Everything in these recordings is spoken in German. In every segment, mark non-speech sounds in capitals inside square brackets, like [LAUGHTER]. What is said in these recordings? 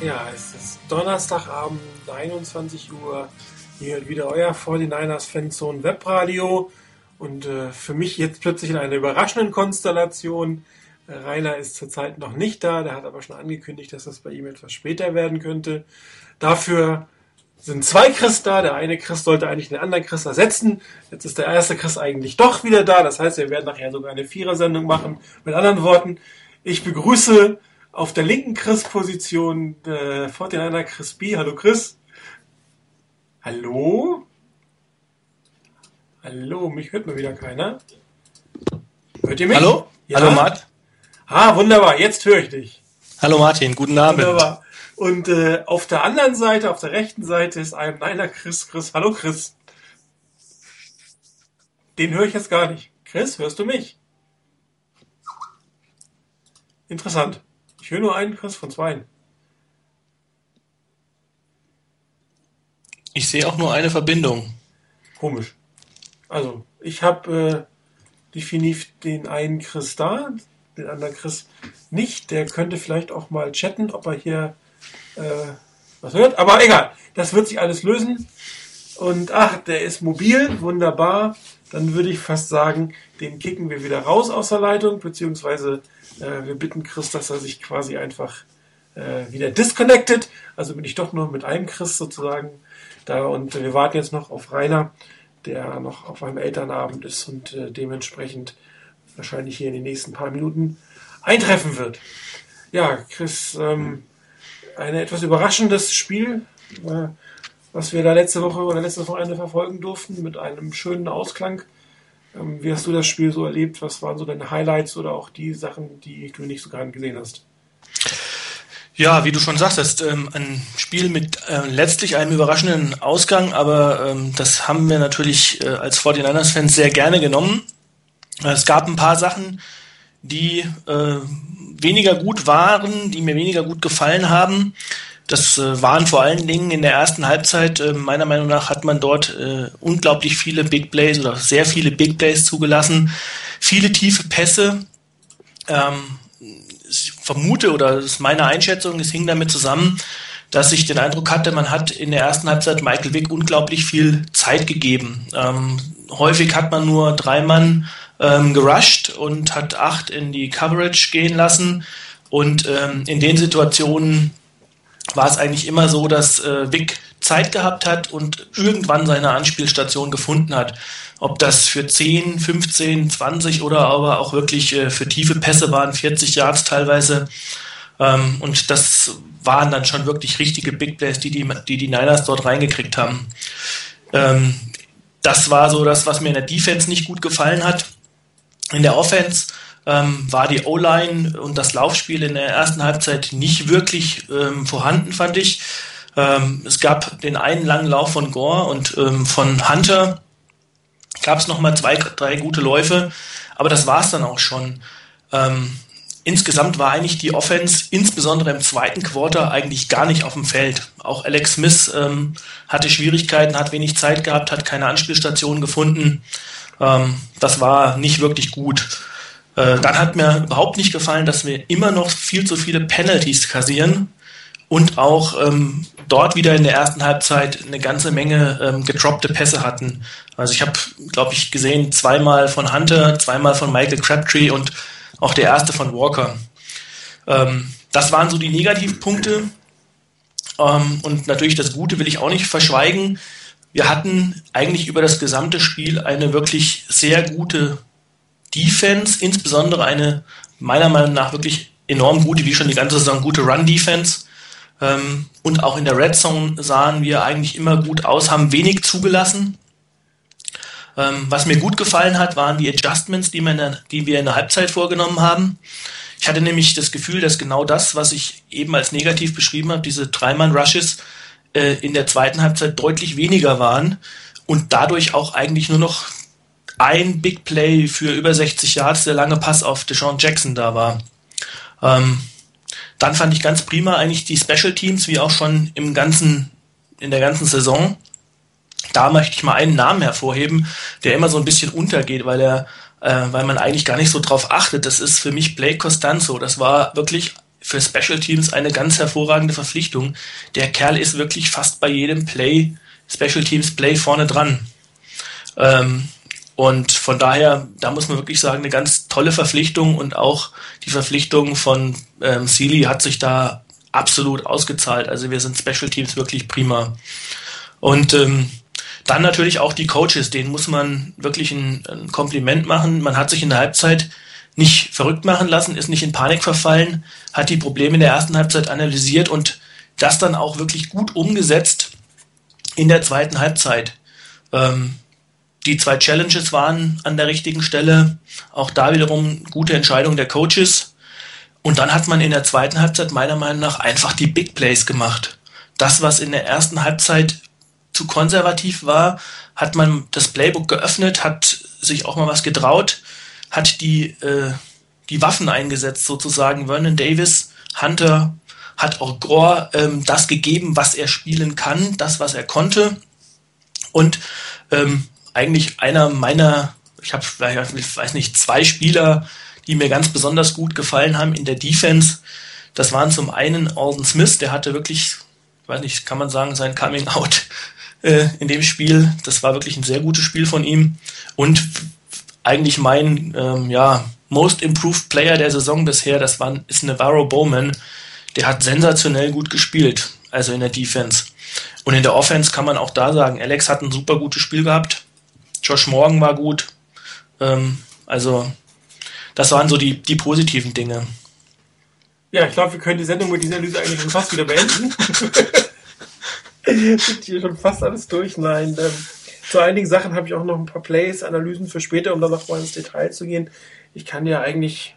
Ja, es ist Donnerstagabend, 21 Uhr. Hier wieder euer 49ers Fanzone Webradio. Und äh, für mich jetzt plötzlich in einer überraschenden Konstellation. Rainer ist zurzeit noch nicht da, der hat aber schon angekündigt, dass das bei ihm etwas später werden könnte. Dafür sind zwei Chris da. Der eine Chris sollte eigentlich den anderen Chris ersetzen. Jetzt ist der erste Chris eigentlich doch wieder da. Das heißt, wir werden nachher sogar eine Vierersendung machen. Mit anderen Worten, ich begrüße auf der linken Chris-Position äh, 49er Chris B. Hallo Chris. Hallo? Hallo, mich hört mal wieder keiner. Hört ihr mich? Hallo? Ja? Hallo Matt. Ah, wunderbar, jetzt höre ich dich. Hallo Martin, guten Abend. Wunderbar. Und äh, auf der anderen Seite, auf der rechten Seite ist ein Neiner Chris. Chris, hallo Chris. Den höre ich jetzt gar nicht. Chris, hörst du mich? Interessant. Ich höre nur einen Chris von zweien. Ich sehe auch nur eine Verbindung. Komisch. Also, ich habe äh, definitiv den einen Chris da, den anderen Chris nicht. Der könnte vielleicht auch mal chatten, ob er hier äh, was hört. Aber egal, das wird sich alles lösen. Und ach, der ist mobil, wunderbar. Dann würde ich fast sagen, den kicken wir wieder raus aus der Leitung, beziehungsweise äh, wir bitten Chris, dass er sich quasi einfach äh, wieder disconnected. Also bin ich doch nur mit einem Chris sozusagen da und wir warten jetzt noch auf Rainer, der noch auf einem Elternabend ist und äh, dementsprechend wahrscheinlich hier in den nächsten paar Minuten eintreffen wird. Ja, Chris, ähm, ein etwas überraschendes Spiel, äh, was wir da letzte Woche oder letztes Wochenende verfolgen durften, mit einem schönen Ausklang. Ähm, wie hast du das Spiel so erlebt? Was waren so deine Highlights oder auch die Sachen, die du nicht so gern gesehen hast? Ja, wie du schon sagtest, ähm, ein Spiel mit äh, letztlich einem überraschenden Ausgang, aber ähm, das haben wir natürlich äh, als 49ers-Fans sehr gerne genommen. Es gab ein paar Sachen, die äh, weniger gut waren, die mir weniger gut gefallen haben. Das äh, waren vor allen Dingen in der ersten Halbzeit, äh, meiner Meinung nach, hat man dort äh, unglaublich viele Big Plays oder sehr viele Big Plays zugelassen, viele tiefe Pässe. Ähm, ich vermute oder das ist meine Einschätzung, es hing damit zusammen, dass ich den Eindruck hatte, man hat in der ersten Halbzeit Michael Wick unglaublich viel Zeit gegeben. Ähm, häufig hat man nur drei Mann ähm, gerusht und hat acht in die Coverage gehen lassen. Und ähm, in den Situationen war es eigentlich immer so, dass äh, Wick Zeit gehabt hat und irgendwann seine Anspielstation gefunden hat. Ob das für 10, 15, 20 oder aber auch wirklich äh, für tiefe Pässe waren, 40 Yards teilweise. Ähm, und das waren dann schon wirklich richtige Big Plays, die die, die, die Niners dort reingekriegt haben. Ähm, das war so das, was mir in der Defense nicht gut gefallen hat. In der Offense ähm, war die O-Line und das Laufspiel in der ersten Halbzeit nicht wirklich ähm, vorhanden, fand ich. Ähm, es gab den einen langen Lauf von Gore und ähm, von Hunter gab es nochmal zwei, drei gute Läufe, aber das war es dann auch schon. Ähm, insgesamt war eigentlich die Offense, insbesondere im zweiten Quarter, eigentlich gar nicht auf dem Feld. Auch Alex Smith ähm, hatte Schwierigkeiten, hat wenig Zeit gehabt, hat keine Anspielstationen gefunden. Das war nicht wirklich gut. Äh, dann hat mir überhaupt nicht gefallen, dass wir immer noch viel zu viele Penalties kassieren und auch ähm, dort wieder in der ersten Halbzeit eine ganze Menge ähm, gedroppte Pässe hatten. Also ich habe, glaube ich, gesehen zweimal von Hunter, zweimal von Michael Crabtree und auch der erste von Walker. Ähm, das waren so die Negativpunkte. Ähm, und natürlich das Gute will ich auch nicht verschweigen. Wir hatten eigentlich über das gesamte Spiel eine wirklich sehr gute Defense, insbesondere eine meiner Meinung nach wirklich enorm gute, wie schon die ganze Saison, gute Run-Defense. Ähm, und auch in der Red Zone sahen wir eigentlich immer gut aus, haben wenig zugelassen. Ähm, was mir gut gefallen hat, waren die Adjustments, die, der, die wir in der Halbzeit vorgenommen haben. Ich hatte nämlich das Gefühl, dass genau das, was ich eben als negativ beschrieben habe, diese Dreimann-Rushes äh, in der zweiten Halbzeit deutlich weniger waren und dadurch auch eigentlich nur noch ein Big Play für über 60 Yards, der lange Pass auf Deshaun Jackson da war. Ähm, dann fand ich ganz prima eigentlich die Special Teams, wie auch schon im ganzen, in der ganzen Saison. Da möchte ich mal einen Namen hervorheben, der immer so ein bisschen untergeht, weil er, äh, weil man eigentlich gar nicht so drauf achtet. Das ist für mich Blake Costanzo. Das war wirklich für Special Teams eine ganz hervorragende Verpflichtung. Der Kerl ist wirklich fast bei jedem Play, Special Teams Play vorne dran. Ähm, und von daher, da muss man wirklich sagen, eine ganz tolle Verpflichtung und auch die Verpflichtung von ähm, Sealy hat sich da absolut ausgezahlt. Also wir sind Special Teams wirklich prima. Und ähm, dann natürlich auch die Coaches, denen muss man wirklich ein, ein Kompliment machen. Man hat sich in der Halbzeit nicht verrückt machen lassen, ist nicht in Panik verfallen, hat die Probleme in der ersten Halbzeit analysiert und das dann auch wirklich gut umgesetzt in der zweiten Halbzeit. Ähm, die zwei Challenges waren an der richtigen Stelle. Auch da wiederum gute Entscheidung der Coaches. Und dann hat man in der zweiten Halbzeit meiner Meinung nach einfach die Big Plays gemacht. Das, was in der ersten Halbzeit zu konservativ war, hat man das Playbook geöffnet, hat sich auch mal was getraut, hat die, äh, die Waffen eingesetzt sozusagen. Vernon Davis, Hunter, hat auch Gore ähm, das gegeben, was er spielen kann, das, was er konnte. Und ähm, eigentlich einer meiner, ich habe, ich weiß nicht, zwei Spieler, die mir ganz besonders gut gefallen haben in der Defense. Das waren zum einen Alden Smith, der hatte wirklich, ich weiß nicht, kann man sagen, sein Coming Out äh, in dem Spiel. Das war wirklich ein sehr gutes Spiel von ihm. Und eigentlich mein, ähm, ja, Most Improved Player der Saison bisher, das war, ist Navarro Bowman. Der hat sensationell gut gespielt, also in der Defense. Und in der Offense kann man auch da sagen, Alex hat ein super gutes Spiel gehabt. Josh Morgan war gut. Ähm, also, das waren so die, die positiven Dinge. Ja, ich glaube, wir können die Sendung mit dieser Analyse eigentlich schon fast wieder beenden. [LAUGHS] Sind hier schon fast alles durch. Nein, ähm, zu einigen Sachen habe ich auch noch ein paar Plays, Analysen für später, um dann noch mal ins Detail zu gehen. Ich kann ja eigentlich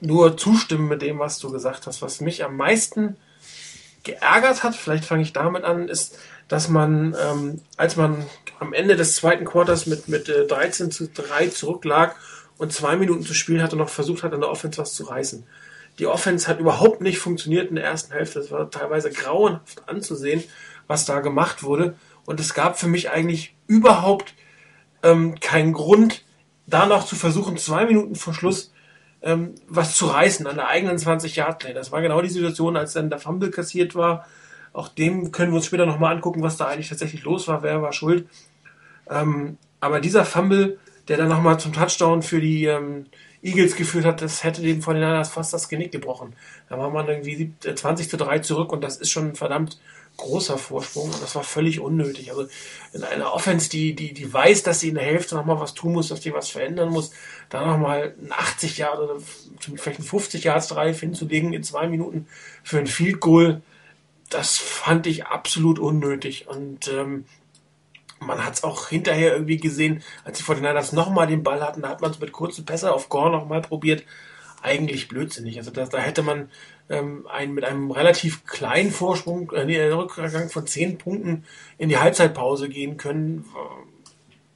nur zustimmen mit dem, was du gesagt hast. Was mich am meisten geärgert hat, vielleicht fange ich damit an, ist, dass man, ähm, als man am Ende des zweiten Quarters mit, mit äh, 13 zu 3 zurücklag und zwei Minuten zu spielen hatte, noch versucht hat, an der Offense was zu reißen. Die Offense hat überhaupt nicht funktioniert in der ersten Hälfte. Es war teilweise grauenhaft anzusehen, was da gemacht wurde. Und es gab für mich eigentlich überhaupt ähm, keinen Grund, da noch zu versuchen, zwei Minuten vor Schluss ähm, was zu reißen an der eigenen 20-Yard-Play. Das war genau die Situation, als dann der Fumble kassiert war auch dem können wir uns später nochmal angucken, was da eigentlich tatsächlich los war, wer war schuld. Ähm, aber dieser Fumble, der dann nochmal zum Touchdown für die ähm, Eagles geführt hat, das hätte dem von den Niners fast das Genick gebrochen. Da war man irgendwie 20 zu 3 zurück und das ist schon ein verdammt großer Vorsprung und das war völlig unnötig. Also in einer Offense, die, die, die weiß, dass sie in der Hälfte nochmal was tun muss, dass die was verändern muss, da nochmal ein 80 Jahre oder vielleicht ein 50 Yards Drive hinzulegen in zwei Minuten für ein Field Goal, das fand ich absolut unnötig. Und ähm, man hat es auch hinterher irgendwie gesehen, als die 49ers nochmal den Ball hatten, da hat man es mit kurzen Pässe auf Gore nochmal probiert. Eigentlich blödsinnig. Also das, da hätte man ähm, ein, mit einem relativ kleinen Vorsprung, äh, Rückgang von 10 Punkten in die Halbzeitpause gehen können.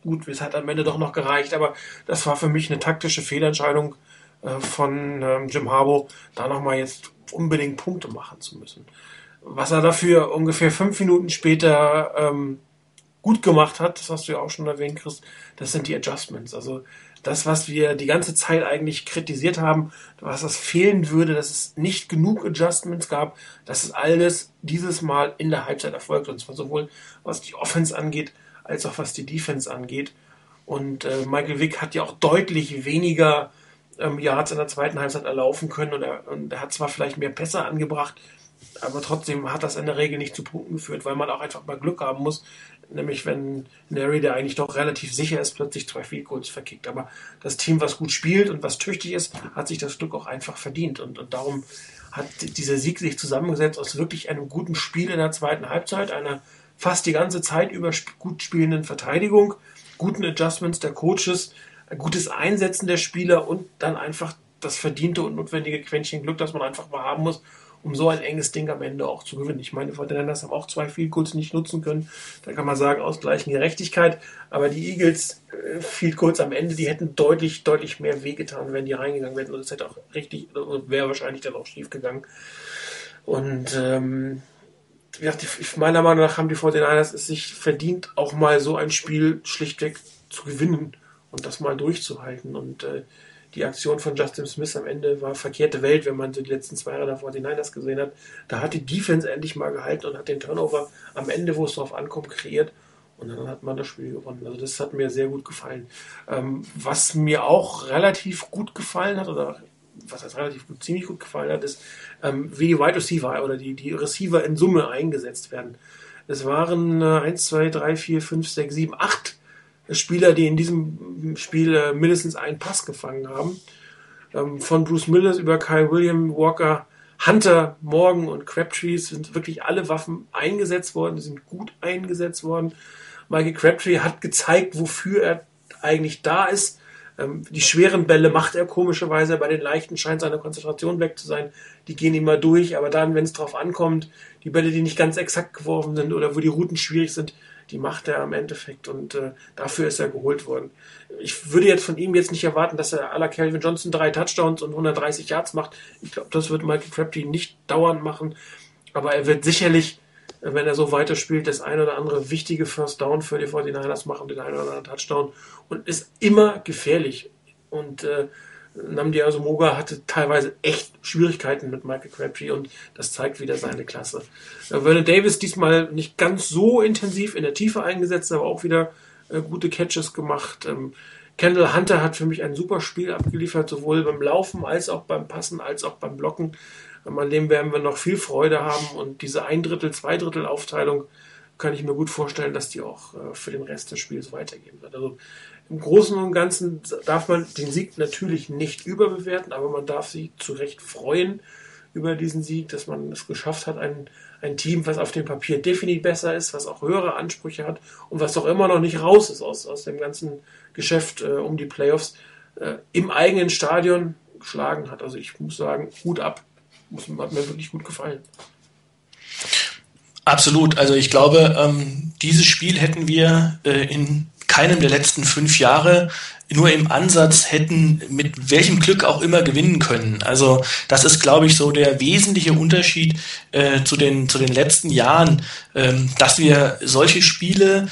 Gut, es hat am Ende doch noch gereicht, aber das war für mich eine taktische Fehlentscheidung äh, von ähm, Jim Harbaugh, da nochmal jetzt unbedingt Punkte machen zu müssen. Was er dafür ungefähr fünf Minuten später ähm, gut gemacht hat, das hast du ja auch schon erwähnt, Chris, das sind die Adjustments. Also das, was wir die ganze Zeit eigentlich kritisiert haben, was das fehlen würde, dass es nicht genug Adjustments gab, das ist alles dieses Mal in der Halbzeit erfolgt. Und zwar sowohl was die Offense angeht, als auch was die Defense angeht. Und äh, Michael Wick hat ja auch deutlich weniger ähm, Yards in der zweiten Halbzeit erlaufen können und er, und er hat zwar vielleicht mehr Pässe angebracht, aber trotzdem hat das in der Regel nicht zu Punkten geführt, weil man auch einfach mal Glück haben muss. Nämlich wenn Nary, der eigentlich doch relativ sicher ist, plötzlich zwei Field Goals verkickt. Aber das Team, was gut spielt und was tüchtig ist, hat sich das Glück auch einfach verdient. Und, und darum hat dieser Sieg sich zusammengesetzt aus wirklich einem guten Spiel in der zweiten Halbzeit, einer fast die ganze Zeit über gut spielenden Verteidigung, guten Adjustments der Coaches, gutes Einsetzen der Spieler und dann einfach das verdiente und notwendige Quäntchen Glück, das man einfach mal haben muss, um so ein enges Ding am Ende auch zu gewinnen. Ich meine, die Fortinanders haben auch zwei Field Goals nicht nutzen können. Da kann man sagen, ausgleichen Gerechtigkeit. Aber die Eagles äh, Field Goals am Ende, die hätten deutlich, deutlich mehr wehgetan, wenn die reingegangen wären. Und es hätte auch richtig, wäre wahrscheinlich dann auch schief gegangen. Und ähm, wie gesagt, meiner Meinung nach haben die Fortinanders es sich verdient, auch mal so ein Spiel schlichtweg zu gewinnen und das mal durchzuhalten. Und äh, die Aktion von Justin Smith am Ende war verkehrte Welt, wenn man so die letzten zwei Jahre davor die Niners gesehen hat. Da hat die Defense endlich mal gehalten und hat den Turnover am Ende, wo es darauf ankommt, kreiert. Und dann hat man das Spiel gewonnen. Also das hat mir sehr gut gefallen. Ähm, was mir auch relativ gut gefallen hat, oder was heißt relativ gut, ziemlich gut gefallen hat, ist, ähm, wie die Wide Receiver oder die, die Receiver in Summe eingesetzt werden. Es waren äh, 1, 2, 3, 4, 5, 6, 7, 8 Spieler, die in diesem Spiel äh, mindestens einen Pass gefangen haben. Ähm, von Bruce Millis über Kyle William, Walker, Hunter, Morgan und Crabtree sind wirklich alle Waffen eingesetzt worden, sind gut eingesetzt worden. Michael Crabtree hat gezeigt, wofür er eigentlich da ist. Ähm, die schweren Bälle macht er komischerweise, bei den leichten scheint seine Konzentration weg zu sein. Die gehen immer durch, aber dann, wenn es drauf ankommt, die Bälle, die nicht ganz exakt geworfen sind oder wo die Routen schwierig sind, die macht er am Endeffekt und äh, dafür ist er geholt worden. Ich würde jetzt von ihm jetzt nicht erwarten, dass er à la Calvin Johnson drei Touchdowns und 130 Yards macht. Ich glaube, das wird Michael Crabtree nicht dauernd machen, aber er wird sicherlich, wenn er so weiterspielt, das ein oder andere wichtige First Down für die 49ers machen, den einen oder anderen Touchdown und ist immer gefährlich. Und äh, Namdi Asamoga hatte teilweise echt Schwierigkeiten mit Michael Crabtree und das zeigt wieder seine Klasse. Äh, Vernon Davis diesmal nicht ganz so intensiv in der Tiefe eingesetzt, aber auch wieder äh, gute Catches gemacht. Ähm, Kendall Hunter hat für mich ein super Spiel abgeliefert, sowohl beim Laufen als auch beim Passen als auch beim Blocken. Ähm, an dem werden wir noch viel Freude haben und diese ein Drittel, zwei Drittel Aufteilung kann ich mir gut vorstellen, dass die auch äh, für den Rest des Spiels weitergehen wird. Also im Großen und Ganzen darf man den Sieg natürlich nicht überbewerten, aber man darf sich zu Recht freuen über diesen Sieg, dass man es geschafft hat, ein, ein Team, was auf dem Papier definitiv besser ist, was auch höhere Ansprüche hat und was doch immer noch nicht raus ist aus, aus dem ganzen Geschäft äh, um die Playoffs, äh, im eigenen Stadion geschlagen hat. Also ich muss sagen, Hut ab. Muss, hat mir wirklich gut gefallen. Absolut. Also ich glaube, ähm, dieses Spiel hätten wir äh, in keinem der letzten fünf Jahre nur im Ansatz hätten mit welchem Glück auch immer gewinnen können. Also das ist, glaube ich, so der wesentliche Unterschied äh, zu, den, zu den letzten Jahren, ähm, dass wir solche Spiele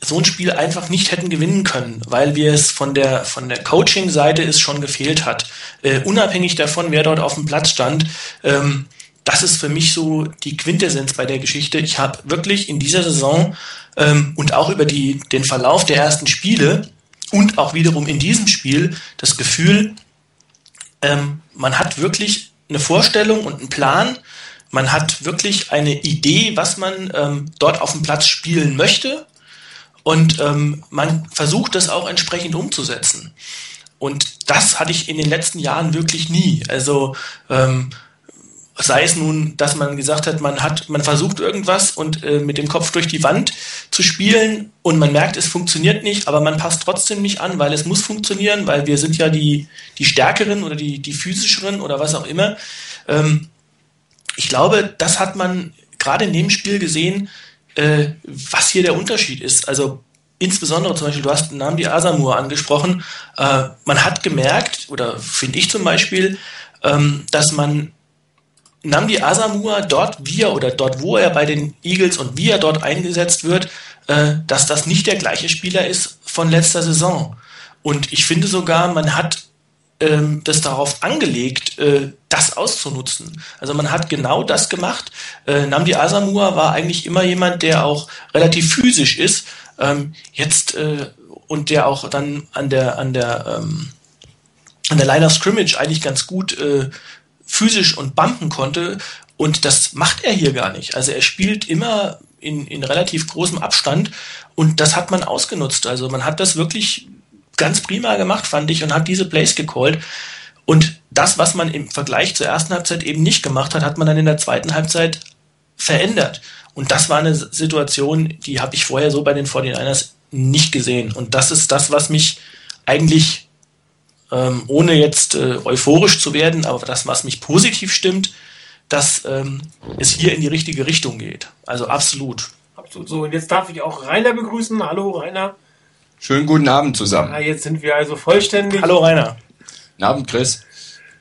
so ein Spiel einfach nicht hätten gewinnen können, weil wir es von der von der Coaching-Seite es schon gefehlt hat. Äh, unabhängig davon, wer dort auf dem Platz stand, ähm, das ist für mich so die Quintessenz bei der Geschichte. Ich habe wirklich in dieser Saison ähm, und auch über die, den Verlauf der ersten Spiele und auch wiederum in diesem Spiel das Gefühl, ähm, man hat wirklich eine Vorstellung und einen Plan. Man hat wirklich eine Idee, was man ähm, dort auf dem Platz spielen möchte. Und ähm, man versucht das auch entsprechend umzusetzen. Und das hatte ich in den letzten Jahren wirklich nie. Also ähm, sei es nun, dass man gesagt hat, man hat, man versucht irgendwas und äh, mit dem Kopf durch die Wand zu spielen und man merkt, es funktioniert nicht, aber man passt trotzdem nicht an, weil es muss funktionieren, weil wir sind ja die, die stärkeren oder die, die physischeren oder was auch immer. Ähm, ich glaube, das hat man gerade in dem Spiel gesehen, äh, was hier der Unterschied ist. Also insbesondere zum Beispiel, du hast den Namen die Asamur angesprochen, äh, man hat gemerkt, oder finde ich zum Beispiel, ähm, dass man Namdi Asamua dort, wie er oder dort, wo er bei den Eagles und wie er dort eingesetzt wird, äh, dass das nicht der gleiche Spieler ist von letzter Saison. Und ich finde sogar, man hat ähm, das darauf angelegt, äh, das auszunutzen. Also man hat genau das gemacht. Äh, Namdi Asamua war eigentlich immer jemand, der auch relativ physisch ist. Ähm, jetzt äh, und der auch dann an der an der ähm, an der Line of Scrimmage eigentlich ganz gut äh, physisch und bumpen konnte. Und das macht er hier gar nicht. Also er spielt immer in, in relativ großem Abstand und das hat man ausgenutzt. Also man hat das wirklich ganz prima gemacht, fand ich, und hat diese Plays gecallt. Und das, was man im Vergleich zur ersten Halbzeit eben nicht gemacht hat, hat man dann in der zweiten Halbzeit verändert. Und das war eine Situation, die habe ich vorher so bei den 49ers nicht gesehen. Und das ist das, was mich eigentlich ähm, ohne jetzt äh, euphorisch zu werden, aber das, was mich positiv stimmt, dass ähm, es hier in die richtige Richtung geht. Also absolut. Absolut so. Und jetzt darf ich auch Rainer begrüßen. Hallo Rainer. Schönen guten Abend zusammen. Ja, jetzt sind wir also vollständig. Hallo Rainer. Guten Abend, Chris.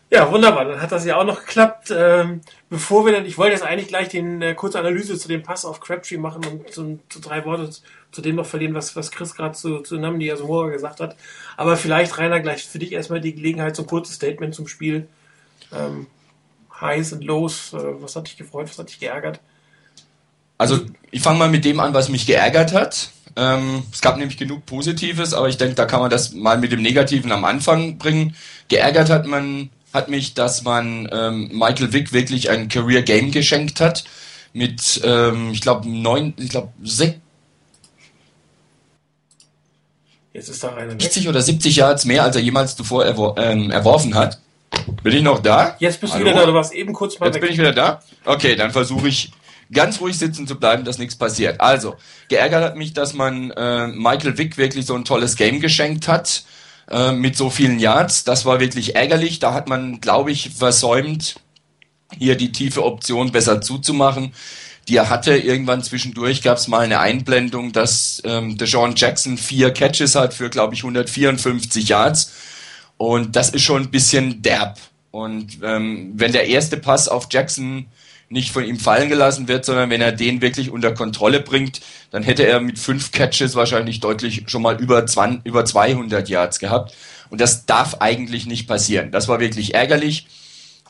Ja, wunderbar. Dann hat das ja auch noch geklappt. Ähm, bevor wir dann, ich wollte jetzt eigentlich gleich den äh, kurze Analyse zu dem Pass auf Crabtree machen und zu, zu drei Worte zu dem noch verlieren, was, was Chris gerade zu, zu Namdi Asumora gesagt hat. Aber vielleicht, Rainer, gleich für dich erstmal die Gelegenheit zum kurzes Statement zum Spiel. Ähm, Highs und Lows, äh, was hat dich gefreut, was hat dich geärgert? Also, ich fange mal mit dem an, was mich geärgert hat. Ähm, es gab nämlich genug Positives, aber ich denke, da kann man das mal mit dem Negativen am Anfang bringen. Geärgert hat man hat mich, dass man ähm, Michael Vick wirklich ein Career Game geschenkt hat mit, ähm, ich glaube, neun, ich glaube, sechs. Jetzt ist da einer 60 oder 70 Yards mehr, als er jemals zuvor erwor ähm, erworfen hat. Bin ich noch da? Jetzt bist Hallo? du wieder da, du warst eben kurz mal Jetzt weg. bin ich wieder da? Okay, dann versuche ich ganz ruhig sitzen zu bleiben, dass nichts passiert. Also, geärgert hat mich, dass man äh, Michael Vick wirklich so ein tolles Game geschenkt hat äh, mit so vielen Yards. Das war wirklich ärgerlich. Da hat man, glaube ich, versäumt, hier die tiefe Option besser zuzumachen die er hatte. Irgendwann zwischendurch gab es mal eine Einblendung, dass ähm, Deshaun Jackson vier Catches hat für, glaube ich, 154 Yards. Und das ist schon ein bisschen derb. Und ähm, wenn der erste Pass auf Jackson nicht von ihm fallen gelassen wird, sondern wenn er den wirklich unter Kontrolle bringt, dann hätte er mit fünf Catches wahrscheinlich deutlich schon mal über, 20, über 200 Yards gehabt. Und das darf eigentlich nicht passieren. Das war wirklich ärgerlich.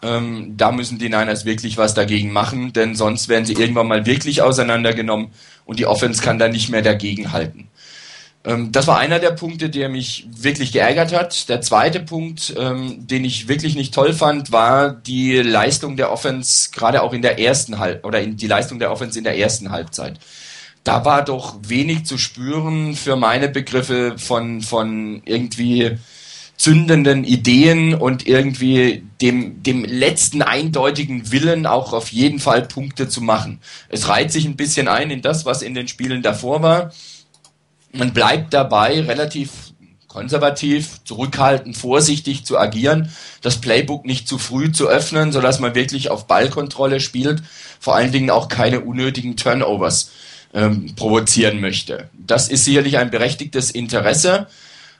Ähm, da müssen die Niners wirklich was dagegen machen, denn sonst werden sie irgendwann mal wirklich auseinandergenommen und die Offense kann da nicht mehr dagegenhalten. Ähm, das war einer der Punkte, der mich wirklich geärgert hat. Der zweite Punkt, ähm, den ich wirklich nicht toll fand, war die Leistung der Offense, gerade auch in der ersten Halb oder in die Leistung der Offense in der ersten Halbzeit. Da war doch wenig zu spüren für meine Begriffe von, von irgendwie zündenden Ideen und irgendwie dem, dem letzten eindeutigen Willen auch auf jeden Fall Punkte zu machen. Es reiht sich ein bisschen ein in das, was in den Spielen davor war. Man bleibt dabei, relativ konservativ, zurückhaltend, vorsichtig zu agieren, das Playbook nicht zu früh zu öffnen, sodass man wirklich auf Ballkontrolle spielt, vor allen Dingen auch keine unnötigen Turnovers ähm, provozieren möchte. Das ist sicherlich ein berechtigtes Interesse.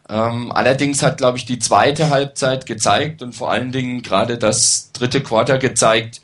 Ähm, allerdings hat, glaube ich, die zweite Halbzeit gezeigt und vor allen Dingen gerade das dritte Quarter gezeigt,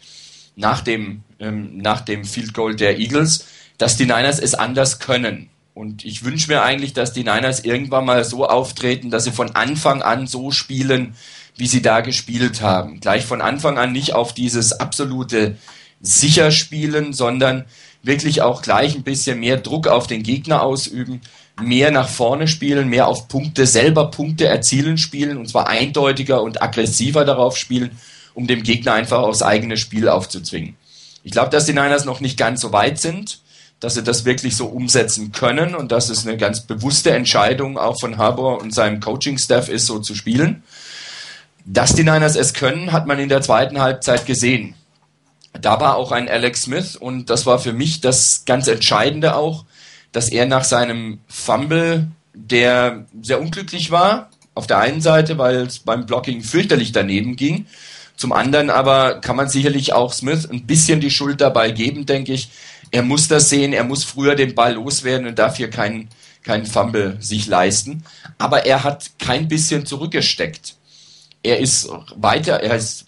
nach dem, ähm, nach dem Field Goal der Eagles, dass die Niners es anders können. Und ich wünsche mir eigentlich, dass die Niners irgendwann mal so auftreten, dass sie von Anfang an so spielen, wie sie da gespielt haben. Gleich von Anfang an nicht auf dieses absolute Sicherspielen, sondern wirklich auch gleich ein bisschen mehr Druck auf den Gegner ausüben mehr nach vorne spielen, mehr auf Punkte, selber Punkte erzielen spielen und zwar eindeutiger und aggressiver darauf spielen, um dem Gegner einfach aufs eigene Spiel aufzuzwingen. Ich glaube, dass die Niners noch nicht ganz so weit sind, dass sie das wirklich so umsetzen können und dass es eine ganz bewusste Entscheidung auch von Harbour und seinem Coaching-Staff ist, so zu spielen. Dass die Niners es können, hat man in der zweiten Halbzeit gesehen. Da war auch ein Alex Smith und das war für mich das ganz Entscheidende auch, dass er nach seinem Fumble, der sehr unglücklich war, auf der einen Seite, weil es beim Blocking fürchterlich daneben ging, zum anderen aber kann man sicherlich auch Smith ein bisschen die Schuld dabei geben, denke ich. Er muss das sehen, er muss früher den Ball loswerden und darf hier keinen keinen Fumble sich leisten. Aber er hat kein bisschen zurückgesteckt. Er ist weiter, er ist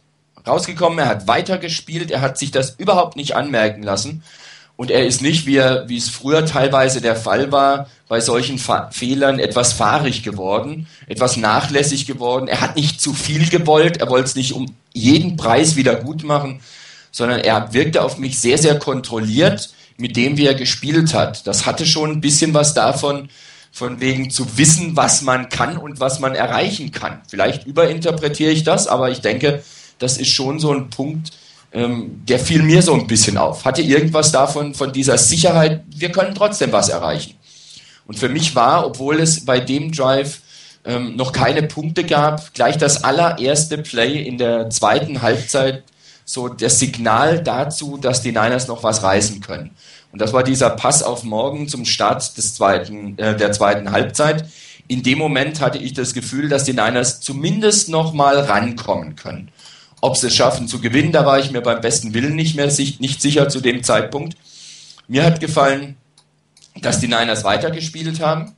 rausgekommen, er hat weiter gespielt, er hat sich das überhaupt nicht anmerken lassen. Und er ist nicht, wie, er, wie es früher teilweise der Fall war, bei solchen Fa Fehlern etwas fahrig geworden, etwas nachlässig geworden. Er hat nicht zu viel gewollt, er wollte es nicht um jeden Preis wieder gut machen, sondern er wirkte auf mich sehr, sehr kontrolliert mit dem, wie er gespielt hat. Das hatte schon ein bisschen was davon, von wegen zu wissen, was man kann und was man erreichen kann. Vielleicht überinterpretiere ich das, aber ich denke, das ist schon so ein Punkt, ähm, der fiel mir so ein bisschen auf. Hatte irgendwas davon, von dieser Sicherheit, wir können trotzdem was erreichen. Und für mich war, obwohl es bei dem Drive ähm, noch keine Punkte gab, gleich das allererste Play in der zweiten Halbzeit so das Signal dazu, dass die Niners noch was reißen können. Und das war dieser Pass auf morgen zum Start des zweiten, äh, der zweiten Halbzeit. In dem Moment hatte ich das Gefühl, dass die Niners zumindest noch mal rankommen können. Ob sie es schaffen zu gewinnen, da war ich mir beim besten Willen nicht mehr nicht sicher zu dem Zeitpunkt. Mir hat gefallen, dass die Niners weitergespielt haben,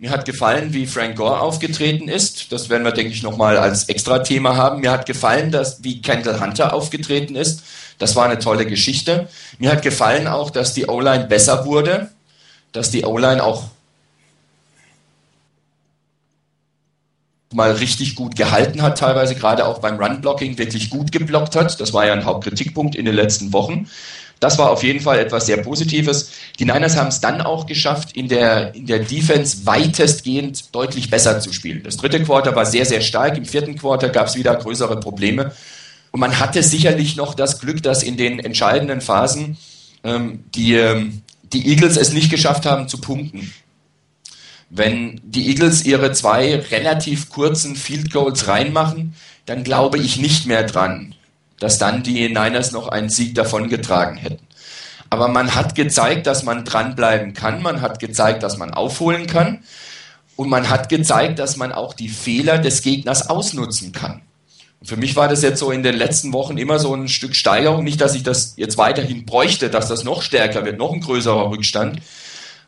Mir hat gefallen, wie Frank Gore aufgetreten ist. Das werden wir, denke ich, nochmal als Extra-Thema haben. Mir hat gefallen, dass, wie Kendall Hunter aufgetreten ist. Das war eine tolle Geschichte. Mir hat gefallen auch, dass die O-Line besser wurde, dass die O-Line auch mal richtig gut gehalten hat, teilweise gerade auch beim Run-Blocking wirklich gut geblockt hat. Das war ja ein Hauptkritikpunkt in den letzten Wochen. Das war auf jeden Fall etwas sehr Positives. Die Niners haben es dann auch geschafft, in der, in der Defense weitestgehend deutlich besser zu spielen. Das dritte Quarter war sehr, sehr stark. Im vierten Quarter gab es wieder größere Probleme. Und man hatte sicherlich noch das Glück, dass in den entscheidenden Phasen ähm, die, ähm, die Eagles es nicht geschafft haben zu punkten. Wenn die Eagles ihre zwei relativ kurzen Field Goals reinmachen, dann glaube ich nicht mehr dran, dass dann die Niners noch einen Sieg davongetragen hätten. Aber man hat gezeigt, dass man dranbleiben kann, man hat gezeigt, dass man aufholen kann und man hat gezeigt, dass man auch die Fehler des Gegners ausnutzen kann. Und für mich war das jetzt so in den letzten Wochen immer so ein Stück Steigerung. Nicht, dass ich das jetzt weiterhin bräuchte, dass das noch stärker wird, noch ein größerer Rückstand.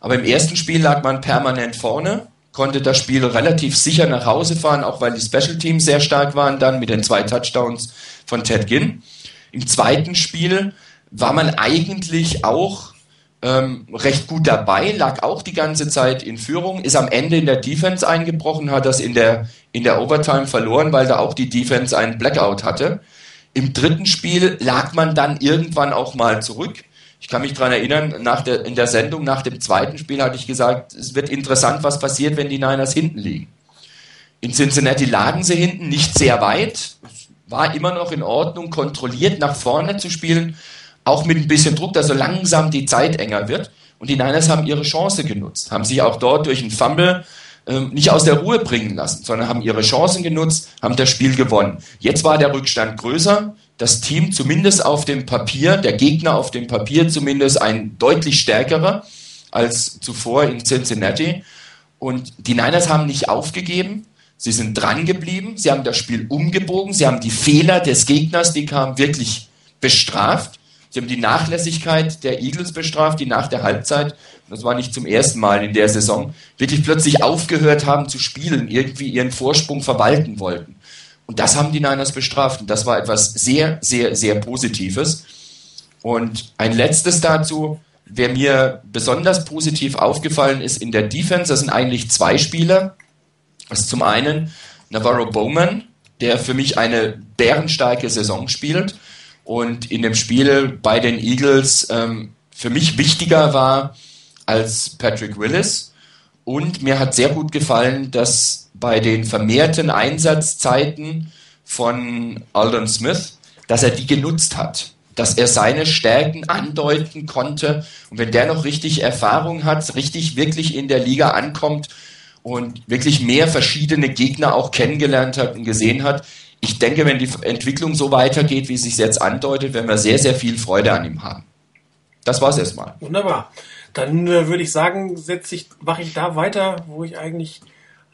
Aber im ersten Spiel lag man permanent vorne, konnte das Spiel relativ sicher nach Hause fahren, auch weil die Special Teams sehr stark waren dann mit den zwei Touchdowns von Ted Ginn. Im zweiten Spiel war man eigentlich auch ähm, recht gut dabei, lag auch die ganze Zeit in Führung, ist am Ende in der Defense eingebrochen, hat das in der, in der Overtime verloren, weil da auch die Defense einen Blackout hatte. Im dritten Spiel lag man dann irgendwann auch mal zurück. Ich kann mich daran erinnern, nach der, in der Sendung nach dem zweiten Spiel hatte ich gesagt, es wird interessant, was passiert, wenn die Niners hinten liegen. In Cincinnati lagen sie hinten, nicht sehr weit. war immer noch in Ordnung, kontrolliert nach vorne zu spielen, auch mit ein bisschen Druck, dass so langsam die Zeit enger wird. Und die Niners haben ihre Chance genutzt, haben sich auch dort durch einen Fumble ähm, nicht aus der Ruhe bringen lassen, sondern haben ihre Chancen genutzt, haben das Spiel gewonnen. Jetzt war der Rückstand größer, das Team zumindest auf dem Papier, der Gegner auf dem Papier zumindest ein deutlich stärkerer als zuvor in Cincinnati. Und die Niners haben nicht aufgegeben. Sie sind dran geblieben. Sie haben das Spiel umgebogen. Sie haben die Fehler des Gegners, die kamen, wirklich bestraft. Sie haben die Nachlässigkeit der Eagles bestraft, die nach der Halbzeit, das war nicht zum ersten Mal in der Saison, wirklich plötzlich aufgehört haben zu spielen, irgendwie ihren Vorsprung verwalten wollten. Und das haben die Niners bestraft. Und das war etwas sehr, sehr, sehr Positives. Und ein letztes dazu, wer mir besonders positiv aufgefallen ist in der Defense, das sind eigentlich zwei Spieler. Das ist zum einen Navarro Bowman, der für mich eine bärenstarke Saison spielt und in dem Spiel bei den Eagles ähm, für mich wichtiger war als Patrick Willis. Und mir hat sehr gut gefallen, dass bei den vermehrten Einsatzzeiten von Aldon Smith, dass er die genutzt hat, dass er seine Stärken andeuten konnte und wenn der noch richtig Erfahrung hat, richtig wirklich in der Liga ankommt und wirklich mehr verschiedene Gegner auch kennengelernt hat und gesehen hat, ich denke, wenn die Entwicklung so weitergeht, wie es sich jetzt andeutet, werden wir sehr, sehr viel Freude an ihm haben. Das war's erstmal. Wunderbar. Dann äh, würde ich sagen, setze ich, mache ich da weiter, wo ich eigentlich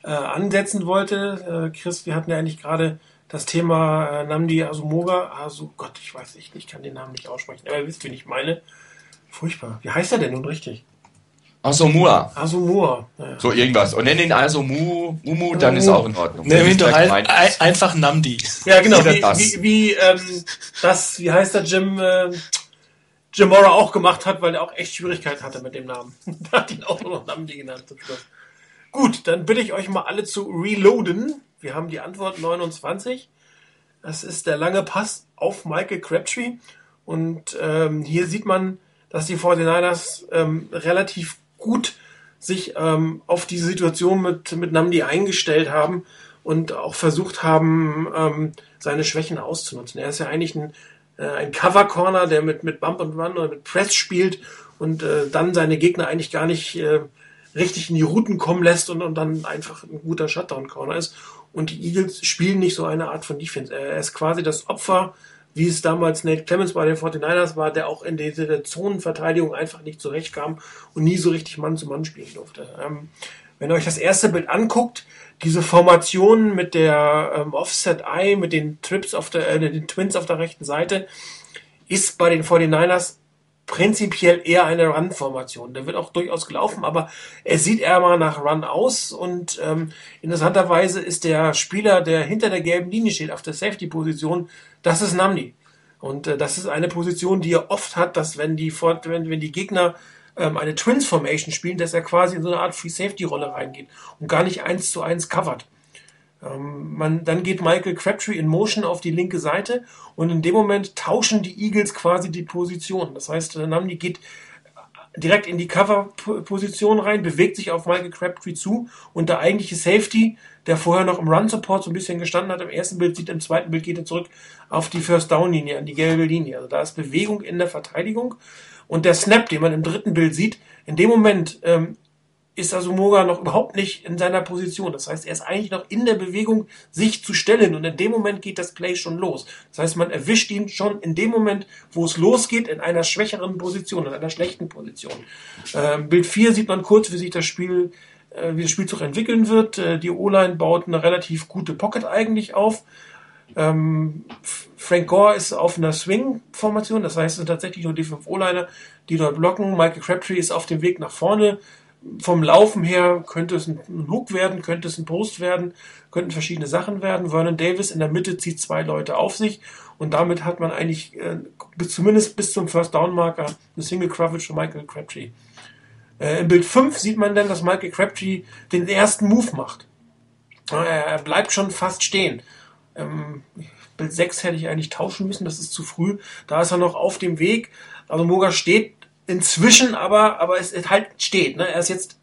äh, ansetzen wollte. Äh, Chris, wir hatten ja eigentlich gerade das Thema äh, Namdi Asumoga. Also Gott, ich weiß nicht, ich kann den Namen nicht aussprechen, aber ihr wisst, wen ich meine. Furchtbar. Wie heißt er denn nun richtig? Asomua. Asomua. Naja. So irgendwas. Und nenn ihn Asomu, Umu, dann ist auch in Ordnung. Nenn ihn doch halt ein, einfach Namdi. Ja, genau. Wie, wie, wie ähm, das, wie heißt der Jim, äh, Jim Mora auch gemacht hat, weil er auch echt Schwierigkeiten hatte mit dem Namen. [LAUGHS] da hat ihn auch nur noch Namdi genannt zum Schluss. Gut, dann bitte ich euch mal alle zu reloaden. Wir haben die Antwort 29. Das ist der lange Pass auf Michael Crabtree. Und ähm, hier sieht man, dass die 49ers ähm, relativ gut sich ähm, auf diese Situation mit, mit Namdi eingestellt haben und auch versucht haben, ähm, seine Schwächen auszunutzen. Er ist ja eigentlich ein, äh, ein Cover Corner, der mit, mit Bump and Run oder mit Press spielt und äh, dann seine Gegner eigentlich gar nicht äh, richtig in die Routen kommen lässt und, und dann einfach ein guter Shutdown-Corner ist. Und die Eagles spielen nicht so eine Art von Defense. Er ist quasi das Opfer, wie es damals Nate Clemens bei den 49ers war, der auch in der Zonenverteidigung einfach nicht zurechtkam und nie so richtig Mann zu Mann spielen durfte. Ähm, wenn ihr euch das erste Bild anguckt, diese Formation mit der ähm, Offset Eye, mit den Trips auf der, äh, den Twins auf der rechten Seite, ist bei den 49ers prinzipiell eher eine Run-Formation. Der wird auch durchaus gelaufen, aber er sieht eher mal nach Run aus und ähm, interessanterweise ist der Spieler, der hinter der gelben Linie steht, auf der Safety-Position, das ist Namdi. Und äh, das ist eine Position, die er oft hat, dass wenn die, wenn, wenn die Gegner ähm, eine Twins Formation spielen, dass er quasi in so eine Art Free Safety Rolle reingeht und gar nicht eins zu eins covert. Ähm, man, dann geht Michael Crabtree in Motion auf die linke Seite und in dem Moment tauschen die Eagles quasi die Position. Das heißt, Namdi geht direkt in die Cover-Position rein, bewegt sich auf Michael Crabtree zu und der eigentliche Safety, der vorher noch im Run-Support so ein bisschen gestanden hat, im ersten Bild sieht, im zweiten Bild geht er zurück auf die First-Down-Linie, an die gelbe Linie. Also da ist Bewegung in der Verteidigung und der Snap, den man im dritten Bild sieht, in dem Moment ähm, ist Asumoga noch überhaupt nicht in seiner Position. Das heißt, er ist eigentlich noch in der Bewegung, sich zu stellen. Und in dem Moment geht das Play schon los. Das heißt, man erwischt ihn schon in dem Moment, wo es losgeht, in einer schwächeren Position, in einer schlechten Position. Ähm, Bild 4 sieht man kurz, wie sich das Spiel, äh, wie das Spielzug entwickeln wird. Äh, die O-Line baut eine relativ gute Pocket eigentlich auf. Ähm, Frank Gore ist auf einer Swing-Formation, das heißt, es sind tatsächlich nur die fünf O-Liner, die dort blocken. Michael Crabtree ist auf dem Weg nach vorne. Vom Laufen her könnte es ein Hook werden, könnte es ein Post werden, könnten verschiedene Sachen werden. Vernon Davis in der Mitte zieht zwei Leute auf sich und damit hat man eigentlich äh, bis, zumindest bis zum First Down Marker eine Single Coverage für Michael Crabtree. Äh, Im Bild 5 sieht man dann, dass Michael Crabtree den ersten Move macht. Er bleibt schon fast stehen. Ähm, Bild 6 hätte ich eigentlich tauschen müssen, das ist zu früh. Da ist er noch auf dem Weg. Also Moga steht inzwischen, aber, aber es, es halt steht. Ne? Er ist jetzt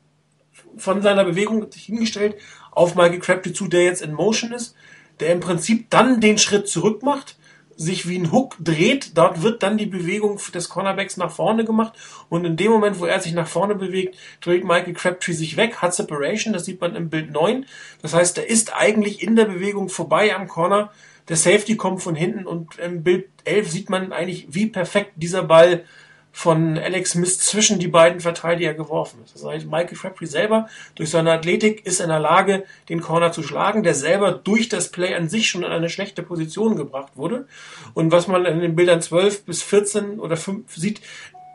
von seiner Bewegung hingestellt auf Michael Crabtree zu, der jetzt in Motion ist, der im Prinzip dann den Schritt zurück macht, sich wie ein Hook dreht, dort wird dann die Bewegung des Cornerbacks nach vorne gemacht und in dem Moment, wo er sich nach vorne bewegt, dreht Michael Crabtree sich weg, hat Separation, das sieht man im Bild 9. Das heißt, er ist eigentlich in der Bewegung vorbei am Corner, der Safety kommt von hinten und im Bild 11 sieht man eigentlich, wie perfekt dieser Ball von Alex Smith zwischen die beiden Verteidiger geworfen ist. Das heißt, Michael Crabtree selber durch seine Athletik ist in der Lage, den Corner zu schlagen, der selber durch das Play an sich schon in eine schlechte Position gebracht wurde. Und was man in den Bildern 12 bis 14 oder 5 sieht,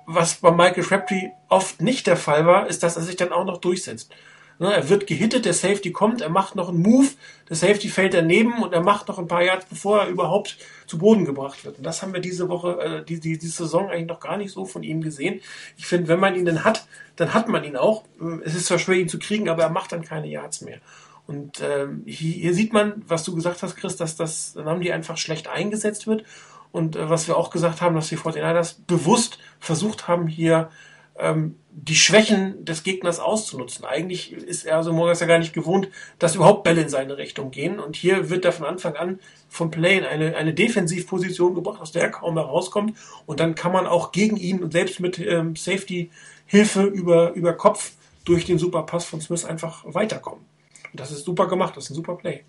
was bei Michael Crabtree oft nicht der Fall war, ist, dass er sich dann auch noch durchsetzt. Ne, er wird gehittet, der Safety kommt, er macht noch einen Move, der Safety fällt daneben und er macht noch ein paar Yards, bevor er überhaupt zu Boden gebracht wird. Und das haben wir diese Woche, äh, die, die, diese Saison eigentlich noch gar nicht so von ihm gesehen. Ich finde, wenn man ihn denn hat, dann hat man ihn auch. Es ist zwar schwer, ihn zu kriegen, aber er macht dann keine Yards mehr. Und ähm, hier, hier sieht man, was du gesagt hast, Chris, dass das dann die einfach schlecht eingesetzt wird. Und äh, was wir auch gesagt haben, dass die 49ers bewusst versucht haben, hier ähm, die Schwächen des Gegners auszunutzen. Eigentlich ist er also Morgas ja gar nicht gewohnt, dass überhaupt Bälle in seine Richtung gehen. Und hier wird er von Anfang an vom Play in eine, eine Defensivposition gebracht, aus der er kaum herauskommt. Und dann kann man auch gegen ihn und selbst mit ähm, Safety-Hilfe über, über Kopf durch den Superpass von Smith einfach weiterkommen. Und das ist super gemacht, das ist ein super Play.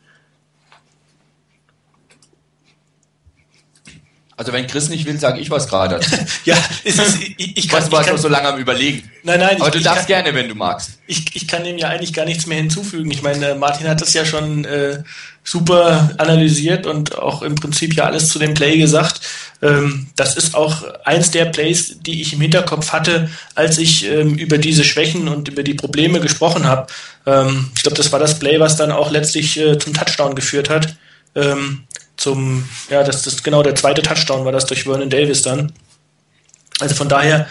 Also wenn Chris nicht will, sage ich was gerade. [LAUGHS] ja, es ist, ich, ich kann, was war so lange am überlegen. Nein, nein. Aber ich, du darfst kann, gerne, wenn du magst. Ich, ich kann dem ja eigentlich gar nichts mehr hinzufügen. Ich meine, Martin hat das ja schon äh, super analysiert und auch im Prinzip ja alles zu dem Play gesagt. Ähm, das ist auch eins der Plays, die ich im Hinterkopf hatte, als ich ähm, über diese Schwächen und über die Probleme gesprochen habe. Ähm, ich glaube, das war das Play, was dann auch letztlich äh, zum Touchdown geführt hat. Ähm, zum, ja, das ist genau der zweite Touchdown, war das durch Vernon Davis dann. Also von daher,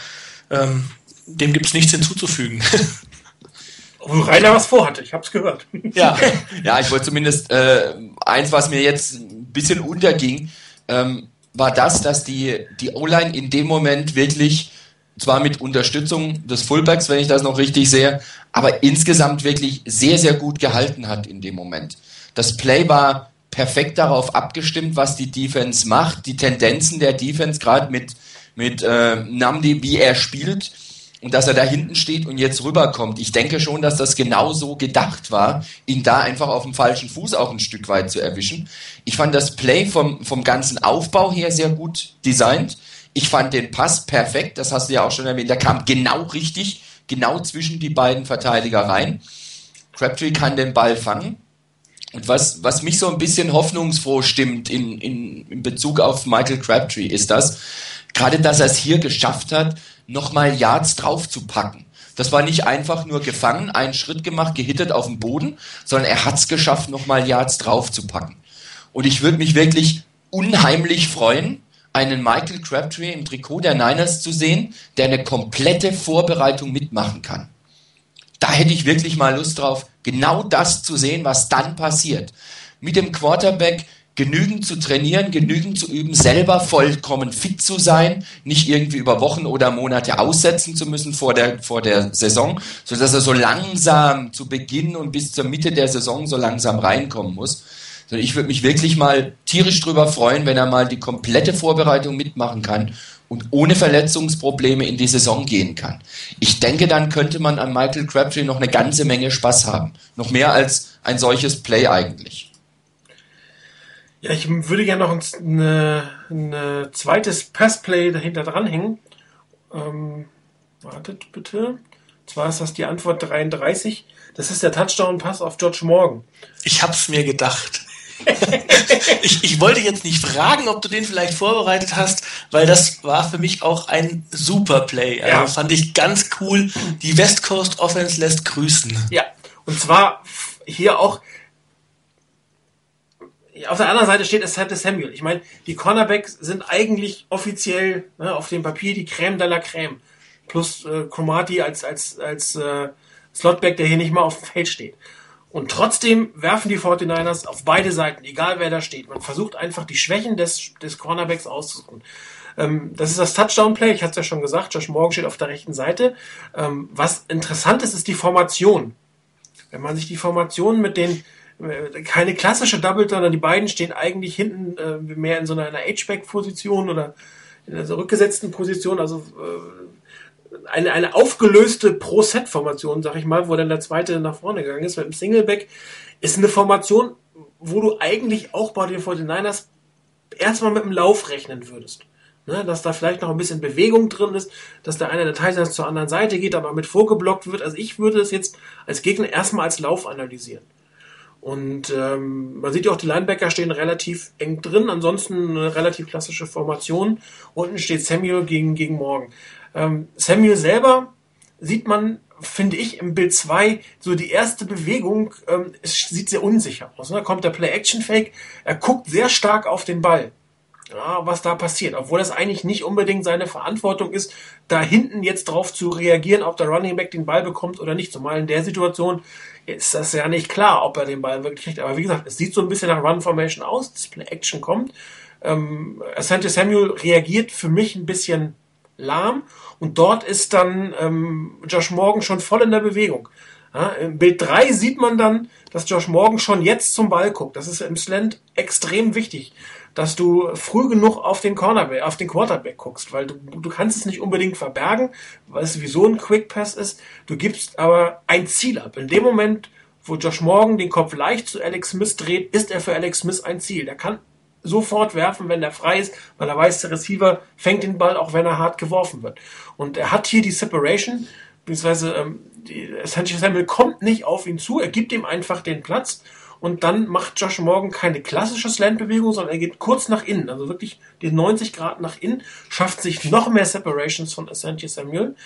ähm, dem gibt es nichts hinzuzufügen. [LAUGHS] Obwohl Rainer was vorhatte, ich hab's gehört. Ja, [LAUGHS] ja ich wollte zumindest äh, eins, was mir jetzt ein bisschen unterging, ähm, war das, dass die, die O-Line in dem Moment wirklich, zwar mit Unterstützung des Fullbacks, wenn ich das noch richtig sehe, aber insgesamt wirklich sehr, sehr gut gehalten hat in dem Moment. Das Play war perfekt darauf abgestimmt, was die Defense macht, die Tendenzen der Defense, gerade mit, mit äh, Namdi, wie er spielt und dass er da hinten steht und jetzt rüberkommt. Ich denke schon, dass das genau so gedacht war, ihn da einfach auf dem falschen Fuß auch ein Stück weit zu erwischen. Ich fand das Play vom, vom ganzen Aufbau her sehr gut designt. Ich fand den Pass perfekt, das hast du ja auch schon erwähnt, der kam genau richtig, genau zwischen die beiden Verteidiger rein. Crabtree kann den Ball fangen und was, was mich so ein bisschen hoffnungsfroh stimmt in, in, in Bezug auf Michael Crabtree, ist das, Gerade, dass er es hier geschafft hat, nochmal Yards draufzupacken. Das war nicht einfach nur gefangen, einen Schritt gemacht, gehittet auf dem Boden, sondern er hat es geschafft, nochmal Yards draufzupacken. Und ich würde mich wirklich unheimlich freuen, einen Michael Crabtree im Trikot der Niners zu sehen, der eine komplette Vorbereitung mitmachen kann. Da hätte ich wirklich mal Lust drauf, genau das zu sehen, was dann passiert. Mit dem Quarterback genügend zu trainieren, genügend zu üben, selber vollkommen fit zu sein, nicht irgendwie über Wochen oder Monate aussetzen zu müssen vor der, vor der Saison, sodass er so langsam zu Beginn und bis zur Mitte der Saison so langsam reinkommen muss. Ich würde mich wirklich mal tierisch drüber freuen, wenn er mal die komplette Vorbereitung mitmachen kann und ohne Verletzungsprobleme in die Saison gehen kann. Ich denke, dann könnte man an Michael Crabtree noch eine ganze Menge Spaß haben. Noch mehr als ein solches Play eigentlich. Ja, ich würde gerne noch ein, ein zweites Passplay dahinter dranhängen. Ähm, wartet bitte. Und zwar ist das die Antwort 33. Das ist der Touchdown-Pass auf George Morgan. Ich hab's mir gedacht. Ich, ich wollte jetzt nicht fragen, ob du den vielleicht vorbereitet hast, weil das war für mich auch ein super Play. Also ja. fand ich ganz cool. Die West Coast Offense lässt grüßen. Ja, und zwar hier auch auf der anderen Seite steht es halt Samuel. Ich meine, die Cornerbacks sind eigentlich offiziell ne, auf dem Papier die Crème de la Crème. Plus äh, Cromartie als, als, als äh, Slotback, der hier nicht mal auf dem Feld steht. Und trotzdem werfen die 49ers auf beide Seiten, egal wer da steht. Man versucht einfach die Schwächen des, des Cornerbacks auszusuchen. Ähm, das ist das Touchdown-Play, ich hatte es ja schon gesagt, Josh Morgan steht auf der rechten Seite. Ähm, was interessant ist, ist die Formation. Wenn man sich die Formation mit den äh, keine klassische Double, sondern die beiden stehen eigentlich hinten äh, mehr in so einer H-Back-Position oder in einer rückgesetzten Position, also äh, eine, eine aufgelöste Pro-Set-Formation, sag ich mal, wo dann der zweite nach vorne gegangen ist mit dem Singleback, ist eine Formation, wo du eigentlich auch bei den 49ers erstmal mit dem Lauf rechnen würdest. Ne, dass da vielleicht noch ein bisschen Bewegung drin ist, dass der eine der Titans zur anderen Seite geht, aber mit vorgeblockt wird. Also ich würde es jetzt als Gegner erstmal als Lauf analysieren. Und ähm, man sieht ja auch, die Linebacker stehen relativ eng drin, ansonsten eine relativ klassische Formation. Unten steht Samuel gegen, gegen Morgan. Ähm, Samuel selber sieht man, finde ich, im Bild 2 so die erste Bewegung, ähm, es sieht sehr unsicher aus. Ne? Da kommt der Play-Action-Fake, er guckt sehr stark auf den Ball ja, was da passiert. Obwohl das eigentlich nicht unbedingt seine Verantwortung ist, da hinten jetzt drauf zu reagieren, ob der Running Back den Ball bekommt oder nicht. Zumal in der Situation ist das ja nicht klar, ob er den Ball wirklich kriegt. Aber wie gesagt, es sieht so ein bisschen nach Run Formation aus. Display Action kommt. Ähm, Asante Samuel reagiert für mich ein bisschen lahm und dort ist dann ähm, Josh Morgan schon voll in der Bewegung. Ja, Im Bild 3 sieht man dann, dass Josh Morgan schon jetzt zum Ball guckt. Das ist im Slant extrem wichtig dass du früh genug auf den Cornerback, auf den Quarterback guckst, weil du, du kannst es nicht unbedingt verbergen, weil es sowieso ein Quick Pass ist. Du gibst aber ein Ziel ab. In dem Moment, wo Josh Morgan den Kopf leicht zu Alex Smith dreht, ist er für Alex Smith ein Ziel. Der kann sofort werfen, wenn er frei ist, weil er weiß, der Receiver fängt den Ball, auch wenn er hart geworfen wird. Und er hat hier die Separation, beziehungsweise ähm, die, Sanchez Samuel kommt nicht auf ihn zu, er gibt ihm einfach den Platz und dann macht Josh Morgan keine klassische Slant-Bewegung, sondern er geht kurz nach innen, also wirklich die 90 Grad nach innen, schafft sich noch mehr Separations von Asante Samuel.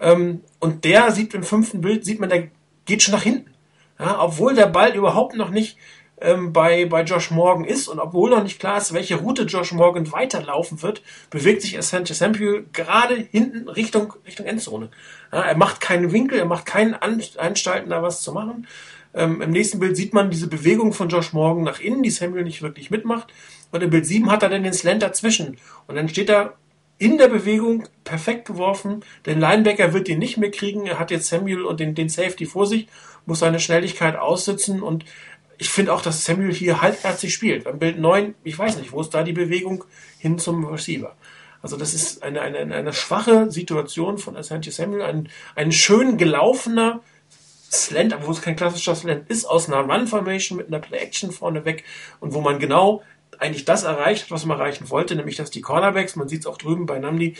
Ähm, und der sieht im fünften Bild, sieht man, der geht schon nach hinten. Ja, obwohl der Ball überhaupt noch nicht ähm, bei, bei Josh Morgan ist und obwohl noch nicht klar ist, welche Route Josh Morgan weiterlaufen wird, bewegt sich Asante Samuel gerade hinten Richtung, Richtung Endzone. Ja, er macht keinen Winkel, er macht keinen Anstalten, da was zu machen. Ähm, Im nächsten Bild sieht man diese Bewegung von Josh Morgan nach innen, die Samuel nicht wirklich mitmacht. Und im Bild 7 hat er dann den Slant dazwischen. Und dann steht er in der Bewegung perfekt geworfen. Den Linebacker wird ihn nicht mehr kriegen. Er hat jetzt Samuel und den, den Safety vor sich, muss seine Schnelligkeit aussitzen. Und ich finde auch, dass Samuel hier halbherzig spielt. Beim Bild 9, ich weiß nicht, wo ist da die Bewegung hin zum Receiver? Also das ist eine, eine, eine schwache Situation von Asante Samuel, ein, ein schön gelaufener, Slant, wo es kein klassischer Slant ist, aus einer Run-Formation mit einer Play-Action vorneweg und wo man genau eigentlich das erreicht, was man erreichen wollte, nämlich dass die Cornerbacks, man sieht es auch drüben bei Namdi,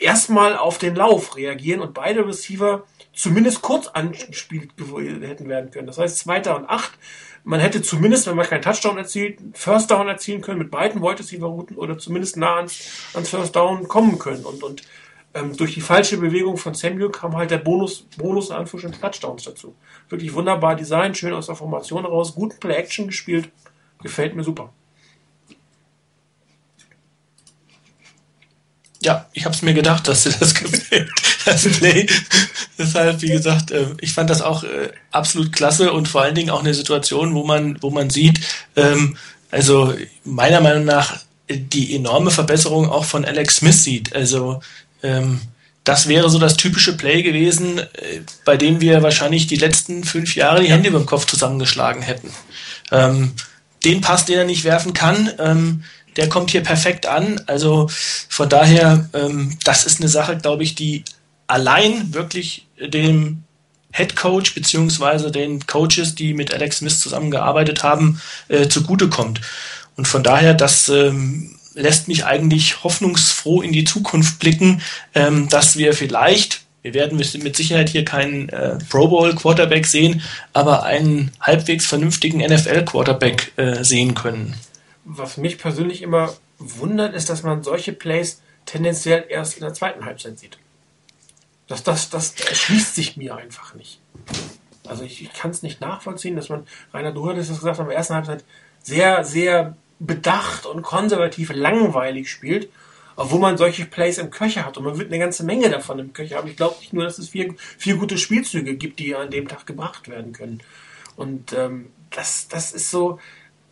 erstmal auf den Lauf reagieren und beide Receiver zumindest kurz angespielt hätten werden können. Das heißt, Zweiter und Acht. Man hätte zumindest, wenn man keinen Touchdown erzielt, First Down erzielen können mit beiden Wide Receiver Routen oder zumindest nah ans, ans First Down kommen können. Und, und ähm, durch die falsche Bewegung von Samuel kam halt der Bonus, Bonus in Anführungsstrichen Touchdowns dazu. Wirklich wunderbar Design, schön aus der Formation raus, gut Play-Action gespielt. Gefällt mir super. Ja, ich habe es mir gedacht, dass dir das [LAUGHS] gefällt, das Play. Deshalb, wie gesagt, äh, ich fand das auch äh, absolut klasse und vor allen Dingen auch eine Situation, wo man, wo man sieht, ähm, also meiner Meinung nach die enorme Verbesserung auch von Alex Smith sieht. Also ähm, das wäre so das typische Play gewesen, äh, bei dem wir wahrscheinlich die letzten fünf Jahre die Hände über dem Kopf zusammengeschlagen hätten. Ähm, den Pass, den er nicht werfen kann, ähm, der kommt hier perfekt an. Also von daher, ähm, das ist eine Sache, glaube ich, die allein wirklich dem Head Coach beziehungsweise den Coaches, die mit Alex Smith zusammengearbeitet haben, äh, zugutekommt. Und von daher, das ähm, lässt mich eigentlich hoffnungsfroh in die Zukunft blicken, ähm, dass wir vielleicht, wir werden mit Sicherheit hier keinen äh, Pro Bowl Quarterback sehen, aber einen halbwegs vernünftigen NFL Quarterback äh, sehen können was mich persönlich immer wundert, ist, dass man solche Plays tendenziell erst in der zweiten Halbzeit sieht. Das, das, das erschließt sich mir einfach nicht. Also ich, ich kann es nicht nachvollziehen, dass man, Rainer, du hattest es gesagt, in der ersten Halbzeit sehr, sehr bedacht und konservativ langweilig spielt, obwohl man solche Plays im Köcher hat. Und man wird eine ganze Menge davon im Köcher haben. Ich glaube nicht nur, dass es vier, vier gute Spielzüge gibt, die an dem Tag gebracht werden können. Und ähm, das, das ist so,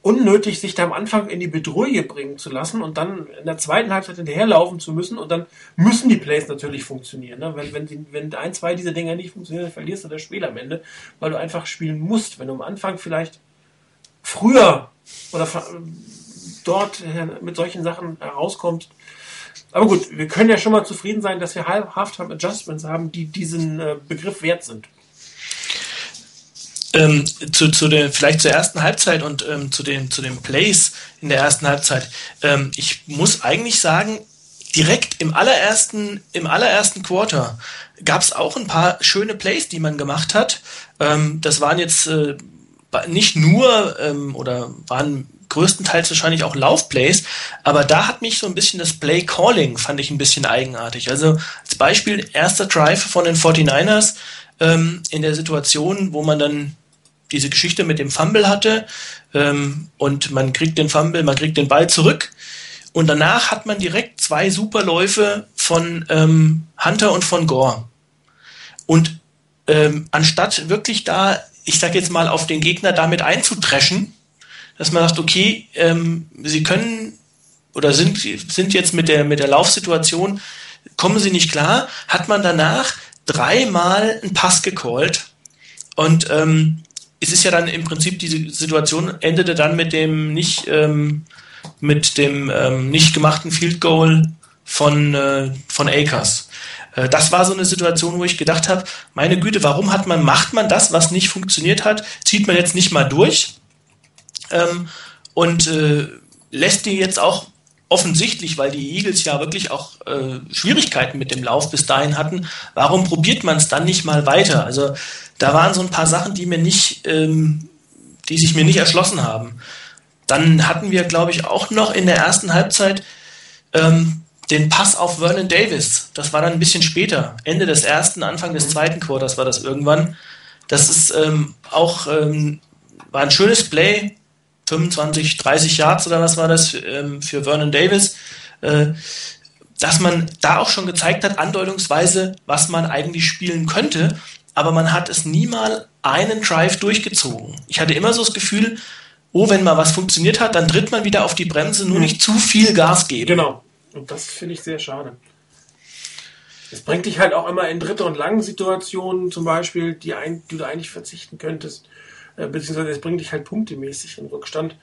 unnötig, sich da am Anfang in die Bedrohung bringen zu lassen und dann in der zweiten Halbzeit hinterherlaufen zu müssen und dann müssen die Plays natürlich funktionieren. Ne? Wenn, wenn, die, wenn ein, zwei dieser Dinger nicht funktionieren, dann verlierst du das Spiel am Ende, weil du einfach spielen musst. Wenn du am Anfang vielleicht früher oder dort mit solchen Sachen herauskommst. Aber gut, wir können ja schon mal zufrieden sein, dass wir Halftime Adjustments haben, die diesen äh, Begriff wert sind. Ähm, zu, zu der, vielleicht zur ersten Halbzeit und ähm, zu, den, zu den Plays in der ersten Halbzeit. Ähm, ich muss eigentlich sagen, direkt im allerersten, im allerersten Quarter gab es auch ein paar schöne Plays, die man gemacht hat. Ähm, das waren jetzt äh, nicht nur ähm, oder waren größtenteils wahrscheinlich auch Laufplays, aber da hat mich so ein bisschen das Play Calling fand ich ein bisschen eigenartig. Also als Beispiel erster Drive von den 49ers ähm, in der Situation, wo man dann diese Geschichte mit dem Fumble hatte ähm, und man kriegt den Fumble, man kriegt den Ball zurück und danach hat man direkt zwei Superläufe von ähm, Hunter und von Gore. Und ähm, anstatt wirklich da, ich sag jetzt mal, auf den Gegner damit einzudreschen, dass man sagt, okay, ähm, sie können oder sind, sind jetzt mit der, mit der Laufsituation, kommen sie nicht klar, hat man danach dreimal einen Pass gecallt und ähm, es ist ja dann im Prinzip diese Situation endete dann mit dem nicht ähm, mit dem ähm, nicht gemachten Field Goal von äh, von Akers. Äh, das war so eine Situation, wo ich gedacht habe, meine Güte, warum hat man macht man das, was nicht funktioniert hat, zieht man jetzt nicht mal durch ähm, und äh, lässt die jetzt auch offensichtlich, weil die Eagles ja wirklich auch äh, Schwierigkeiten mit dem Lauf bis dahin hatten, warum probiert man es dann nicht mal weiter? Also da waren so ein paar Sachen, die mir nicht, ähm, die sich mir nicht erschlossen haben. Dann hatten wir, glaube ich, auch noch in der ersten Halbzeit ähm, den Pass auf Vernon Davis. Das war dann ein bisschen später, Ende des ersten, Anfang des zweiten Quarters war das irgendwann. Das ist ähm, auch ähm, war ein schönes Play, 25, 30 Yards oder was war das ähm, für Vernon Davis, äh, dass man da auch schon gezeigt hat, andeutungsweise, was man eigentlich spielen könnte, aber man hat es nie mal einen Drive durchgezogen. Ich hatte immer so das Gefühl, oh, wenn mal was funktioniert hat, dann tritt man wieder auf die Bremse, nur nicht zu viel Gas geben. Genau. Und das finde ich sehr schade. Es bringt dich halt auch immer in dritte und langen Situationen zum Beispiel, die, ein, du eigentlich verzichten könntest, äh, beziehungsweise es bringt dich halt punktemäßig in Rückstand.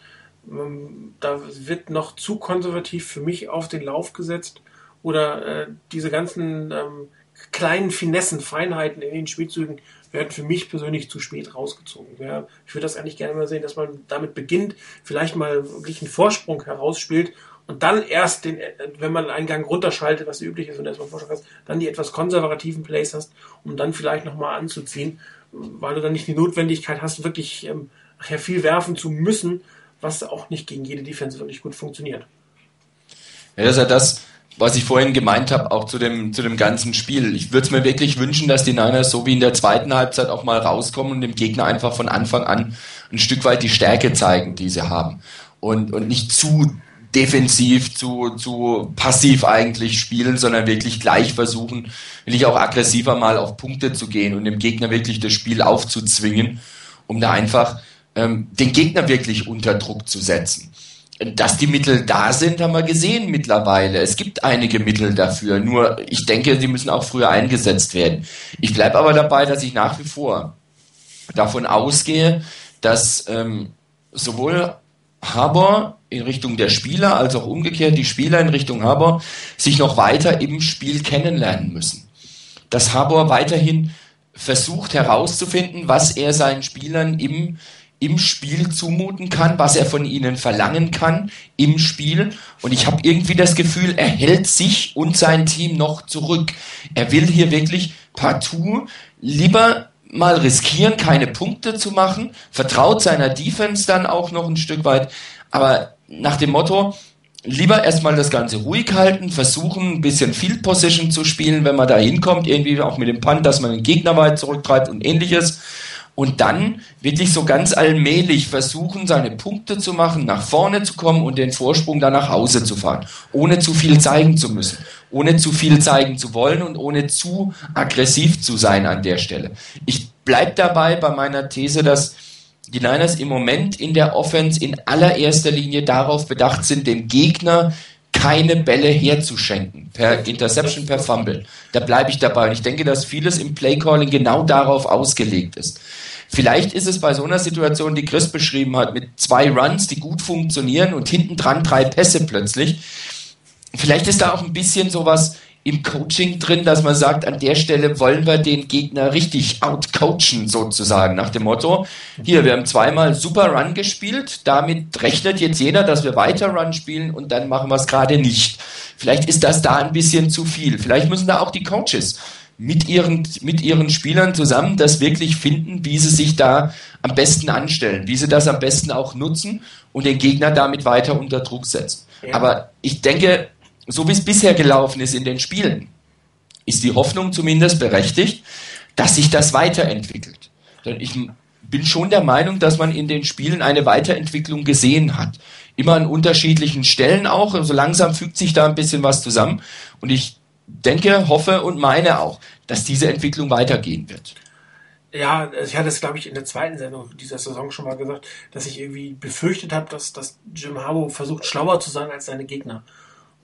Ähm, da wird noch zu konservativ für mich auf den Lauf gesetzt oder äh, diese ganzen ähm, kleinen Finessen, Feinheiten in den Spielzügen werden für mich persönlich zu spät rausgezogen. Ja, ich würde das eigentlich gerne mal sehen, dass man damit beginnt, vielleicht mal wirklich einen Vorsprung herausspielt und dann erst den, wenn man einen Gang runterschaltet, was üblich ist und erstmal Vorschlag hast, dann die etwas konservativen Plays hast, um dann vielleicht nochmal anzuziehen, weil du dann nicht die Notwendigkeit hast, wirklich ähm, viel werfen zu müssen, was auch nicht gegen jede Defense wirklich gut funktioniert. Ja, das ist ja das, was ich vorhin gemeint habe, auch zu dem, zu dem ganzen Spiel. Ich würde es mir wirklich wünschen, dass die Niners so wie in der zweiten Halbzeit auch mal rauskommen und dem Gegner einfach von Anfang an ein Stück weit die Stärke zeigen, die sie haben. Und, und nicht zu defensiv, zu, zu passiv eigentlich spielen, sondern wirklich gleich versuchen, wirklich auch aggressiver mal auf Punkte zu gehen und dem Gegner wirklich das Spiel aufzuzwingen, um da einfach ähm, den Gegner wirklich unter Druck zu setzen. Dass die Mittel da sind, haben wir gesehen mittlerweile. Es gibt einige Mittel dafür. Nur ich denke, sie müssen auch früher eingesetzt werden. Ich bleibe aber dabei, dass ich nach wie vor davon ausgehe, dass ähm, sowohl Haber in Richtung der Spieler als auch umgekehrt die Spieler in Richtung Haber sich noch weiter im Spiel kennenlernen müssen. Dass Haber weiterhin versucht herauszufinden, was er seinen Spielern im, im Spiel zumuten kann, was er von ihnen verlangen kann im Spiel. Und ich habe irgendwie das Gefühl, er hält sich und sein Team noch zurück. Er will hier wirklich partout lieber mal riskieren, keine Punkte zu machen, vertraut seiner Defense dann auch noch ein Stück weit, aber nach dem Motto, lieber erstmal das Ganze ruhig halten, versuchen ein bisschen Field Position zu spielen, wenn man da hinkommt, irgendwie auch mit dem Punt, dass man den Gegner weit zurücktreibt und ähnliches. Und dann wirklich so ganz allmählich versuchen, seine Punkte zu machen, nach vorne zu kommen und den Vorsprung dann nach Hause zu fahren, ohne zu viel zeigen zu müssen, ohne zu viel zeigen zu wollen und ohne zu aggressiv zu sein an der Stelle. Ich bleib dabei bei meiner These, dass die Niners im Moment in der Offense in allererster Linie darauf bedacht sind, dem Gegner keine Bälle herzuschenken, per Interception, per Fumble. Da bleibe ich dabei. Und ich denke, dass vieles im Playcalling genau darauf ausgelegt ist. Vielleicht ist es bei so einer Situation, die Chris beschrieben hat, mit zwei Runs, die gut funktionieren und hinten dran drei Pässe plötzlich. Vielleicht ist da auch ein bisschen sowas im Coaching drin, dass man sagt, an der Stelle wollen wir den Gegner richtig outcoachen, sozusagen, nach dem Motto, hier, wir haben zweimal super Run gespielt, damit rechnet jetzt jeder, dass wir weiter Run spielen und dann machen wir es gerade nicht. Vielleicht ist das da ein bisschen zu viel. Vielleicht müssen da auch die Coaches mit ihren, mit ihren Spielern zusammen das wirklich finden, wie sie sich da am besten anstellen, wie sie das am besten auch nutzen und den Gegner damit weiter unter Druck setzen. Ja. Aber ich denke, so wie es bisher gelaufen ist in den Spielen, ist die Hoffnung zumindest berechtigt, dass sich das weiterentwickelt. Denn ich bin schon der Meinung, dass man in den Spielen eine Weiterentwicklung gesehen hat. Immer an unterschiedlichen Stellen auch. So also langsam fügt sich da ein bisschen was zusammen. Und ich denke, hoffe und meine auch, dass diese Entwicklung weitergehen wird. Ja, ich hatte es, glaube ich, in der zweiten Sendung dieser Saison schon mal gesagt, dass ich irgendwie befürchtet habe, dass, dass Jim Harbaugh versucht, schlauer zu sein als seine Gegner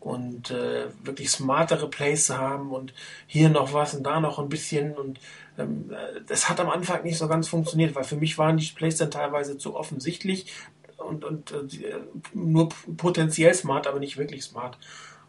und äh, wirklich smartere Plays zu haben und hier noch was und da noch ein bisschen und ähm, das hat am Anfang nicht so ganz funktioniert, weil für mich waren die Plays dann teilweise zu offensichtlich und, und äh, nur potenziell smart, aber nicht wirklich smart.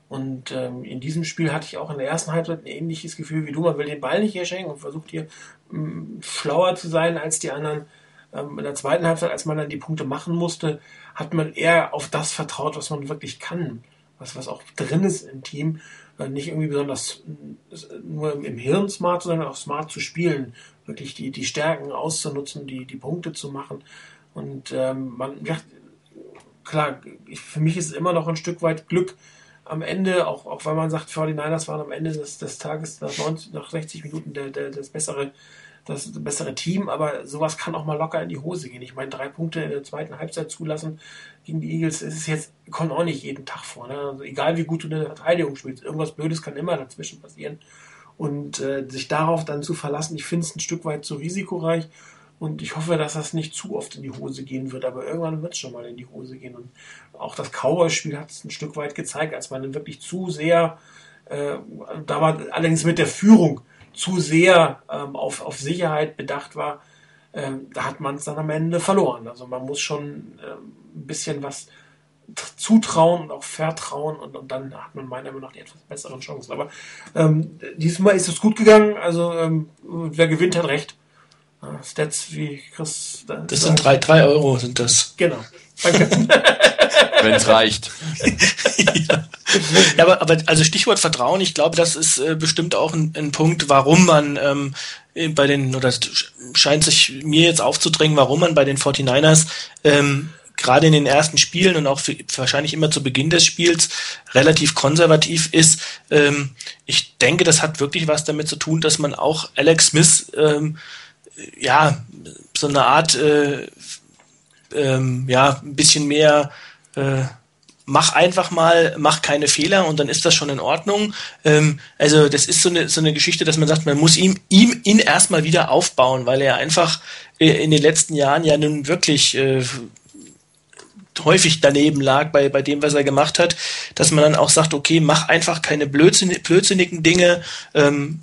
Und ähm, in diesem Spiel hatte ich auch in der ersten Halbzeit ein ähnliches Gefühl wie du. Man will den Ball nicht herschenken und versucht hier ähm, schlauer zu sein als die anderen. Ähm, in der zweiten Halbzeit, als man dann die Punkte machen musste, hat man eher auf das vertraut, was man wirklich kann was, was auch drin ist im Team, äh, nicht irgendwie besonders äh, nur im Hirn smart, sondern auch smart zu spielen, wirklich die, die Stärken auszunutzen, die, die Punkte zu machen. Und ähm, man, ja, klar, ich, für mich ist es immer noch ein Stück weit Glück am Ende, auch, auch weil man sagt, 49ers waren am Ende des, des Tages nach, 90, nach 60 Minuten der, der, das bessere das bessere Team, aber sowas kann auch mal locker in die Hose gehen. Ich meine, drei Punkte in der zweiten Halbzeit zulassen gegen die Eagles ist jetzt, kommt auch nicht jeden Tag vor. Ne? Also egal wie gut du eine Verteidigung spielst, irgendwas Blödes kann immer dazwischen passieren. Und äh, sich darauf dann zu verlassen, ich finde es ein Stück weit zu risikoreich. Und ich hoffe, dass das nicht zu oft in die Hose gehen wird, aber irgendwann wird es schon mal in die Hose gehen. Und auch das Cowboy-Spiel hat es ein Stück weit gezeigt, als man dann wirklich zu sehr, äh, da war allerdings mit der Führung zu sehr ähm, auf, auf Sicherheit bedacht war, ähm, da hat man es dann am Ende verloren. Also man muss schon ähm, ein bisschen was zutrauen und auch vertrauen und, und dann hat man meiner Meinung nach die etwas besseren Chancen. Aber ähm, diesmal ist es gut gegangen, also ähm, wer gewinnt, hat recht. Stats wie Chris. Das, das sind drei, drei Euro, sind das. Genau. Danke. [LAUGHS] wenn es reicht. ja. ja, aber, aber also Stichwort Vertrauen, ich glaube, das ist äh, bestimmt auch ein, ein Punkt, warum man ähm, bei den, oder scheint sich mir jetzt aufzudrängen, warum man bei den 49ers ähm, gerade in den ersten Spielen und auch für, wahrscheinlich immer zu Beginn des Spiels relativ konservativ ist. Ähm, ich denke, das hat wirklich was damit zu tun, dass man auch Alex Smith ähm, ja so eine Art äh, ähm, ja ein bisschen mehr äh, mach einfach mal, mach keine Fehler und dann ist das schon in Ordnung. Ähm, also das ist so eine, so eine Geschichte, dass man sagt, man muss ihm, ihm ihn erstmal wieder aufbauen, weil er einfach äh, in den letzten Jahren ja nun wirklich äh, häufig daneben lag bei, bei dem, was er gemacht hat, dass man dann auch sagt, okay, mach einfach keine blödsinn, blödsinnigen Dinge, ähm,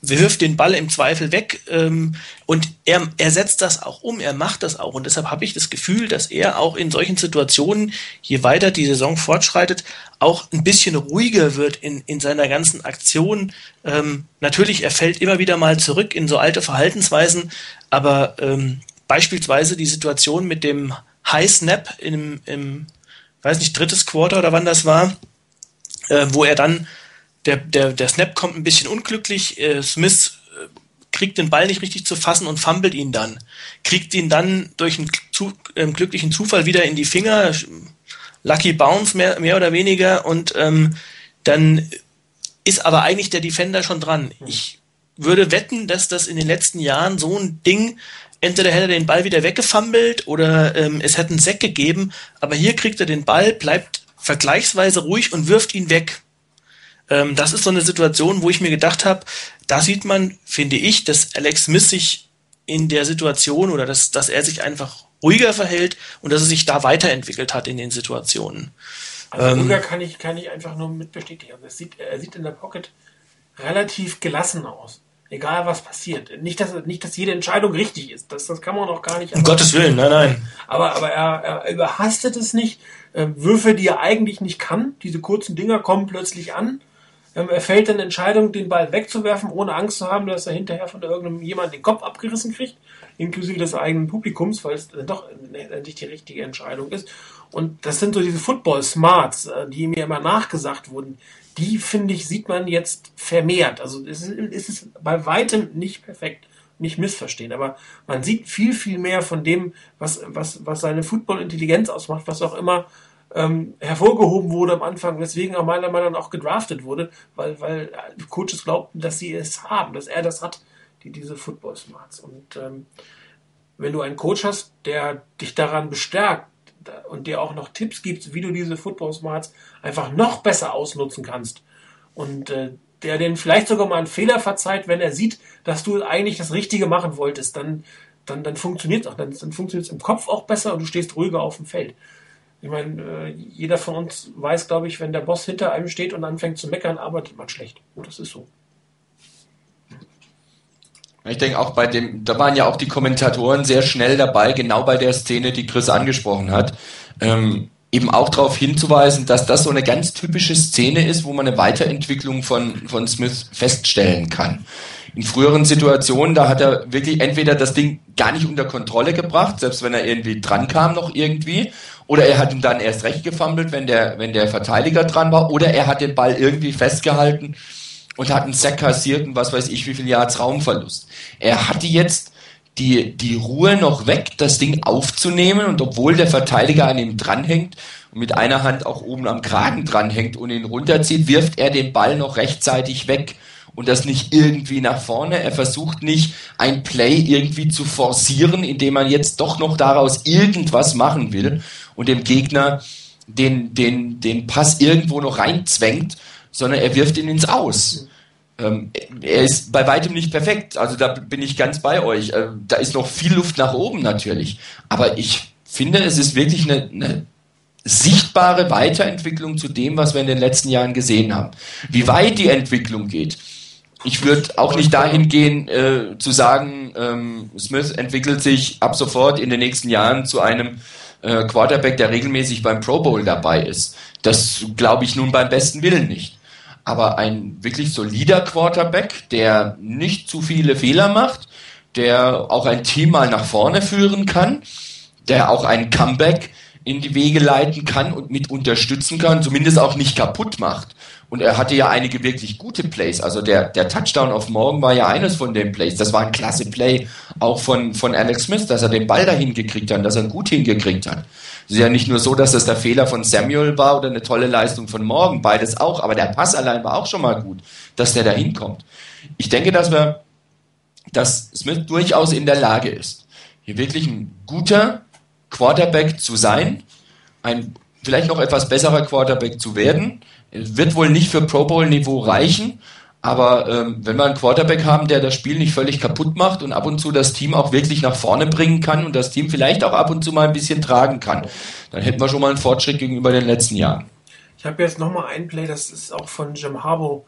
wirf den Ball im Zweifel weg ähm, und er, er setzt das auch um, er macht das auch und deshalb habe ich das Gefühl, dass er auch in solchen Situationen, je weiter die Saison fortschreitet, auch ein bisschen ruhiger wird in, in seiner ganzen Aktion. Ähm, natürlich, er fällt immer wieder mal zurück in so alte Verhaltensweisen, aber ähm, beispielsweise die Situation mit dem High Snap im, im weiß nicht, drittes Quarter oder wann das war, äh, wo er dann, der, der, der Snap kommt ein bisschen unglücklich, äh, Smith äh, kriegt den Ball nicht richtig zu fassen und fummelt ihn dann. Kriegt ihn dann durch einen zu, äh, glücklichen Zufall wieder in die Finger, Lucky Bounce mehr, mehr oder weniger und ähm, dann ist aber eigentlich der Defender schon dran. Ich würde wetten, dass das in den letzten Jahren so ein Ding entweder hätte er den Ball wieder weggefummelt oder ähm, es hätte einen Sack gegeben, aber hier kriegt er den Ball, bleibt vergleichsweise ruhig und wirft ihn weg. Ähm, das ist so eine Situation, wo ich mir gedacht habe, da sieht man, finde ich, dass Alex Smith sich in der Situation oder dass, dass er sich einfach ruhiger verhält und dass er sich da weiterentwickelt hat in den Situationen. Also ähm, ruhiger kann ich, kann ich einfach nur mit bestätigen. Also sieht, er sieht in der Pocket relativ gelassen aus egal was passiert. Nicht, dass, nicht, dass jede Entscheidung richtig ist. Das, das kann man auch gar nicht. Um Gottes Willen, nein, nein. Aber, aber er, er überhastet es nicht. Würfe, die er eigentlich nicht kann. Diese kurzen Dinger kommen plötzlich an. Ähm, er fällt dann Entscheidung, den Ball wegzuwerfen, ohne Angst zu haben, dass er hinterher von irgendeinem jemand den Kopf abgerissen kriegt, inklusive des eigenen Publikums, weil es doch nicht die richtige Entscheidung ist. Und das sind so diese Football Smarts, äh, die mir immer nachgesagt wurden die finde ich, sieht man jetzt vermehrt. Also es ist, es ist bei weitem nicht perfekt, nicht missverstehen, aber man sieht viel, viel mehr von dem, was, was, was seine Football-Intelligenz ausmacht, was auch immer ähm, hervorgehoben wurde am Anfang, weswegen er meiner Meinung nach auch gedraftet wurde, weil, weil Coaches glaubten, dass sie es haben, dass er das hat, die, diese Football Smarts. Und ähm, wenn du einen Coach hast, der dich daran bestärkt, und dir auch noch Tipps gibt, wie du diese Football Smarts einfach noch besser ausnutzen kannst. Und äh, der den vielleicht sogar mal einen Fehler verzeiht, wenn er sieht, dass du eigentlich das Richtige machen wolltest, dann, dann, dann funktioniert es auch. Dann, dann funktioniert es im Kopf auch besser und du stehst ruhiger auf dem Feld. Ich meine, äh, jeder von uns weiß, glaube ich, wenn der Boss hinter einem steht und anfängt zu meckern, arbeitet man schlecht. Das ist so. Ich denke auch bei dem, da waren ja auch die Kommentatoren sehr schnell dabei, genau bei der Szene, die Chris angesprochen hat, ähm, eben auch darauf hinzuweisen, dass das so eine ganz typische Szene ist, wo man eine Weiterentwicklung von, von Smith feststellen kann. In früheren Situationen, da hat er wirklich entweder das Ding gar nicht unter Kontrolle gebracht, selbst wenn er irgendwie dran kam noch irgendwie, oder er hat ihn dann erst recht gefummelt, wenn der, wenn der Verteidiger dran war, oder er hat den Ball irgendwie festgehalten und hat einen Sack kassiert und was weiß ich, wie viel Yards Raumverlust. Er hatte jetzt die, die Ruhe noch weg, das Ding aufzunehmen und obwohl der Verteidiger an ihm dranhängt und mit einer Hand auch oben am Kragen dranhängt und ihn runterzieht, wirft er den Ball noch rechtzeitig weg und das nicht irgendwie nach vorne. Er versucht nicht, ein Play irgendwie zu forcieren, indem man jetzt doch noch daraus irgendwas machen will und dem Gegner den, den, den Pass irgendwo noch reinzwängt, sondern er wirft ihn ins Aus. Ähm, er ist bei weitem nicht perfekt, also da bin ich ganz bei euch. Äh, da ist noch viel Luft nach oben natürlich. Aber ich finde, es ist wirklich eine, eine sichtbare Weiterentwicklung zu dem, was wir in den letzten Jahren gesehen haben. Wie weit die Entwicklung geht, ich würde auch nicht dahin gehen, äh, zu sagen, ähm, Smith entwickelt sich ab sofort in den nächsten Jahren zu einem äh, Quarterback, der regelmäßig beim Pro Bowl dabei ist. Das glaube ich nun beim besten Willen nicht aber ein wirklich solider Quarterback, der nicht zu viele Fehler macht, der auch ein Team mal nach vorne führen kann, der auch ein Comeback in die Wege leiten kann und mit unterstützen kann, zumindest auch nicht kaputt macht. Und er hatte ja einige wirklich gute Plays. Also der, der Touchdown auf morgen war ja eines von den Plays. Das war ein klasse Play auch von, von Alex Smith, dass er den Ball dahin gekriegt hat, dass er ihn gut hingekriegt hat. Es ist ja nicht nur so, dass das der Fehler von Samuel war oder eine tolle Leistung von morgen, beides auch, aber der Pass allein war auch schon mal gut, dass der da hinkommt. Ich denke, dass wir, dass Smith durchaus in der Lage ist, hier wirklich ein guter Quarterback zu sein, ein vielleicht noch etwas besserer Quarterback zu werden. Wird wohl nicht für Pro Bowl Niveau reichen, aber ähm, wenn wir einen Quarterback haben, der das Spiel nicht völlig kaputt macht und ab und zu das Team auch wirklich nach vorne bringen kann und das Team vielleicht auch ab und zu mal ein bisschen tragen kann, dann hätten wir schon mal einen Fortschritt gegenüber den letzten Jahren. Ich habe jetzt nochmal ein Play, das ist auch von Jim Harbaugh,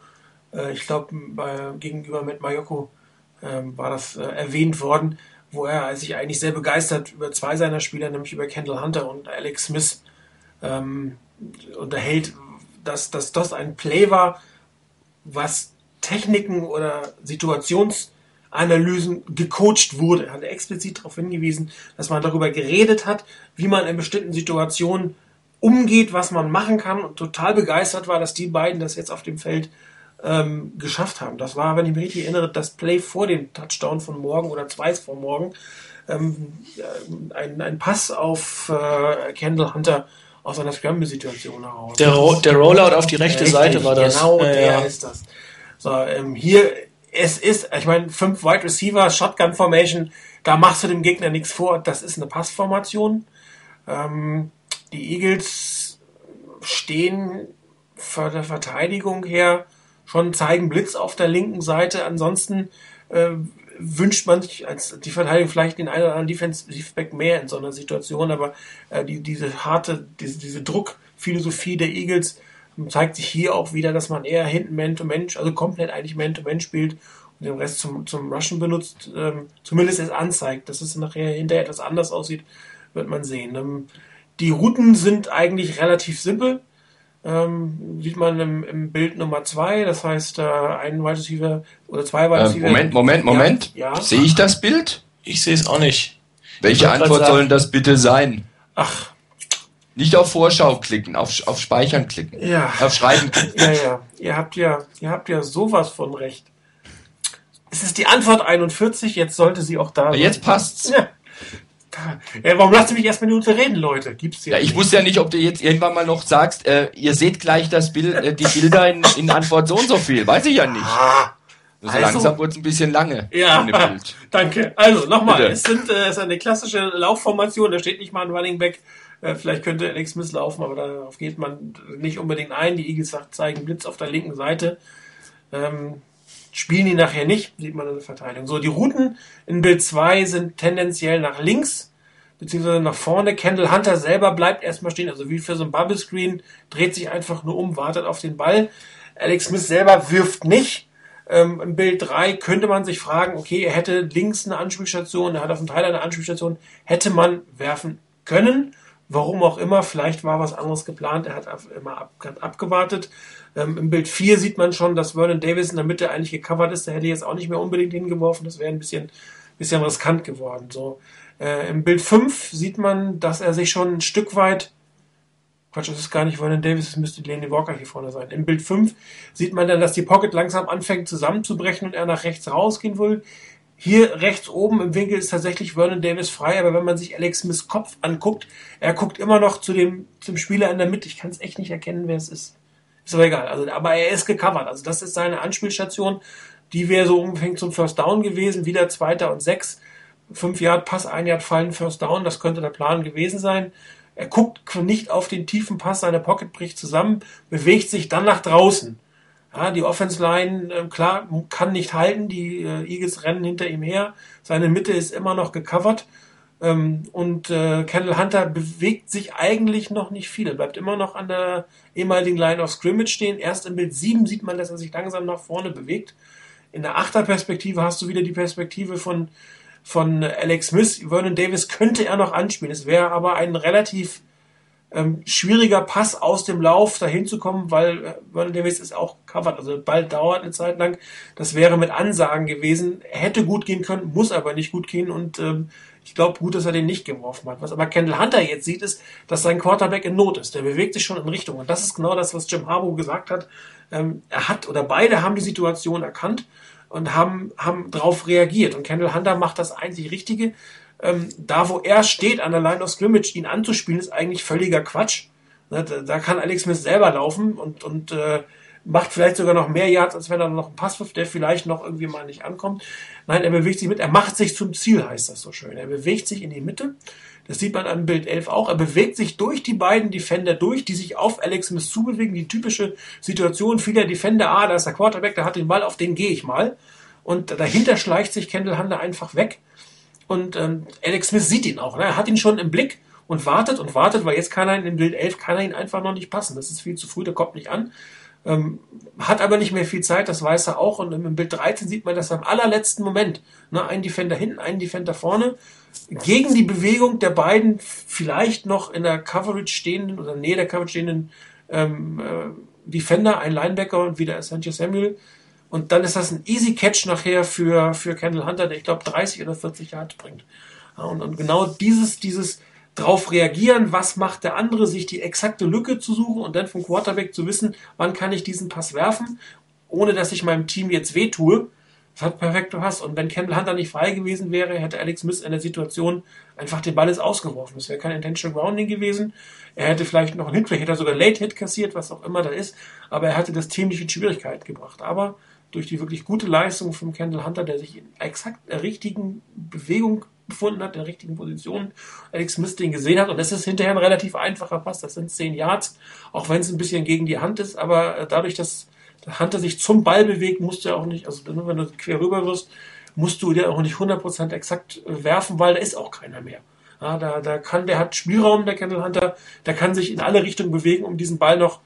äh, ich glaube gegenüber mit Mayoko äh, war das äh, erwähnt worden wo er sich eigentlich sehr begeistert über zwei seiner Spieler, nämlich über Kendall Hunter und Alex Smith, ähm, unterhält, dass, dass das ein Play war, was Techniken oder Situationsanalysen gecoacht wurde. Er hat explizit darauf hingewiesen, dass man darüber geredet hat, wie man in bestimmten Situationen umgeht, was man machen kann und total begeistert war, dass die beiden das jetzt auf dem Feld ähm, geschafft haben. Das war, wenn ich mich richtig erinnere, das Play vor dem Touchdown von morgen oder zwei von morgen. Ähm, ein, ein Pass auf äh, Kendall Hunter aus einer Scramble-Situation heraus. Der, Ro der Rollout auf die rechte richtig, Seite war das. Genau, ja, der ja. ist das. So, ähm, hier, es ist, ich meine, fünf Wide Receiver, Shotgun Formation, da machst du dem Gegner nichts vor. Das ist eine Passformation. Ähm, die Eagles stehen von der Verteidigung her schon zeigen Blitz auf der linken Seite. Ansonsten äh, wünscht man sich als die Verteidigung vielleicht den einen oder anderen Defensive Back mehr in so einer Situation, aber äh, die, diese harte, diese, diese Druckphilosophie der Eagles zeigt sich hier auch wieder, dass man eher hinten Man-to-Man, also komplett eigentlich Man-to-Man spielt und den Rest zum, zum Rushen benutzt, ähm, zumindest es anzeigt. Dass es nachher hinterher etwas anders aussieht, wird man sehen. Ähm, die Routen sind eigentlich relativ simpel ähm, sieht man im, im, Bild Nummer zwei, das heißt äh, ein Wide Receiver oder zwei Wide äh, Receiver. Äh, Moment, Moment, Moment. Ja, ja. Sehe ich das Bild? Ich sehe es auch nicht. Welche Antwort soll das bitte sein? Ach. Nicht auf Vorschau klicken, auf, auf Speichern klicken. Ja. Auf Schreiben klicken. Ja, ja. Ihr habt ja, ihr habt ja sowas von recht. Es ist die Antwort 41, jetzt sollte sie auch da sein. Jetzt passt's. Ja. Ja, warum lasst ihr mich erst eine Minute reden, Leute? Gibt's ja, ich nicht. wusste ja nicht, ob du jetzt irgendwann mal noch sagst, äh, ihr seht gleich das Bild, äh, die Bilder in, in, Antwort so und so viel. Weiß ich ja nicht. Ah, so also, langsam wurde es ein bisschen lange. Ja, [LAUGHS] danke. Also nochmal, es, sind, äh, es ist eine klassische Laufformation, da steht nicht mal ein Running Back. Äh, vielleicht könnte Alex Smith laufen, aber darauf geht man nicht unbedingt ein. Die Eagles zeigen Blitz auf der linken Seite. Ähm, spielen die nachher nicht, sieht man in der Verteidigung. So, die Routen in Bild 2 sind tendenziell nach links, beziehungsweise nach vorne. Kendall Hunter selber bleibt erstmal stehen, also wie für so ein Bubble Screen, dreht sich einfach nur um, wartet auf den Ball. Alex Smith selber wirft nicht. Ähm, Im Bild 3 könnte man sich fragen, okay, er hätte links eine Anspielstation, er hat auf dem Teil eine Anspielstation, hätte man werfen können. Warum auch immer, vielleicht war was anderes geplant, er hat immer ab, abgewartet. Ähm, Im Bild 4 sieht man schon, dass Vernon Davis in der Mitte eigentlich gecovert ist. Da hätte ich jetzt auch nicht mehr unbedingt hingeworfen. Das wäre ein bisschen, bisschen riskant geworden. So. Äh, Im Bild 5 sieht man, dass er sich schon ein Stück weit Quatsch, das ist gar nicht Vernon Davis, das müsste Lenny Walker hier vorne sein. Im Bild 5 sieht man dann, dass die Pocket langsam anfängt zusammenzubrechen und er nach rechts rausgehen will. Hier rechts oben im Winkel ist tatsächlich Vernon Davis frei, aber wenn man sich Alex Smiths Kopf anguckt, er guckt immer noch zu dem, zum Spieler in der Mitte. Ich kann es echt nicht erkennen, wer es ist. Ist aber egal. Also, aber er ist gecovert. Also das ist seine Anspielstation. Die wäre so ungefähr zum First Down gewesen. Wieder Zweiter und Sechs. Fünf Yard Pass, ein Yard fallen, First Down. Das könnte der Plan gewesen sein. Er guckt nicht auf den tiefen Pass, seine Pocket bricht zusammen, bewegt sich dann nach draußen. Ja, die Offense Line, äh, klar, kann nicht halten. Die äh, Eagles rennen hinter ihm her. Seine Mitte ist immer noch gecovert. Ähm, und äh, Kendall Hunter bewegt sich eigentlich noch nicht viel. Er bleibt immer noch an der ehemaligen Line of Scrimmage stehen. Erst im Bild 7 sieht man, dass er sich langsam nach vorne bewegt. In der Achterperspektive hast du wieder die Perspektive von, von Alex Smith. Vernon Davis könnte er noch anspielen. Es wäre aber ein relativ ähm, schwieriger Pass aus dem Lauf dahin zu kommen, weil äh, Vernon Davis ist auch covered. Also bald dauert eine Zeit lang. Das wäre mit Ansagen gewesen. Hätte gut gehen können, muss aber nicht gut gehen. Und ähm, ich glaube gut, dass er den nicht geworfen hat. Was aber Kendall Hunter jetzt sieht, ist, dass sein Quarterback in Not ist. Der bewegt sich schon in Richtung. Und das ist genau das, was Jim Harbaugh gesagt hat. Ähm, er hat oder beide haben die Situation erkannt und haben, haben darauf reagiert. Und Kendall Hunter macht das einzig Richtige ähm, da wo er steht an der Line of Scrimmage, ihn anzuspielen, ist eigentlich völliger Quatsch. Ne, da, da, kann Alex Smith selber laufen und, und äh, macht vielleicht sogar noch mehr Yards, als wenn er noch einen Pass wirft, der vielleicht noch irgendwie mal nicht ankommt. Nein, er bewegt sich mit, er macht sich zum Ziel, heißt das so schön. Er bewegt sich in die Mitte. Das sieht man am Bild 11 auch. Er bewegt sich durch die beiden Defender durch, die sich auf Alex Smith zubewegen. Die typische Situation vieler Defender, ah, da ist der Quarterback, der hat den Ball, auf den gehe ich mal. Und dahinter schleicht sich Kendall Hunter einfach weg. Und ähm, Alex Smith sieht ihn auch. Ne? Er hat ihn schon im Blick und wartet und wartet, weil jetzt kann er in Bild 11 kann er ihn einfach noch nicht passen. Das ist viel zu früh, der kommt nicht an. Ähm, hat aber nicht mehr viel Zeit, das weiß er auch. Und im Bild 13 sieht man das am allerletzten Moment. Ne? Ein Defender hinten, ein Defender vorne. Gegen die Bewegung der beiden vielleicht noch in der Coverage stehenden oder nähe der Coverage stehenden ähm, äh, Defender, ein Linebacker und wieder Sanchez Samuel und dann ist das ein easy Catch nachher für, für Kendall Hunter, der ich glaube 30 oder 40 Yards bringt. Und, und genau dieses, dieses drauf reagieren, was macht der andere, sich die exakte Lücke zu suchen und dann vom Quarterback zu wissen, wann kann ich diesen Pass werfen, ohne dass ich meinem Team jetzt wehtue. Das hat perfekt gepasst. Und wenn Kendall Hunter nicht frei gewesen wäre, hätte Alex Smith in der Situation einfach den Ball ist ausgeworfen. Das wäre kein Intentional Grounding gewesen. Er hätte vielleicht noch einen Hit, vielleicht hätte er sogar Late Hit kassiert, was auch immer da ist. Aber er hatte das Team nicht in Schwierigkeit gebracht. Aber durch die wirklich gute Leistung von Kendall Hunter, der sich in exakt der richtigen Bewegung befunden hat, in der richtigen Position, Alex Smith den gesehen hat. Und das ist hinterher ein relativ einfacher Pass. Das sind zehn Yards, auch wenn es ein bisschen gegen die Hand ist. Aber äh, dadurch, dass der Hunter sich zum Ball bewegt, musst du ja auch nicht, also wenn du quer rüber wirst, musst du dir auch nicht 100% exakt äh, werfen, weil da ist auch keiner mehr. Ja, da, da kann, der hat Spielraum, der Kendall Hunter, der kann sich in alle Richtungen bewegen, um diesen Ball noch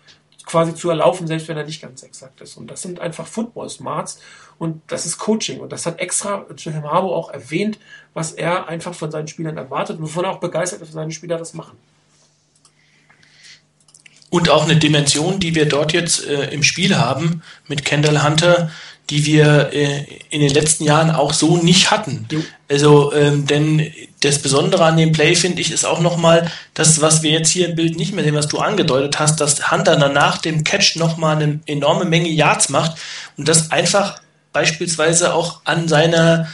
quasi zu erlaufen, selbst wenn er nicht ganz exakt ist. Und das sind einfach Football Smarts und das ist Coaching. Und das hat extra Jim Harbour auch erwähnt, was er einfach von seinen Spielern erwartet und wovon er auch begeistert ist, dass seine Spieler das machen. Und auch eine Dimension, die wir dort jetzt äh, im Spiel haben mit Kendall Hunter, die wir äh, in den letzten Jahren auch so nicht hatten. Jo. Also, ähm, denn das Besondere an dem Play, finde ich, ist auch nochmal das, was wir jetzt hier im Bild nicht mehr sehen, was du angedeutet hast, dass Hunter dann nach dem Catch nochmal eine enorme Menge Yards macht und das einfach beispielsweise auch an seiner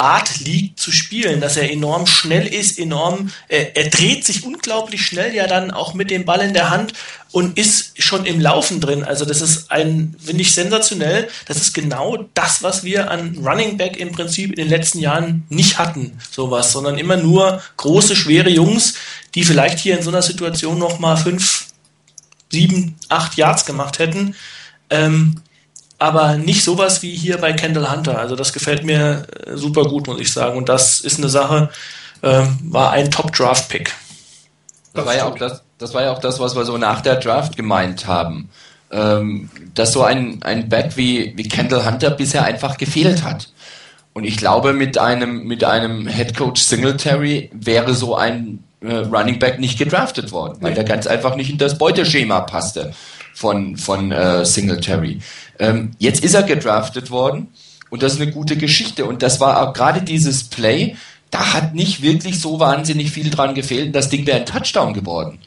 Art liegt zu spielen, dass er enorm schnell ist, enorm, äh, er dreht sich unglaublich schnell ja dann auch mit dem Ball in der Hand und ist schon im Laufen drin. Also das ist ein, finde ich, sensationell. Das ist genau das, was wir an Running Back im Prinzip in den letzten Jahren nicht hatten, sowas, sondern immer nur große, schwere Jungs, die vielleicht hier in so einer Situation nochmal fünf, sieben, acht Yards gemacht hätten. Ähm, aber nicht sowas wie hier bei Kendall Hunter. Also das gefällt mir äh, super gut, muss ich sagen. Und das ist eine Sache, äh, war ein Top-Draft-Pick. Das war ja auch das, das war ja auch das, was wir so nach der Draft gemeint haben. Ähm, dass so ein, ein Back wie, wie Kendall Hunter bisher einfach gefehlt hat. Und ich glaube, mit einem, mit einem Head Coach Singletary wäre so ein äh, Running Back nicht gedraftet worden, weil der ganz einfach nicht in das Beuteschema passte von, von äh, Singletary. Ähm, jetzt ist er gedraftet worden und das ist eine gute Geschichte. Und das war auch gerade dieses Play, da hat nicht wirklich so wahnsinnig viel dran gefehlt. Das Ding wäre ein Touchdown geworden.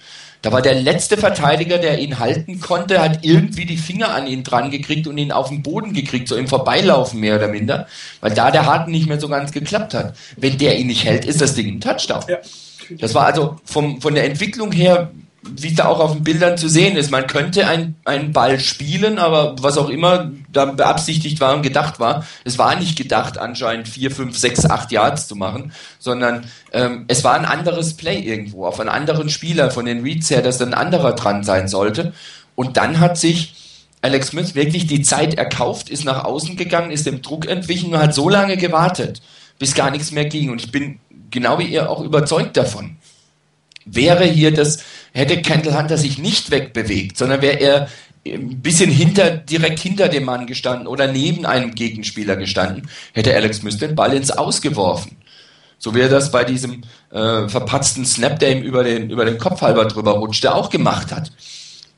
Da war der letzte Verteidiger, der ihn halten konnte, hat irgendwie die Finger an ihn dran gekriegt und ihn auf den Boden gekriegt, so im Vorbeilaufen mehr oder minder, weil da der Haken nicht mehr so ganz geklappt hat. Wenn der ihn nicht hält, ist das Ding ein Touchdown. Ja. Das war also vom, von der Entwicklung her wie da auch auf den Bildern zu sehen ist. Man könnte ein, einen Ball spielen, aber was auch immer da beabsichtigt war und gedacht war, es war nicht gedacht, anscheinend vier, fünf, sechs, acht Yards zu machen, sondern ähm, es war ein anderes Play irgendwo, auf einen anderen Spieler von den Reads her, dass dann ein anderer dran sein sollte. Und dann hat sich Alex Smith wirklich die Zeit erkauft, ist nach außen gegangen, ist dem Druck entwichen und hat so lange gewartet, bis gar nichts mehr ging. Und ich bin genau wie ihr auch überzeugt davon. Wäre hier das, hätte Kendall Hunter sich nicht wegbewegt, sondern wäre er ein bisschen hinter, direkt hinter dem Mann gestanden oder neben einem Gegenspieler gestanden, hätte Alex Smith den Ball ins Ausgeworfen. So wie er das bei diesem äh, verpatzten Snap, der ihm über den, über den Kopf halber drüber rutschte, auch gemacht hat.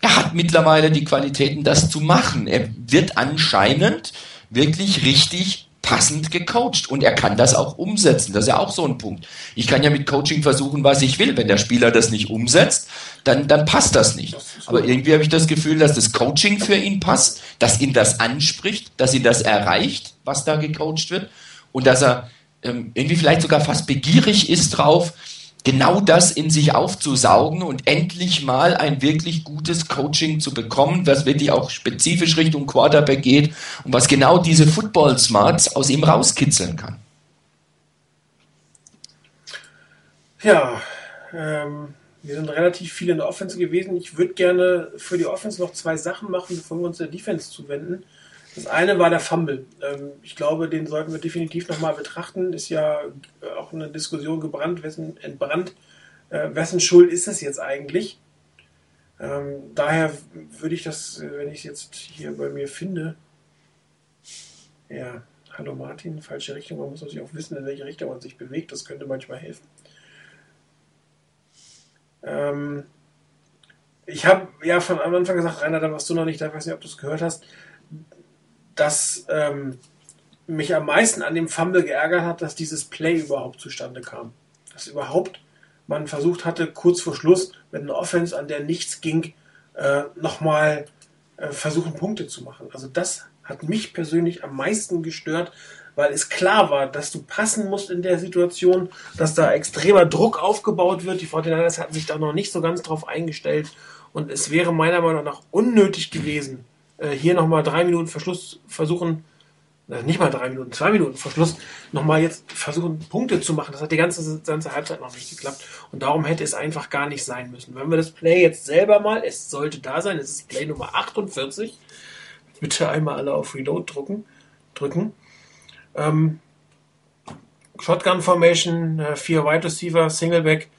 Er hat mittlerweile die Qualitäten, das zu machen. Er wird anscheinend wirklich richtig passend gecoacht und er kann das auch umsetzen. Das ist ja auch so ein Punkt. Ich kann ja mit Coaching versuchen, was ich will. Wenn der Spieler das nicht umsetzt, dann, dann passt das nicht. Aber irgendwie habe ich das Gefühl, dass das Coaching für ihn passt, dass ihn das anspricht, dass ihn das erreicht, was da gecoacht wird und dass er ähm, irgendwie vielleicht sogar fast begierig ist drauf, genau das in sich aufzusaugen und endlich mal ein wirklich gutes Coaching zu bekommen, was wirklich auch spezifisch Richtung Quarterback geht und was genau diese Football Smarts aus ihm rauskitzeln kann. Ja, ähm, wir sind relativ viel in der Offense gewesen. Ich würde gerne für die Offense noch zwei Sachen machen, bevor wir uns der Defense zuwenden. Das eine war der Fumble. Ähm, ich glaube, den sollten wir definitiv nochmal betrachten. Ist ja auch eine Diskussion gebrannt, wessen, entbrannt. Äh, wessen Schuld ist es jetzt eigentlich? Ähm, daher würde ich das, äh, wenn ich es jetzt hier bei mir finde, ja, hallo Martin, falsche Richtung. Man muss natürlich auch wissen, in welche Richtung man sich bewegt. Das könnte manchmal helfen. Ähm, ich habe ja von Anfang gesagt, Rainer, da warst du noch nicht da, ich weiß nicht, ob du es gehört hast das ähm, mich am meisten an dem Fumble geärgert hat, dass dieses Play überhaupt zustande kam. Dass überhaupt man versucht hatte, kurz vor Schluss mit einer Offense, an der nichts ging, äh, nochmal äh, versuchen, Punkte zu machen. Also das hat mich persönlich am meisten gestört, weil es klar war, dass du passen musst in der Situation, dass da extremer Druck aufgebaut wird. Die 49ers hatten sich da noch nicht so ganz drauf eingestellt und es wäre meiner Meinung nach unnötig gewesen, äh, hier nochmal drei Minuten Verschluss versuchen, äh, nicht mal drei Minuten, zwei Minuten Verschluss, nochmal jetzt versuchen, Punkte zu machen. Das hat die ganze, ganze Halbzeit noch nicht geklappt. Und darum hätte es einfach gar nicht sein müssen. Wenn wir das Play jetzt selber mal, es sollte da sein, es ist Play Nummer 48. Bitte einmal alle auf Reload drücken. drücken. Ähm, Shotgun Formation, äh, vier Wide Receiver, Singleback,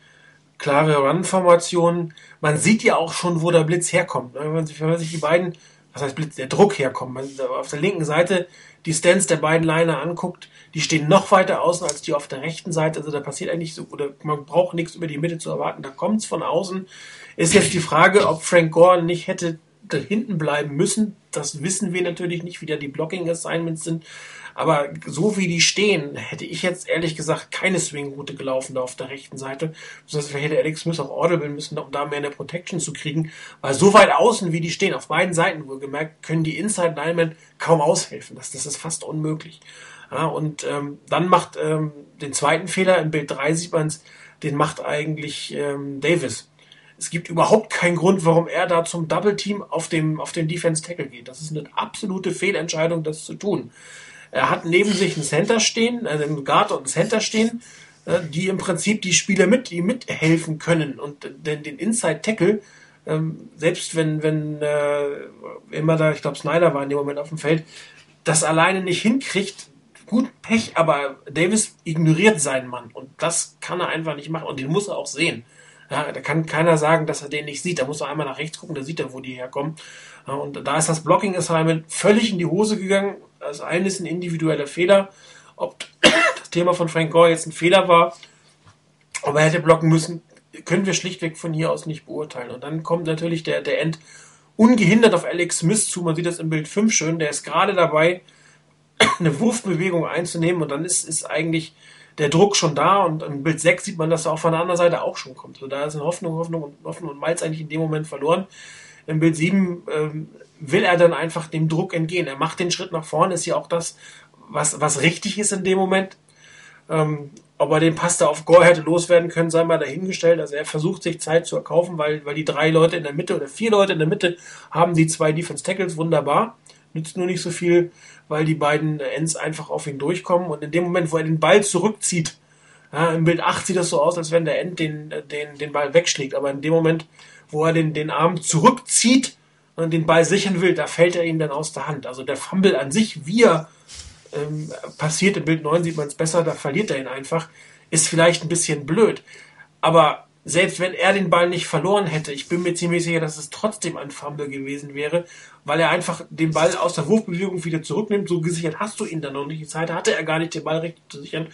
klare Run-Formation. Man sieht ja auch schon, wo der Blitz herkommt. Sich, wenn man sich die beiden was heißt Blitz, der Druck herkommt. Wenn man auf der linken Seite die Stance der beiden Liner anguckt, die stehen noch weiter außen als die auf der rechten Seite. Also da passiert eigentlich so, oder man braucht nichts über die Mitte zu erwarten. Da kommt es von außen. Ist jetzt die Frage, ob Frank Gore nicht hätte da hinten bleiben müssen. Das wissen wir natürlich nicht, wie da die Blocking Assignments sind. Aber so wie die stehen, hätte ich jetzt ehrlich gesagt keine Swing-Route gelaufen da auf der rechten Seite. Das heißt, vielleicht hätte Alex Smith auch audible müssen, um da mehr eine Protection zu kriegen. Weil so weit außen, wie die stehen, auf beiden Seiten wohlgemerkt, können die Inside Linemen kaum aushelfen. Das, das ist fast unmöglich. Ja, und ähm, dann macht ähm, den zweiten Fehler, im Bild 3 sieht man den macht eigentlich ähm, Davis. Es gibt überhaupt keinen Grund, warum er da zum Double Team auf dem, auf den Defense Tackle geht. Das ist eine absolute Fehlentscheidung, das zu tun. Er hat neben sich einen Center stehen, also einen Guard und einen Center stehen, äh, die im Prinzip die Spieler mit, die mithelfen können und den, den Inside Tackle, ähm, selbst wenn, wenn äh, immer da, ich glaube Snyder war in dem Moment auf dem Feld, das alleine nicht hinkriegt, gut Pech, aber Davis ignoriert seinen Mann und das kann er einfach nicht machen und den muss er auch sehen. Ja, da kann keiner sagen, dass er den nicht sieht. Da muss er einmal nach rechts gucken, da sieht er, wo die herkommen. Und da ist das Blocking Assignment völlig in die Hose gegangen. Das eine ist ein individueller Fehler. Ob [COUGHS] das Thema von Frank Gore jetzt ein Fehler war, ob er hätte blocken müssen, können wir schlichtweg von hier aus nicht beurteilen. Und dann kommt natürlich der, der End ungehindert auf Alex Smith zu. Man sieht das im Bild 5 schön. Der ist gerade dabei, [COUGHS] eine Wurfbewegung einzunehmen und dann ist, ist eigentlich der Druck schon da und im Bild 6 sieht man, dass er auch von der anderen Seite auch schon kommt. Also da ist eine Hoffnung, Hoffnung und Hoffnung und Malz eigentlich in dem Moment verloren. Im Bild 7 ähm, will er dann einfach dem Druck entgehen. Er macht den Schritt nach vorne, ist ja auch das, was, was richtig ist in dem Moment. Ähm, ob er den Pass da auf Gore hätte loswerden können, sei mal dahingestellt. Also er versucht sich Zeit zu erkaufen, weil, weil die drei Leute in der Mitte oder vier Leute in der Mitte haben die zwei Defense Tackles wunderbar. Nützt nur nicht so viel, weil die beiden Ends einfach auf ihn durchkommen. Und in dem Moment, wo er den Ball zurückzieht, ja, im Bild 8 sieht das so aus, als wenn der End den, den, den Ball wegschlägt. Aber in dem Moment, wo er den, den Arm zurückzieht und den Ball sichern will, da fällt er ihm dann aus der Hand. Also der Fumble an sich, wie er ähm, passiert, im Bild 9 sieht man es besser, da verliert er ihn einfach, ist vielleicht ein bisschen blöd. Aber selbst wenn er den Ball nicht verloren hätte, ich bin mir ziemlich sicher, dass es trotzdem ein Fumble gewesen wäre, weil er einfach den Ball aus der Wurfbewegung wieder zurücknimmt. So gesichert hast du ihn dann noch nicht. Die Zeit hatte er gar nicht, den Ball richtig zu sichern.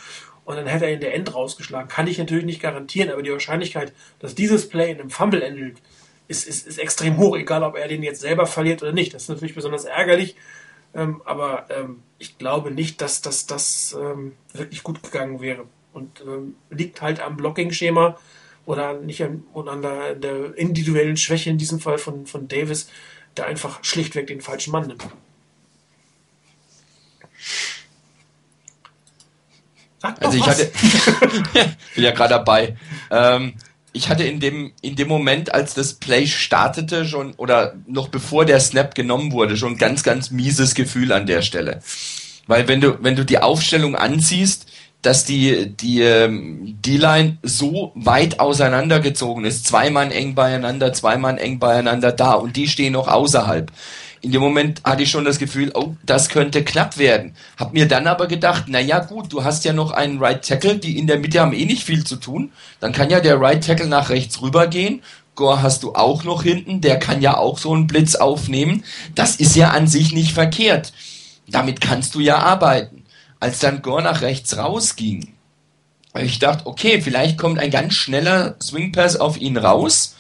und dann hätte er in der End rausgeschlagen. Kann ich natürlich nicht garantieren, aber die Wahrscheinlichkeit, dass dieses Play in einem Fumble endet, ist, ist, ist extrem hoch, egal ob er den jetzt selber verliert oder nicht. Das ist natürlich besonders ärgerlich, ähm, aber ähm, ich glaube nicht, dass das dass, ähm, wirklich gut gegangen wäre. Und ähm, liegt halt am Blocking-Schema oder nicht an, und an der, der, individuellen Schwäche in diesem Fall von, von Davis, der einfach schlichtweg den falschen Mann nimmt. Sag also ich was. hatte, [LAUGHS] bin ja gerade dabei. Ich hatte in dem, in dem Moment, als das Play startete, schon, oder noch bevor der Snap genommen wurde, schon ganz, ganz mieses Gefühl an der Stelle. Weil wenn du, wenn du die Aufstellung anziehst, dass die, die, ähm, die Line so weit auseinandergezogen ist, zwei Mann eng beieinander, zwei Mann eng beieinander da und die stehen noch außerhalb in dem Moment hatte ich schon das Gefühl, oh, das könnte knapp werden. Hab mir dann aber gedacht, na ja, gut, du hast ja noch einen Right Tackle, die in der Mitte haben eh nicht viel zu tun. Dann kann ja der Right Tackle nach rechts rübergehen. Gore hast du auch noch hinten, der kann ja auch so einen Blitz aufnehmen. Das ist ja an sich nicht verkehrt. Damit kannst du ja arbeiten. Als dann Gore nach rechts rausging, ich dachte, okay, vielleicht kommt ein ganz schneller Swing Pass auf ihn raus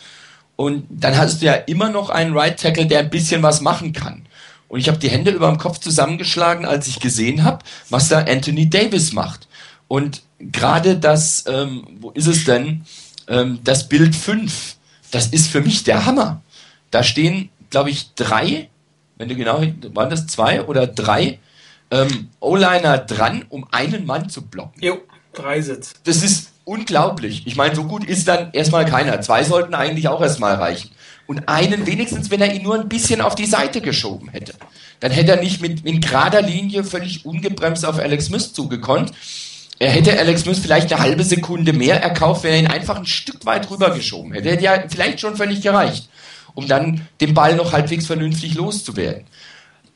und dann hast du ja immer noch einen Right Tackle, der ein bisschen was machen kann. Und ich habe die Hände über dem Kopf zusammengeschlagen, als ich gesehen habe, was da Anthony Davis macht. Und gerade das, ähm, wo ist es denn? Ähm, das Bild 5, das ist für mich der Hammer. Da stehen, glaube ich, drei, wenn du genau, waren das zwei oder drei ähm, O-Liner dran, um einen Mann zu blocken. Jo, drei Sitz. Das ist unglaublich. Ich meine, so gut ist dann erstmal keiner. Zwei sollten eigentlich auch erstmal reichen. Und einen wenigstens, wenn er ihn nur ein bisschen auf die Seite geschoben hätte. Dann hätte er nicht mit, in gerader Linie völlig ungebremst auf Alex Smith zugekonnt. Er hätte Alex Smith vielleicht eine halbe Sekunde mehr erkauft, wenn er ihn einfach ein Stück weit rübergeschoben hätte. Hätte ja vielleicht schon völlig gereicht, um dann den Ball noch halbwegs vernünftig loszuwerden.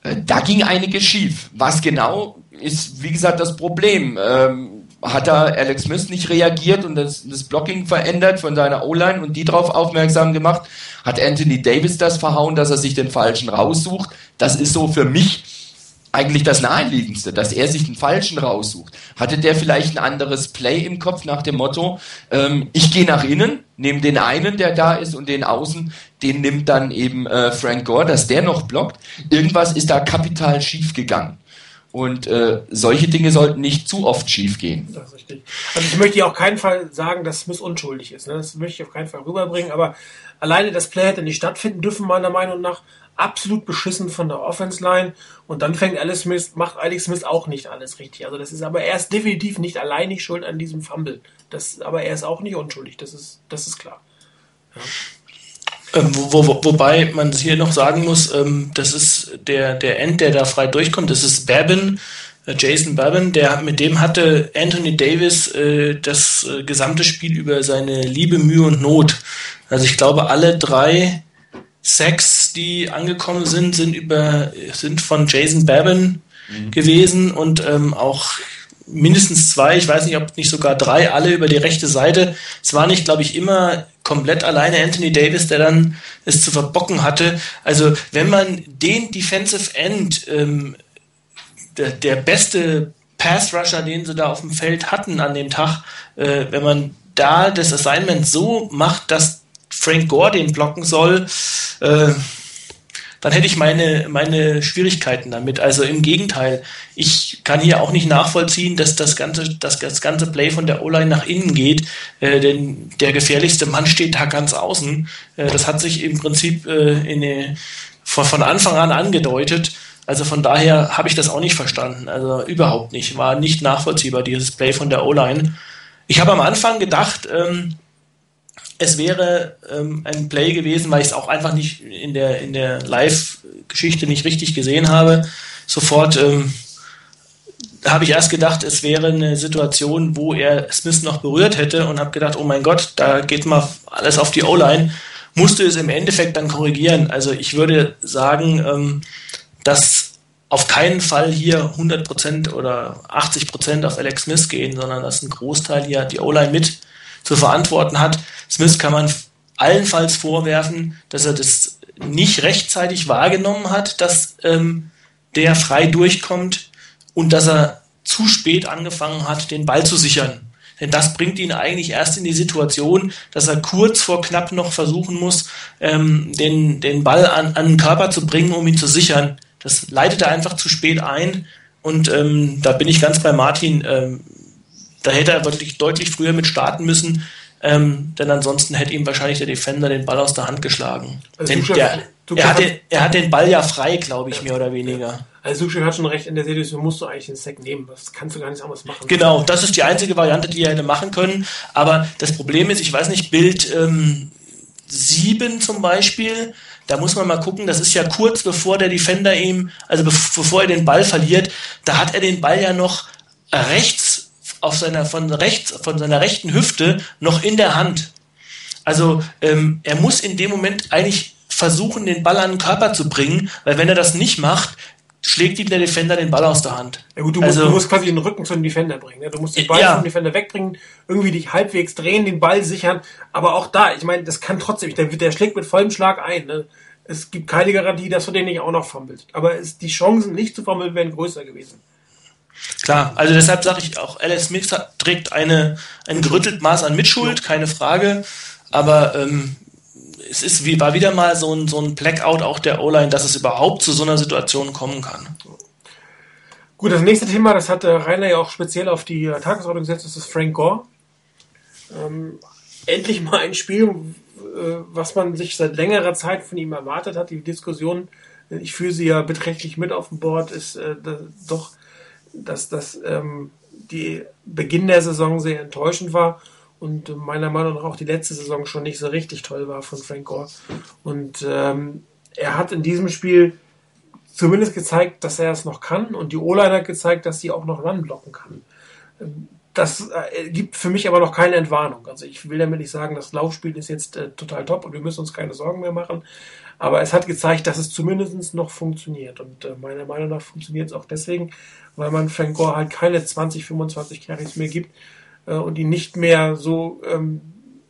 Äh, da ging einiges schief. Was genau ist, wie gesagt, das Problem. Ähm, hat da Alex Smith nicht reagiert und das, das Blocking verändert von seiner O-Line und die darauf aufmerksam gemacht? Hat Anthony Davis das verhauen, dass er sich den Falschen raussucht? Das ist so für mich eigentlich das Naheliegendste, dass er sich den Falschen raussucht. Hatte der vielleicht ein anderes Play im Kopf nach dem Motto, ähm, ich gehe nach innen, nehme den einen, der da ist und den außen, den nimmt dann eben äh, Frank Gore, dass der noch blockt. Irgendwas ist da kapital schief gegangen. Und äh, solche Dinge sollten nicht zu oft schiefgehen. Das ist richtig. Also ich möchte hier auf keinen Fall sagen, dass Smith unschuldig ist. Ne? Das möchte ich auf keinen Fall rüberbringen. Aber alleine das Play hätte nicht stattfinden dürfen, meiner Meinung nach. Absolut beschissen von der Offense Line. Und dann fängt Alex Smith, macht Alex Smith auch nicht alles richtig. Also das ist aber er ist definitiv nicht alleinig schuld an diesem Fumble. Das, aber er ist auch nicht unschuldig. Das ist, das ist klar. Ja. Ähm, wo, wo, wobei man hier noch sagen muss, ähm, das ist der, der End, der da frei durchkommt, das ist Babin, äh, Jason Babin, der, mit dem hatte Anthony Davis äh, das äh, gesamte Spiel über seine Liebe, Mühe und Not. Also ich glaube, alle drei Sacks, die angekommen sind, sind über sind von Jason Babin mhm. gewesen und ähm, auch mindestens zwei, ich weiß nicht, ob nicht sogar drei, alle über die rechte Seite. Es war nicht, glaube ich, immer komplett alleine Anthony Davis, der dann es zu verbocken hatte. Also wenn man den Defensive End, ähm, der, der beste Pass Rusher, den sie da auf dem Feld hatten an dem Tag, äh, wenn man da das Assignment so macht, dass Frank Gore den blocken soll, äh, dann hätte ich meine, meine Schwierigkeiten damit. Also im Gegenteil, ich kann hier auch nicht nachvollziehen, dass das ganze, dass das ganze Play von der O-Line nach innen geht, äh, denn der gefährlichste Mann [LAUGHS] steht da ganz außen. Äh, das hat sich im Prinzip äh, in eine, von, von Anfang an angedeutet. Also von daher habe ich das auch nicht verstanden. Also überhaupt nicht. War nicht nachvollziehbar, dieses Play von der O-Line. Ich habe am Anfang gedacht, ähm, es wäre ähm, ein Play gewesen, weil ich es auch einfach nicht in der, in der Live-Geschichte nicht richtig gesehen habe. Sofort ähm, habe ich erst gedacht, es wäre eine Situation, wo er Smith noch berührt hätte und habe gedacht, oh mein Gott, da geht mal alles auf die O-Line. Musste es im Endeffekt dann korrigieren. Also ich würde sagen, ähm, dass auf keinen Fall hier 100% oder 80% auf Alex Smith gehen, sondern dass ein Großteil hier die O-Line mit zu verantworten hat. Smith kann man allenfalls vorwerfen, dass er das nicht rechtzeitig wahrgenommen hat, dass ähm, der frei durchkommt und dass er zu spät angefangen hat, den Ball zu sichern. Denn das bringt ihn eigentlich erst in die Situation, dass er kurz vor knapp noch versuchen muss, ähm, den, den Ball an, an den Körper zu bringen, um ihn zu sichern. Das leitet er einfach zu spät ein. Und ähm, da bin ich ganz bei Martin. Ähm, da hätte er wirklich deutlich früher mit starten müssen. Ähm, denn ansonsten hätte ihm wahrscheinlich der Defender den Ball aus der Hand geschlagen. Also denn der, er, hat den, er hat den Ball ja frei, glaube ich, ja. mehr oder weniger. Also Suchek hat schon recht, in der Situation musst du eigentlich den Sack nehmen. Das kannst du gar nicht anders machen. Genau, das ist die einzige Variante, die er hätte machen können. Aber das Problem ist, ich weiß nicht, Bild ähm, 7 zum Beispiel, da muss man mal gucken, das ist ja kurz bevor der Defender ihm, also bevor er den Ball verliert, da hat er den Ball ja noch rechts auf seiner von rechts von seiner rechten Hüfte noch in der Hand. Also ähm, er muss in dem Moment eigentlich versuchen, den Ball an den Körper zu bringen, weil wenn er das nicht macht, schlägt ihm der Defender den Ball aus der Hand. Ja gut, du, also, musst, du musst quasi den Rücken zum Defender bringen. Ne? Du musst den Ball ja. vom Defender wegbringen, irgendwie dich halbwegs drehen, den Ball sichern. Aber auch da, ich meine, das kann trotzdem, der, der schlägt mit vollem Schlag ein. Ne? Es gibt keine Garantie, dass du den nicht auch noch fummelt. Aber es, die Chancen, nicht zu fummeln, wären größer gewesen. Klar, also deshalb sage ich auch, Alex Smith trägt eine, ein gerüttelt Maß an Mitschuld, keine Frage. Aber ähm, es ist wie, war wieder mal so ein, so ein Blackout auch der O-Line, dass es überhaupt zu so einer Situation kommen kann. Gut, das nächste Thema, das hat Rainer ja auch speziell auf die Tagesordnung gesetzt, das ist Frank Gore. Ähm, endlich mal ein Spiel, äh, was man sich seit längerer Zeit von ihm erwartet hat. Die Diskussion, ich führe sie ja beträchtlich mit auf dem Board, ist äh, doch, dass das ähm, die Beginn der Saison sehr enttäuschend war und meiner Meinung nach auch die letzte Saison schon nicht so richtig toll war von Frank Gore. Und ähm, er hat in diesem Spiel zumindest gezeigt, dass er es noch kann und die O-Line hat gezeigt, dass sie auch noch Run blocken kann. Das äh, gibt für mich aber noch keine Entwarnung. Also ich will damit nicht sagen, das Laufspiel ist jetzt äh, total top und wir müssen uns keine Sorgen mehr machen. Aber es hat gezeigt, dass es zumindest noch funktioniert. Und äh, meiner Meinung nach funktioniert es auch deswegen, weil man Frank Gore halt keine 20, 25 Carries mehr gibt, äh, und ihn nicht mehr so ähm,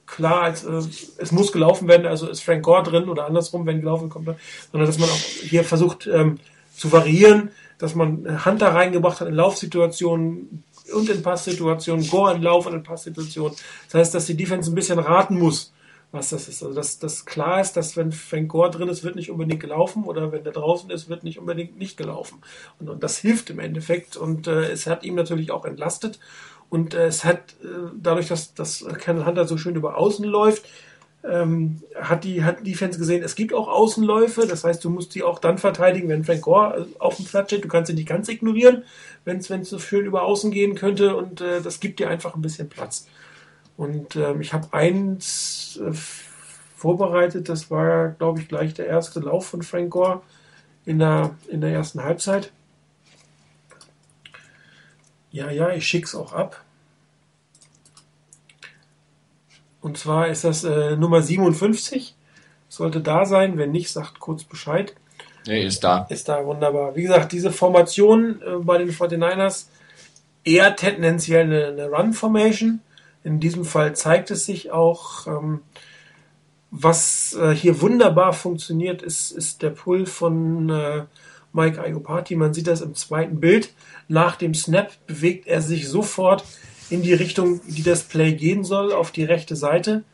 klar als äh, es muss gelaufen werden, also ist Frank Gore drin oder andersrum, wenn gelaufen kommt, sondern dass man auch hier versucht ähm, zu variieren, dass man Hunter reingebracht hat in Laufsituationen und in Passsituationen, Gore in Lauf und in Passsituationen. Das heißt, dass die Defense ein bisschen raten muss, was das ist. Also dass das klar ist, dass wenn Frank Gore drin ist, wird nicht unbedingt gelaufen oder wenn der draußen ist, wird nicht unbedingt nicht gelaufen. Und, und das hilft im Endeffekt und äh, es hat ihm natürlich auch entlastet und äh, es hat äh, dadurch, dass, dass Ken Hunter so schön über Außen läuft, ähm, hat die hat die Fans gesehen, es gibt auch Außenläufe, das heißt, du musst die auch dann verteidigen, wenn Frank Gore äh, auf dem Platz steht. Du kannst sie nicht ganz ignorieren, wenn es so schön über Außen gehen könnte und äh, das gibt dir einfach ein bisschen Platz. Und ähm, ich habe eins äh, vorbereitet, das war, glaube ich, gleich der erste Lauf von Frank Gore in der, in der ersten Halbzeit. Ja, ja, ich schick's auch ab. Und zwar ist das äh, Nummer 57. Sollte da sein. Wenn nicht, sagt kurz Bescheid. Nee, ist da. Ist da, wunderbar. Wie gesagt, diese Formation äh, bei den 49ers eher tendenziell eine, eine Run-Formation. In diesem Fall zeigt es sich auch, ähm, was äh, hier wunderbar funktioniert, ist, ist der Pull von äh, Mike Ayopati. Man sieht das im zweiten Bild. Nach dem Snap bewegt er sich sofort in die Richtung, die das Play gehen soll, auf die rechte Seite.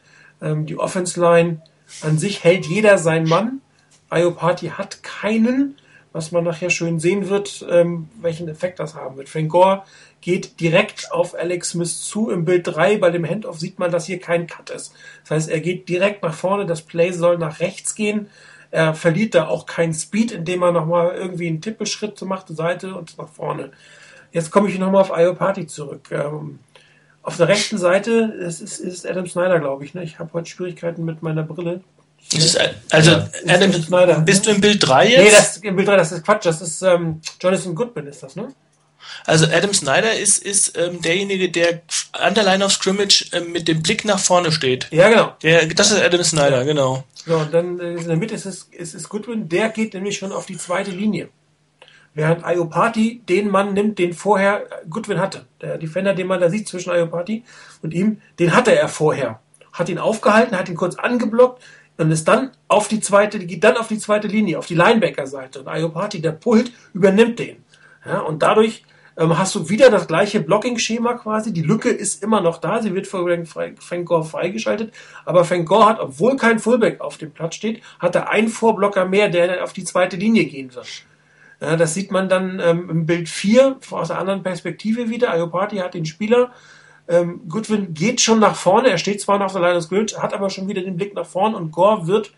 Ähm, die Offense Line an sich hält jeder seinen Mann. Ayopati hat keinen, was man nachher schön sehen wird, ähm, welchen Effekt das haben wird. Frank Gore geht direkt auf Alex Smith zu. Im Bild 3 bei dem Handoff sieht man, dass hier kein Cut ist. Das heißt, er geht direkt nach vorne, das Play soll nach rechts gehen. Er verliert da auch keinen Speed, indem er nochmal irgendwie einen Tippelschritt macht, zur Seite und nach vorne. Jetzt komme ich nochmal auf IO Party zurück. Ähm, auf der rechten Seite ist, ist, ist Adam Snyder, glaube ich. Ne? Ich habe heute Schwierigkeiten mit meiner Brille. Ist, also, ja, Adam. Bist du im Bild 3 jetzt? Nee, das, im Bild 3, das ist Quatsch. Das ist ähm, Jonathan Goodman, ist das, ne? Also Adam Snyder ist, ist ähm, derjenige, der an der Line of Scrimmage ähm, mit dem Blick nach vorne steht. Ja, genau. Der, das ist Adam Snyder, genau. So, und dann äh, in der Mitte ist es, ist es Goodwin, der geht nämlich schon auf die zweite Linie. Während Iopati den Mann nimmt, den vorher Goodwin hatte. Der Defender, den man da sieht zwischen Iopati und ihm, den hatte er vorher. Hat ihn aufgehalten, hat ihn kurz angeblockt und ist dann auf die zweite, geht dann auf die zweite Linie, auf die Linebacker-Seite. Und Iopati, der Pult, übernimmt den. Ja, und dadurch ähm, hast du wieder das gleiche Blocking-Schema quasi. Die Lücke ist immer noch da. Sie wird von Frank Gore freigeschaltet. Aber Frank Gore hat, obwohl kein Fullback auf dem Platz steht, hat er einen Vorblocker mehr, der auf die zweite Linie gehen wird. Ja, das sieht man dann ähm, im Bild 4 aus einer anderen Perspektive wieder. Ayopati hat den Spieler. Ähm, Goodwin geht schon nach vorne. Er steht zwar noch auf der Line of Scrimmage, hat aber schon wieder den Blick nach vorne und Gore wird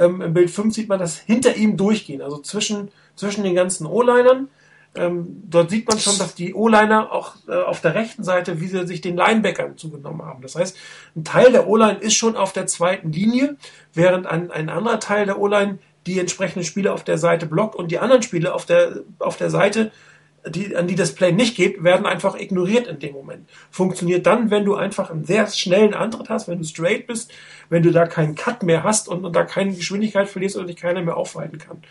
ähm, im Bild 5 sieht man das hinter ihm durchgehen, also zwischen, zwischen den ganzen O-Linern. Ähm, dort sieht man schon, dass die O-Liner auch äh, auf der rechten Seite, wie sie sich den Linebackern zugenommen haben. Das heißt, ein Teil der O-Line ist schon auf der zweiten Linie, während ein, ein anderer Teil der O-Line die entsprechenden Spiele auf der Seite blockt und die anderen Spiele auf der, auf der Seite, die, an die das Play nicht geht, werden einfach ignoriert in dem Moment. Funktioniert dann, wenn du einfach einen sehr schnellen Antritt hast, wenn du straight bist, wenn du da keinen Cut mehr hast und, und da keine Geschwindigkeit verlierst oder dich keiner mehr aufhalten kann.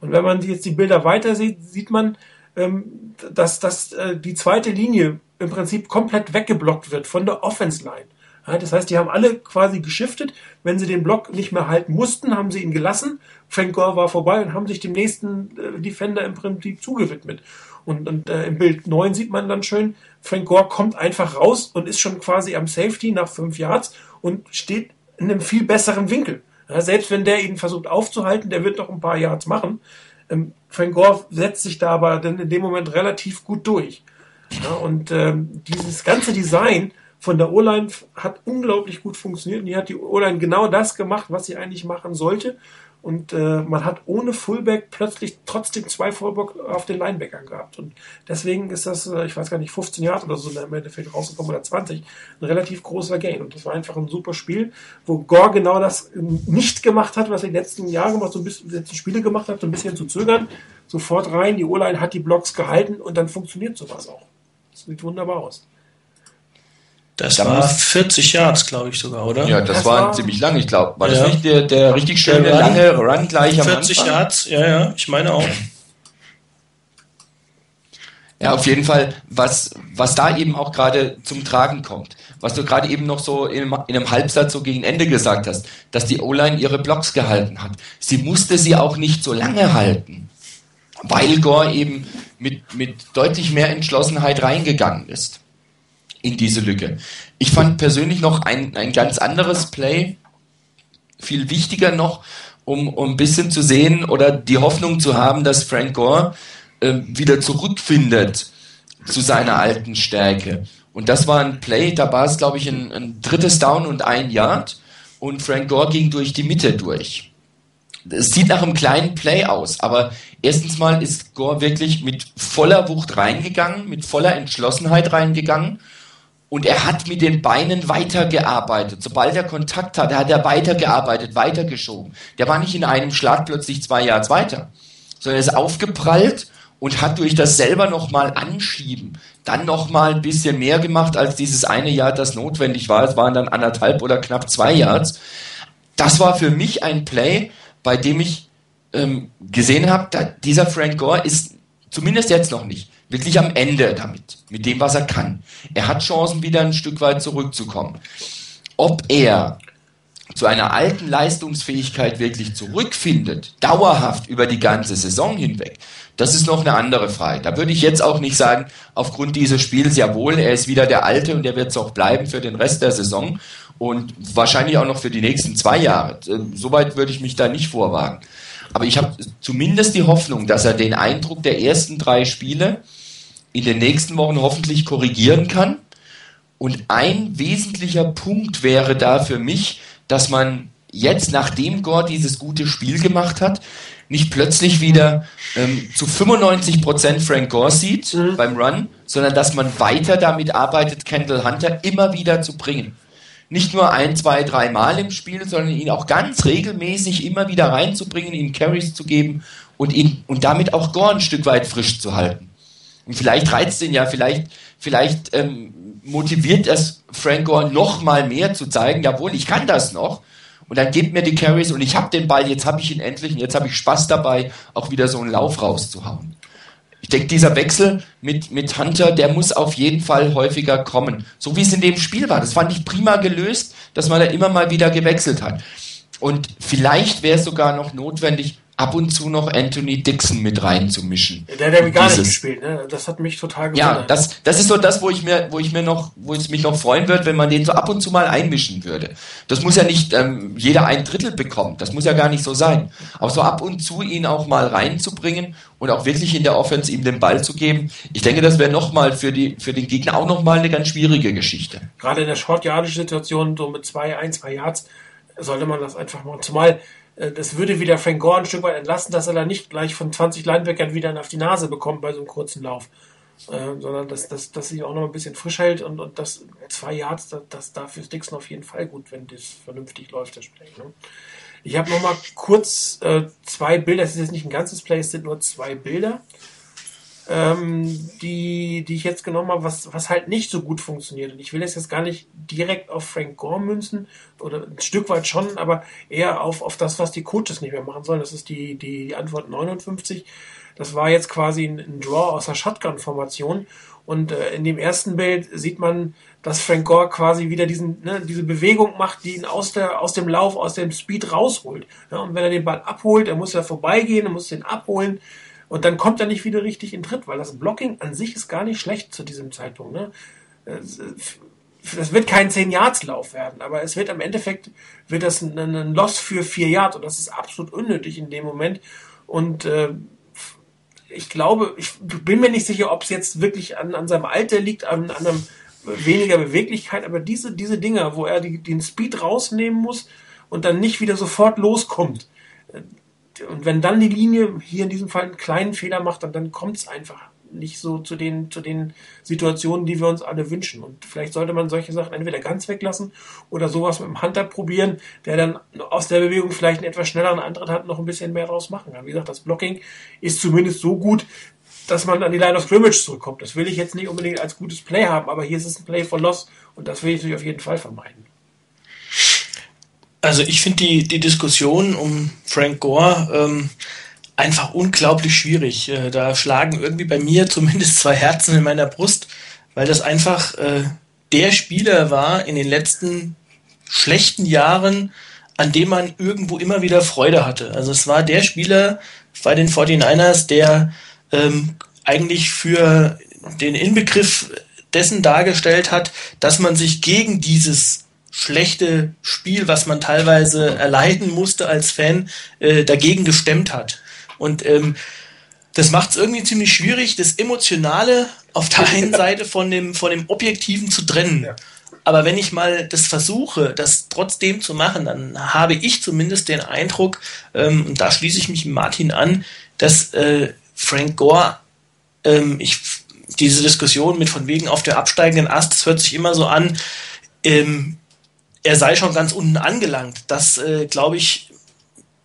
Und wenn man jetzt die Bilder weiter sieht, sieht man, ähm, dass, dass äh, die zweite Linie im Prinzip komplett weggeblockt wird von der Offense Line. Ja, das heißt, die haben alle quasi geschiftet. Wenn sie den Block nicht mehr halten mussten, haben sie ihn gelassen. Frank Gore war vorbei und haben sich dem nächsten äh, Defender im Prinzip zugewidmet. Und, und äh, im Bild 9 sieht man dann schön, Frank Gore kommt einfach raus und ist schon quasi am Safety nach fünf Yards und steht in einem viel besseren Winkel. Ja, selbst wenn der ihn versucht aufzuhalten, der wird noch ein paar Yards machen. Ähm, Frank Gore setzt sich da aber dann in dem Moment relativ gut durch. Ja, und ähm, dieses ganze Design von der O-Line hat unglaublich gut funktioniert und die hat die O-Line genau das gemacht, was sie eigentlich machen sollte. Und äh, man hat ohne Fullback plötzlich trotzdem zwei Fullback auf den Linebackern gehabt. Und deswegen ist das, äh, ich weiß gar nicht, 15 Jahre oder so im Endeffekt rausgekommen oder 20, ein relativ großer Gain. Und das war einfach ein super Spiel, wo Gore genau das nicht gemacht hat, was er in den letzten Jahren gemacht, so ein bisschen, die letzten Spiele gemacht hat, so ein bisschen zu zögern. Sofort rein, die O-Line hat die Blocks gehalten und dann funktioniert sowas auch. Das sieht wunderbar aus. Das da war 40 Yards, glaube ich sogar, oder? Ja, das, das war, war ziemlich lang, ich glaube. War ja. das nicht der, der richtig schöne, der lange Run gleich am 40 Anfang? Yards, ja, ja, ich meine auch. Ja, auf jeden Fall, was, was da eben auch gerade zum Tragen kommt, was du gerade eben noch so in, in einem Halbsatz so gegen Ende gesagt hast, dass die O-Line ihre Blocks gehalten hat. Sie musste sie auch nicht so lange halten, weil Gore eben mit, mit deutlich mehr Entschlossenheit reingegangen ist in diese Lücke. Ich fand persönlich noch ein, ein ganz anderes Play viel wichtiger noch, um, um ein bisschen zu sehen oder die Hoffnung zu haben, dass Frank Gore äh, wieder zurückfindet zu seiner alten Stärke. Und das war ein Play, da war es, glaube ich, ein, ein drittes Down und ein Yard und Frank Gore ging durch die Mitte durch. Es sieht nach einem kleinen Play aus, aber erstens mal ist Gore wirklich mit voller Wucht reingegangen, mit voller Entschlossenheit reingegangen und er hat mit den Beinen weitergearbeitet. Sobald er Kontakt hatte, hat er weitergearbeitet, weitergeschoben. Der war nicht in einem Schlag plötzlich zwei Yards weiter, sondern er ist aufgeprallt und hat durch das selber nochmal anschieben dann nochmal ein bisschen mehr gemacht als dieses eine Jahr, das notwendig war. Es waren dann anderthalb oder knapp zwei Yards. Das war für mich ein Play, bei dem ich ähm, gesehen habe, dieser Frank Gore ist zumindest jetzt noch nicht wirklich am Ende damit, mit dem, was er kann. Er hat Chancen, wieder ein Stück weit zurückzukommen. Ob er zu einer alten Leistungsfähigkeit wirklich zurückfindet, dauerhaft über die ganze Saison hinweg, das ist noch eine andere Frage. Da würde ich jetzt auch nicht sagen, aufgrund dieses Spiels, jawohl, er ist wieder der Alte und er wird es auch bleiben für den Rest der Saison und wahrscheinlich auch noch für die nächsten zwei Jahre. Soweit würde ich mich da nicht vorwagen. Aber ich habe zumindest die Hoffnung, dass er den Eindruck der ersten drei Spiele in den nächsten Wochen hoffentlich korrigieren kann. Und ein wesentlicher Punkt wäre da für mich, dass man jetzt, nachdem Gore dieses gute Spiel gemacht hat, nicht plötzlich wieder ähm, zu 95% Frank Gore sieht mhm. beim Run, sondern dass man weiter damit arbeitet, Kendall Hunter immer wieder zu bringen. Nicht nur ein, zwei, drei Mal im Spiel, sondern ihn auch ganz regelmäßig immer wieder reinzubringen, ihm Carries zu geben und ihn und damit auch Gore ein Stück weit frisch zu halten. Und vielleicht reizt ihn ja, vielleicht, vielleicht ähm, motiviert es Frank Gore noch mal mehr zu zeigen, jawohl, ich kann das noch. Und dann gebt mir die Carries und ich habe den Ball, jetzt habe ich ihn endlich und jetzt habe ich Spaß dabei, auch wieder so einen Lauf rauszuhauen. Ich denke, dieser Wechsel mit, mit Hunter, der muss auf jeden Fall häufiger kommen. So wie es in dem Spiel war. Das fand ich prima gelöst, dass man da immer mal wieder gewechselt hat. Und vielleicht wäre es sogar noch notwendig, ab und zu noch Anthony Dixon mit reinzumischen. Der, der gar nicht gespielt, ne? Das hat mich total gewundert. Ja, das, das ist so das, wo ich mir, wo ich mir noch, wo es mich noch freuen würde, wenn man den so ab und zu mal einmischen würde. Das muss ja nicht ähm, jeder ein Drittel bekommt. Das muss ja gar nicht so sein. Aber so ab und zu ihn auch mal reinzubringen und auch wirklich in der Offense ihm den Ball zu geben, ich denke, das wäre nochmal für die, für den Gegner auch nochmal eine ganz schwierige Geschichte. Gerade in der short Situation, so mit zwei, ein, zwei Yards, sollte man das einfach mal, zumal das würde wieder Frank Gore ein Stück weit entlasten, dass er da nicht gleich von 20 Linebackern wieder auf die Nase bekommt bei so einem kurzen Lauf. Äh, sondern dass, dass, dass sich auch noch ein bisschen frisch hält und, und das zwei Yards, das, das dafür Dixon auf jeden Fall gut, wenn das vernünftig läuft, das Play. Ne? Ich habe noch mal kurz äh, zwei Bilder, es ist jetzt nicht ein ganzes Play, es sind nur zwei Bilder ähm, die, die ich jetzt genommen habe, was, was halt nicht so gut funktioniert. Und ich will das jetzt gar nicht direkt auf Frank Gore münzen, oder ein Stück weit schon, aber eher auf, auf das, was die Coaches nicht mehr machen sollen. Das ist die, die Antwort 59. Das war jetzt quasi ein, ein Draw aus der Shotgun-Formation. Und äh, in dem ersten Bild sieht man, dass Frank Gore quasi wieder diesen, ne, diese Bewegung macht, die ihn aus, der, aus dem Lauf, aus dem Speed rausholt. Ja, und wenn er den Ball abholt, er muss ja vorbeigehen, er muss den abholen. Und dann kommt er nicht wieder richtig in Tritt, weil das Blocking an sich ist gar nicht schlecht zu diesem Zeitpunkt. Ne? Das wird kein 10-Yards-Lauf werden, aber es wird im Endeffekt wird das ein, ein Loss für 4 Yards und das ist absolut unnötig in dem Moment. Und äh, ich glaube, ich bin mir nicht sicher, ob es jetzt wirklich an, an seinem Alter liegt, an, an einem weniger Beweglichkeit, aber diese, diese Dinger, wo er die, den Speed rausnehmen muss und dann nicht wieder sofort loskommt, und wenn dann die Linie hier in diesem Fall einen kleinen Fehler macht, dann, dann kommt es einfach nicht so zu den, zu den Situationen, die wir uns alle wünschen. Und vielleicht sollte man solche Sachen entweder ganz weglassen oder sowas mit dem Hunter probieren, der dann aus der Bewegung vielleicht einen etwas schnelleren Antritt hat, noch ein bisschen mehr draus machen kann. Wie gesagt, das Blocking ist zumindest so gut, dass man an die Line of Scrimmage zurückkommt. Das will ich jetzt nicht unbedingt als gutes Play haben, aber hier ist es ein Play for Loss und das will ich natürlich auf jeden Fall vermeiden. Also ich finde die, die Diskussion um Frank Gore ähm, einfach unglaublich schwierig. Äh, da schlagen irgendwie bei mir [LAUGHS] zumindest zwei Herzen in meiner Brust, weil das einfach äh, der Spieler war in den letzten schlechten Jahren, an dem man irgendwo immer wieder Freude hatte. Also es war der Spieler bei den 49ers, der ähm, eigentlich für den Inbegriff dessen dargestellt hat, dass man sich gegen dieses schlechte Spiel, was man teilweise erleiden musste als Fan, äh, dagegen gestemmt hat. Und ähm, das macht es irgendwie ziemlich schwierig, das Emotionale auf der einen [LAUGHS] Seite von dem, von dem Objektiven zu trennen. Ja. Aber wenn ich mal das versuche, das trotzdem zu machen, dann habe ich zumindest den Eindruck, ähm, und da schließe ich mich Martin an, dass äh, Frank Gore, ähm, ich, diese Diskussion mit von wegen auf der absteigenden Ast, das hört sich immer so an, ähm, er sei schon ganz unten angelangt. Das äh, glaube ich,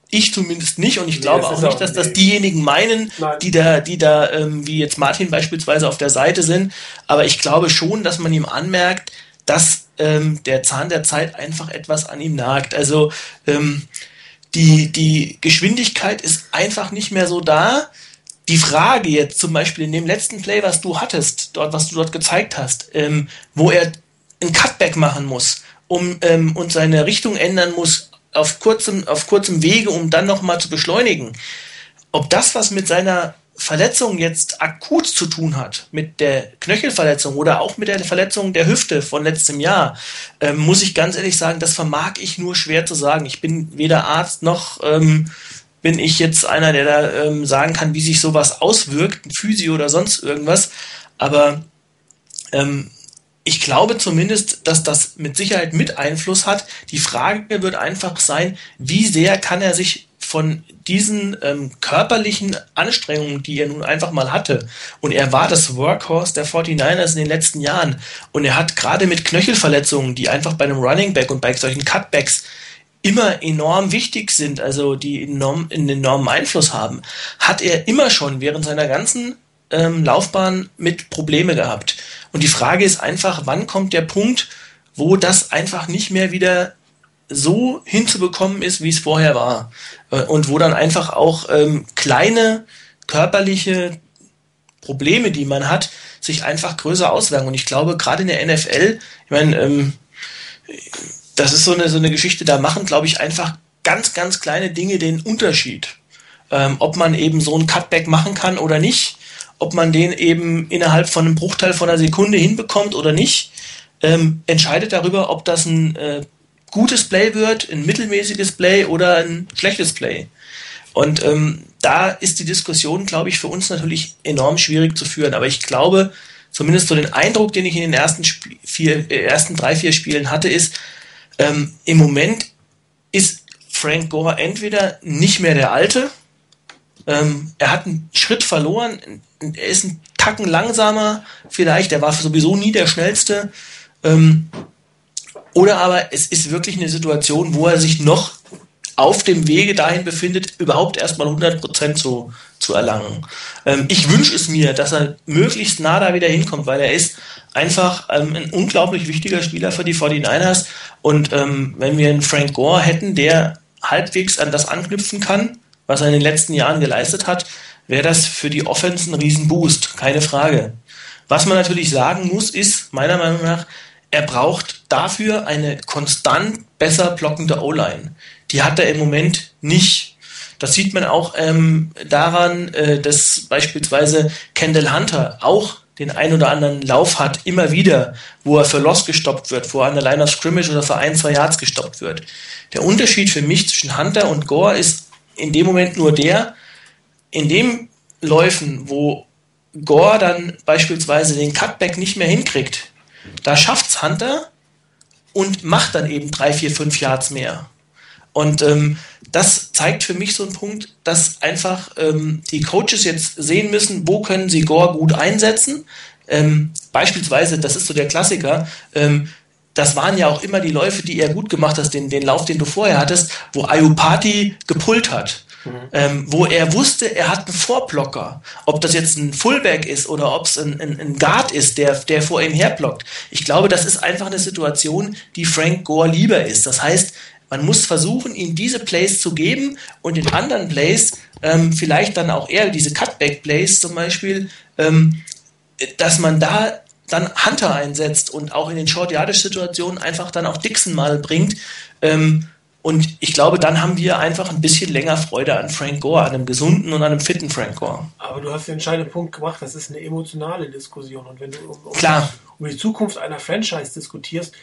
ich zumindest nicht und ich nee, glaube auch nicht, dass das diejenigen meinen, Nein. die da, die da, ähm, wie jetzt Martin beispielsweise auf der Seite sind. Aber ich glaube schon, dass man ihm anmerkt, dass ähm, der Zahn der Zeit einfach etwas an ihm nagt. Also ähm, die, die Geschwindigkeit ist einfach nicht mehr so da. Die Frage jetzt zum Beispiel in dem letzten Play, was du hattest, dort, was du dort gezeigt hast, ähm, wo er ein Cutback machen muss, um ähm, und seine Richtung ändern muss auf kurzem, auf kurzem Wege, um dann nochmal zu beschleunigen. Ob das was mit seiner Verletzung jetzt akut zu tun hat, mit der Knöchelverletzung oder auch mit der Verletzung der Hüfte von letztem Jahr, ähm, muss ich ganz ehrlich sagen, das vermag ich nur schwer zu sagen. Ich bin weder Arzt noch ähm, bin ich jetzt einer, der da ähm, sagen kann, wie sich sowas auswirkt, ein Physio oder sonst irgendwas. Aber ähm, ich glaube zumindest, dass das mit Sicherheit mit Einfluss hat. Die Frage wird einfach sein, wie sehr kann er sich von diesen ähm, körperlichen Anstrengungen, die er nun einfach mal hatte, und er war das Workhorse der 49ers in den letzten Jahren, und er hat gerade mit Knöchelverletzungen, die einfach bei einem Running Back und bei solchen Cutbacks immer enorm wichtig sind, also die enorm, einen enormen Einfluss haben, hat er immer schon während seiner ganzen ähm, Laufbahn mit Probleme gehabt. Und die Frage ist einfach, wann kommt der Punkt, wo das einfach nicht mehr wieder so hinzubekommen ist, wie es vorher war. Äh, und wo dann einfach auch ähm, kleine körperliche Probleme, die man hat, sich einfach größer auswirken. Und ich glaube, gerade in der NFL, ich meine, ähm, das ist so eine, so eine Geschichte, da machen, glaube ich, einfach ganz, ganz kleine Dinge den Unterschied. ähm, ob man eben so ein Cutback machen kann oder nicht, ob man den eben innerhalb von einem Bruchteil von einer Sekunde hinbekommt oder nicht, ähm, entscheidet darüber, ob das ein äh, gutes Play wird, ein mittelmäßiges Play oder ein schlechtes Play. Und ähm, da ist die Diskussion, glaube ich, für uns natürlich enorm schwierig zu führen. Aber ich glaube, zumindest so den Eindruck, den ich in den ersten, Sp vier, äh, ersten drei, vier Spielen hatte, ist, ähm, im Moment ist Frank Gore entweder nicht mehr der Alte, ähm, er hat einen Schritt verloren, er ist ein Tacken langsamer vielleicht, er war sowieso nie der Schnellste. Ähm, oder aber es ist wirklich eine Situation, wo er sich noch auf dem Wege dahin befindet, überhaupt erstmal 100% zu, zu erlangen. Ähm, ich wünsche es mir, dass er möglichst nah da wieder hinkommt, weil er ist einfach ähm, ein unglaublich wichtiger Spieler für die 49ers. Und ähm, wenn wir einen Frank Gore hätten, der halbwegs an das anknüpfen kann, was er in den letzten Jahren geleistet hat, wäre das für die Offense ein Riesenboost, keine Frage. Was man natürlich sagen muss, ist, meiner Meinung nach, er braucht dafür eine konstant besser blockende O-Line. Die hat er im Moment nicht. Das sieht man auch ähm, daran, äh, dass beispielsweise Kendall Hunter auch den ein oder anderen Lauf hat, immer wieder, wo er für Loss gestoppt wird, wo er an der Line of Scrimmage oder für ein, zwei Yards gestoppt wird. Der Unterschied für mich zwischen Hunter und Gore ist in dem Moment nur der, in dem Läufen, wo Gore dann beispielsweise den Cutback nicht mehr hinkriegt, da schafft's Hunter und macht dann eben drei, vier, fünf Yards mehr. Und ähm, das zeigt für mich so einen Punkt, dass einfach ähm, die Coaches jetzt sehen müssen, wo können sie Gore gut einsetzen. Ähm, beispielsweise, das ist so der Klassiker, ähm, das waren ja auch immer die Läufe, die er gut gemacht hat, den, den Lauf, den du vorher hattest, wo Ayupati gepullt hat. Mhm. Ähm, wo er wusste, er hat einen Vorblocker. Ob das jetzt ein Fullback ist oder ob es ein, ein, ein, Guard ist, der, der vor ihm herblockt. Ich glaube, das ist einfach eine Situation, die Frank Gore lieber ist. Das heißt, man muss versuchen, ihm diese Plays zu geben und in anderen Plays ähm, vielleicht dann auch eher diese Cutback-Plays zum Beispiel, ähm, dass man da dann Hunter einsetzt und auch in den Short-Yardage-Situationen einfach dann auch Dixon mal bringt. Ähm, und ich glaube, dann haben wir einfach ein bisschen länger Freude an Frank Gore, an einem gesunden und an einem fitten Frank Gore. Aber du hast den entscheidenden Punkt gemacht, das ist eine emotionale Diskussion. Und wenn du um, Klar. um die Zukunft einer Franchise diskutierst,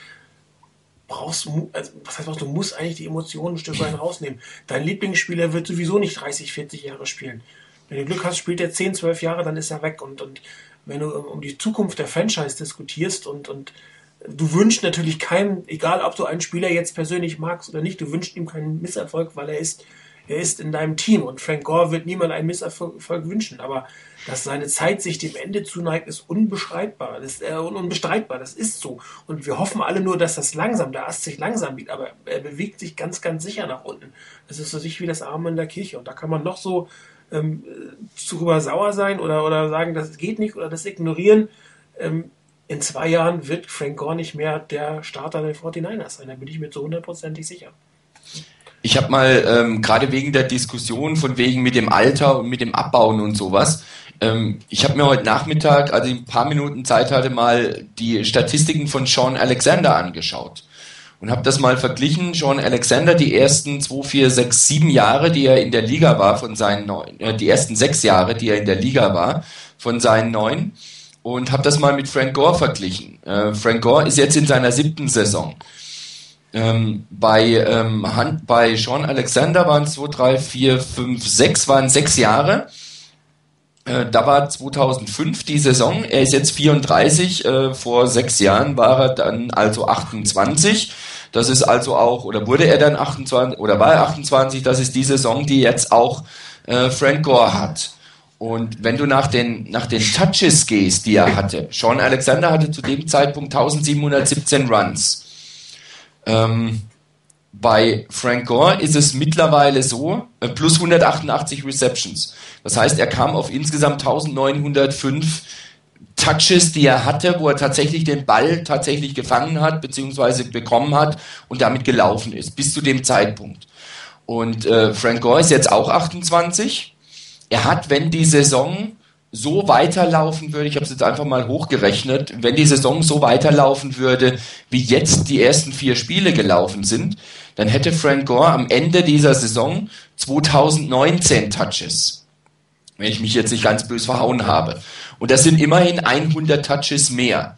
brauchst du, also, was heißt, du musst eigentlich die Emotionen ein Stück weit rausnehmen. Dein Lieblingsspieler wird sowieso nicht 30, 40 Jahre spielen. Wenn du Glück hast, spielt er 10, 12 Jahre, dann ist er weg. Und, und wenn du um die Zukunft der Franchise diskutierst und, und du wünschst natürlich keinem, egal ob du einen Spieler jetzt persönlich magst oder nicht, du wünschst ihm keinen Misserfolg, weil er ist, er ist in deinem Team und Frank Gore wird niemand einen Misserfolg wünschen, aber dass seine Zeit sich dem Ende zuneigt, ist unbeschreibbar, das ist äh, unbestreitbar, das ist so. Und wir hoffen alle nur, dass das langsam, der Ast sich langsam biegt, aber er bewegt sich ganz, ganz sicher nach unten. Das ist so sich wie das Arme in der Kirche. Und da kann man noch so ähm, drüber sauer sein oder, oder sagen, das geht nicht oder das ignorieren. Ähm, in zwei Jahren wird Frank Gore nicht mehr der Starter der 49ers sein. Da bin ich mir zu hundertprozentig sicher. Ich habe mal, ähm, gerade wegen der Diskussion von wegen mit dem Alter und mit dem Abbauen und sowas, ähm, ich habe mir heute Nachmittag, also ein paar Minuten Zeit hatte, mal die Statistiken von Sean Alexander angeschaut und habe das mal verglichen. Sean Alexander, die ersten zwei, vier, sechs, sieben Jahre, die er in der Liga war, von seinen neun, äh, die ersten sechs Jahre, die er in der Liga war, von seinen neun und habe das mal mit Frank Gore verglichen. Äh, Frank Gore ist jetzt in seiner siebten Saison. Ähm, bei, ähm, Hand, bei Sean Alexander waren es 2, 3, 4, 5, 6, waren sechs Jahre. Äh, da war 2005 die Saison. Er ist jetzt 34. Äh, vor sechs Jahren war er dann also 28. Das ist also auch, oder wurde er dann 28, oder war er 28? Das ist die Saison, die jetzt auch äh, Frank Gore hat. Und wenn du nach den, nach den Touches gehst, die er hatte, Sean Alexander hatte zu dem Zeitpunkt 1717 Runs. Ähm, bei Frank Gore ist es mittlerweile so, äh, plus 188 Receptions. Das heißt, er kam auf insgesamt 1905 Touches, die er hatte, wo er tatsächlich den Ball tatsächlich gefangen hat, beziehungsweise bekommen hat und damit gelaufen ist, bis zu dem Zeitpunkt. Und äh, Frank Gore ist jetzt auch 28 er hat, wenn die Saison so weiterlaufen würde, ich habe es jetzt einfach mal hochgerechnet, wenn die Saison so weiterlaufen würde, wie jetzt die ersten vier Spiele gelaufen sind, dann hätte Frank Gore am Ende dieser Saison 2019 Touches. Wenn ich mich jetzt nicht ganz bös verhauen habe. Und das sind immerhin 100 Touches mehr.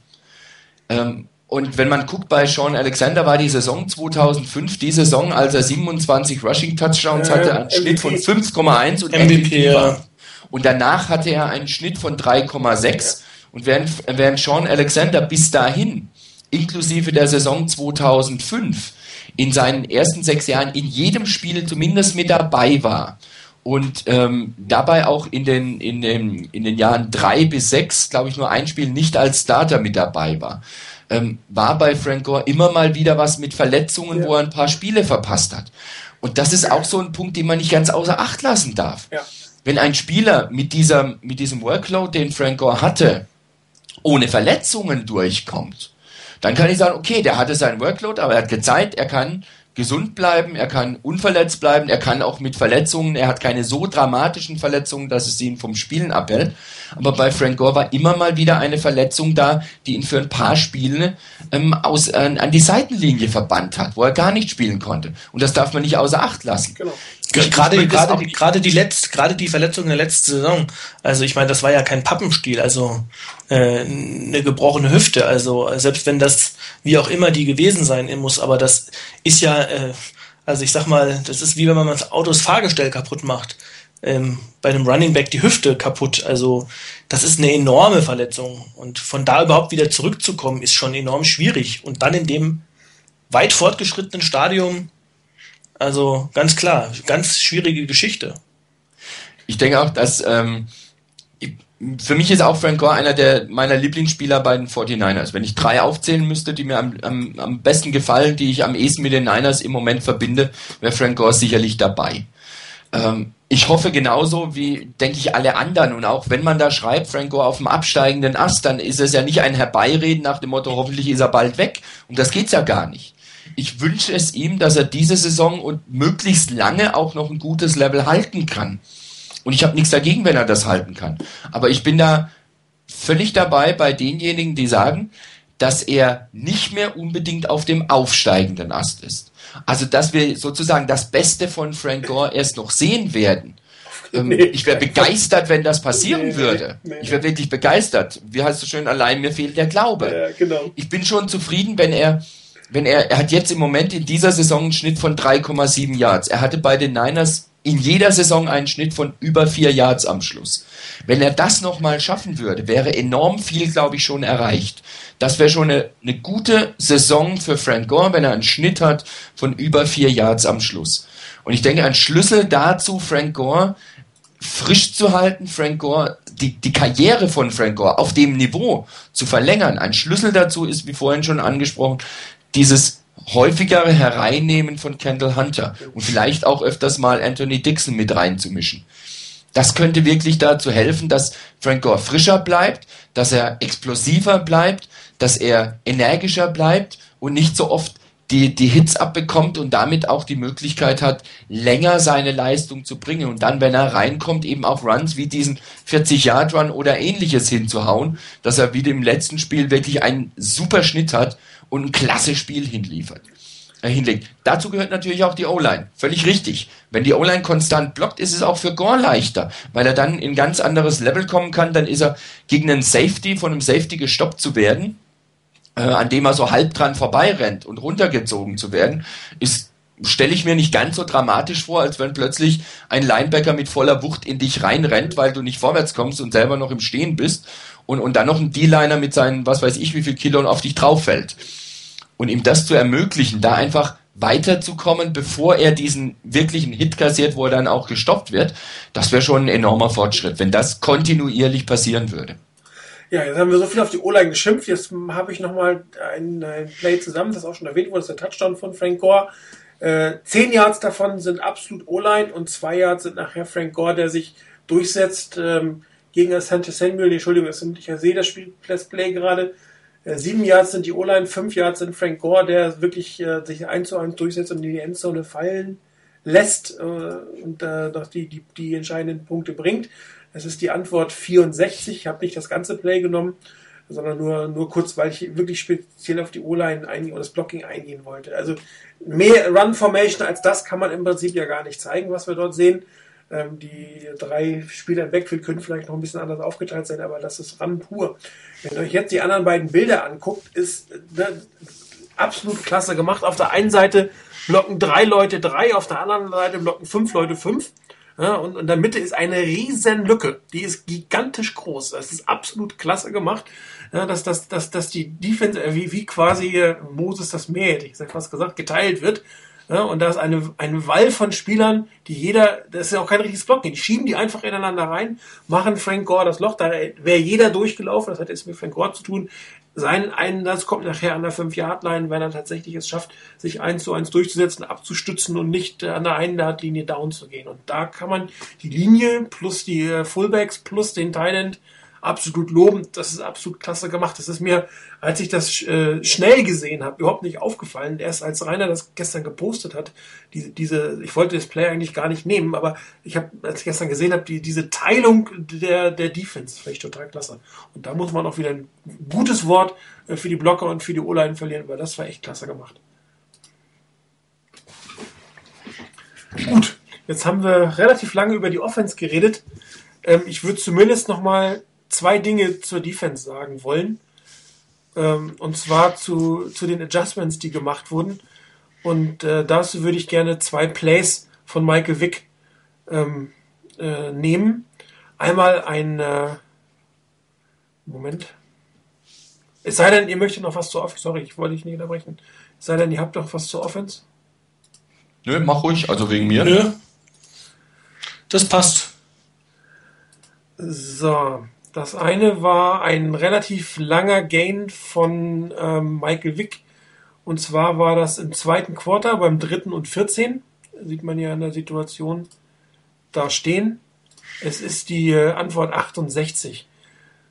Ähm, und wenn man guckt, bei Sean Alexander war die Saison 2005 die Saison, als er 27 Rushing Touchdowns hatte, einen Schnitt von 5,1 und MVP, MVP war. Und danach hatte er einen Schnitt von 3,6. Und während, während Sean Alexander bis dahin, inklusive der Saison 2005, in seinen ersten sechs Jahren in jedem Spiel zumindest mit dabei war und ähm, dabei auch in den, in, den, in den Jahren drei bis sechs, glaube ich, nur ein Spiel nicht als Starter mit dabei war, ähm, war bei Frank Gore immer mal wieder was mit Verletzungen, ja. wo er ein paar Spiele verpasst hat. Und das ist auch so ein Punkt, den man nicht ganz außer Acht lassen darf. Ja. Wenn ein Spieler mit, dieser, mit diesem Workload, den Frank Gore hatte, ohne Verletzungen durchkommt, dann kann ich sagen, okay, der hatte seinen Workload, aber er hat gezeigt, er kann gesund bleiben, er kann unverletzt bleiben, er kann auch mit Verletzungen, er hat keine so dramatischen Verletzungen, dass es ihn vom Spielen abhält. Aber bei Frank Gore war immer mal wieder eine Verletzung da, die ihn für ein paar Spiele ähm, aus, äh, an die Seitenlinie verbannt hat, wo er gar nicht spielen konnte. Und das darf man nicht außer Acht lassen. Genau. Gerade, gerade, die, gerade die letzte, gerade die Verletzung in der letzten Saison. Also ich meine, das war ja kein Pappenstiel, also äh, eine gebrochene Hüfte. Also selbst wenn das wie auch immer die gewesen sein muss, aber das ist ja, äh, also ich sag mal, das ist wie wenn man das Autos Fahrgestell kaputt macht. Ähm, bei einem Running Back die Hüfte kaputt. Also das ist eine enorme Verletzung und von da überhaupt wieder zurückzukommen ist schon enorm schwierig und dann in dem weit fortgeschrittenen Stadium also ganz klar, ganz schwierige Geschichte. Ich denke auch, dass ähm, für mich ist auch Frank Gore einer der meiner Lieblingsspieler bei den 49ers. Wenn ich drei aufzählen müsste, die mir am, am, am besten gefallen, die ich am ehesten mit den Niners im Moment verbinde, wäre Frank Gore sicherlich dabei. Ähm, ich hoffe genauso wie, denke ich, alle anderen. Und auch wenn man da schreibt, Frank Gore auf dem absteigenden Ast, dann ist es ja nicht ein Herbeireden nach dem Motto, hoffentlich ist er bald weg. Und das geht's ja gar nicht ich wünsche es ihm, dass er diese Saison und möglichst lange auch noch ein gutes Level halten kann. Und ich habe nichts dagegen, wenn er das halten kann. Aber ich bin da völlig dabei bei denjenigen, die sagen, dass er nicht mehr unbedingt auf dem aufsteigenden Ast ist. Also, dass wir sozusagen das Beste von Frank Gore erst noch sehen werden. Ähm, nee. Ich wäre begeistert, wenn das passieren nee, würde. Nee, ich wäre wirklich begeistert. Wie heißt du schön, allein mir fehlt der Glaube. Ja, genau. Ich bin schon zufrieden, wenn er wenn er, er hat jetzt im Moment in dieser Saison einen Schnitt von 3,7 Yards. Er hatte bei den Niners in jeder Saison einen Schnitt von über 4 Yards am Schluss. Wenn er das nochmal schaffen würde, wäre enorm viel, glaube ich, schon erreicht. Das wäre schon eine, eine gute Saison für Frank Gore, wenn er einen Schnitt hat von über 4 Yards am Schluss. Und ich denke, ein Schlüssel dazu, Frank Gore frisch zu halten, Frank Gore, die, die Karriere von Frank Gore auf dem Niveau zu verlängern. Ein Schlüssel dazu ist, wie vorhin schon angesprochen, dieses häufigere Hereinnehmen von Kendall Hunter und vielleicht auch öfters mal Anthony Dixon mit reinzumischen. Das könnte wirklich dazu helfen, dass Frank Gore frischer bleibt, dass er explosiver bleibt, dass er energischer bleibt und nicht so oft die, die Hits abbekommt und damit auch die Möglichkeit hat, länger seine Leistung zu bringen und dann, wenn er reinkommt, eben auch Runs wie diesen 40-Yard-Run oder ähnliches hinzuhauen, dass er wie im letzten Spiel wirklich einen super Schnitt hat und ein klasse Spiel hinliefert. Äh, hinlegt. Dazu gehört natürlich auch die O-Line. Völlig richtig. Wenn die O-Line konstant blockt, ist es auch für Gore leichter, weil er dann in ganz anderes Level kommen kann. Dann ist er gegen einen Safety, von einem Safety gestoppt zu werden, äh, an dem er so halb dran vorbeirennt und runtergezogen zu werden, ist stelle ich mir nicht ganz so dramatisch vor, als wenn plötzlich ein Linebacker mit voller Wucht in dich reinrennt, weil du nicht vorwärts kommst und selber noch im Stehen bist und, und dann noch ein D-Liner mit seinen, was weiß ich, wie viel Kilo auf dich drauf fällt. Und ihm das zu ermöglichen, da einfach weiterzukommen, bevor er diesen wirklichen Hit kassiert, wo er dann auch gestoppt wird, das wäre schon ein enormer Fortschritt, wenn das kontinuierlich passieren würde. Ja, jetzt haben wir so viel auf die O-Line geschimpft. Jetzt habe ich nochmal ein, ein Play zusammen, das auch schon erwähnt wurde, das ist der Touchdown von Frank Gore. Äh, zehn Yards davon sind absolut O-Line und zwei Yards sind nachher Frank Gore, der sich durchsetzt. Ähm, gegen Asante Samuel. Entschuldigung, ich sehe das Spiel Play gerade. Äh, sieben Yards sind die O-Line, fünf Yards sind Frank Gore, der wirklich äh, sich eins zu eins durchsetzt und in die Endzone fallen lässt äh, und äh, noch die, die, die entscheidenden Punkte bringt. Es ist die Antwort 64. Ich habe nicht das ganze Play genommen, sondern nur, nur kurz, weil ich wirklich speziell auf die O-Line eingehen oder das Blocking eingehen wollte. Also mehr Run-Formation als das kann man im Prinzip ja gar nicht zeigen, was wir dort sehen. Ähm, die drei Spieler im Backfield können vielleicht noch ein bisschen anders aufgeteilt sein, aber das ist Run pur. Wenn ihr euch jetzt die anderen beiden Bilder anguckt, ist ne, absolut klasse gemacht. Auf der einen Seite blocken drei Leute drei, auf der anderen Seite blocken fünf Leute fünf. Ja, und in der Mitte ist eine riesen Lücke. Die ist gigantisch groß. Das ist absolut klasse gemacht. Ja, dass, dass, dass, dass die Defense, äh, wie, wie quasi Moses das Meer, hätte ich fast gesagt, geteilt wird. Ja, und da ist eine, eine Wall von Spielern, die jeder, das ist ja auch kein richtiges Blocken, die schieben die einfach ineinander rein, machen Frank Gore das Loch, da wäre jeder durchgelaufen, das hat jetzt mit Frank Gore zu tun. Sein Einsatz kommt nachher an der 5-Yard-Line, wenn er tatsächlich es schafft, sich eins zu eins durchzusetzen, abzustützen und nicht an der einen Yard-Linie down zu gehen. Und da kann man die Linie plus die äh, Fullbacks plus den Thailand absolut lobend. Das ist absolut klasse gemacht. Das ist mir, als ich das äh, schnell gesehen habe, überhaupt nicht aufgefallen. Erst als Rainer das gestern gepostet hat, diese, diese ich wollte das Play eigentlich gar nicht nehmen, aber ich habe, als ich gestern gesehen habe, die, diese Teilung der, der Defense, finde ich total klasse. Und da muss man auch wieder ein gutes Wort äh, für die Blocker und für die O-Line verlieren, weil das war echt klasse gemacht. Gut, jetzt haben wir relativ lange über die Offense geredet. Ähm, ich würde zumindest noch mal zwei Dinge zur Defense sagen wollen. Ähm, und zwar zu, zu den Adjustments, die gemacht wurden. Und äh, dazu würde ich gerne zwei Plays von Michael Wick ähm, äh, nehmen. Einmal ein äh, Moment. Es sei denn, ihr möchtet noch was zur Offense. Sorry, ich wollte dich nicht unterbrechen. Es sei denn, ihr habt noch was zur Offense. Nö, mach ruhig, also wegen mir. Nö. Das passt. So, das eine war ein relativ langer Gain von ähm, Michael Wick. Und zwar war das im zweiten Quarter beim dritten und 14. Sieht man ja in der Situation da stehen. Es ist die äh, Antwort 68.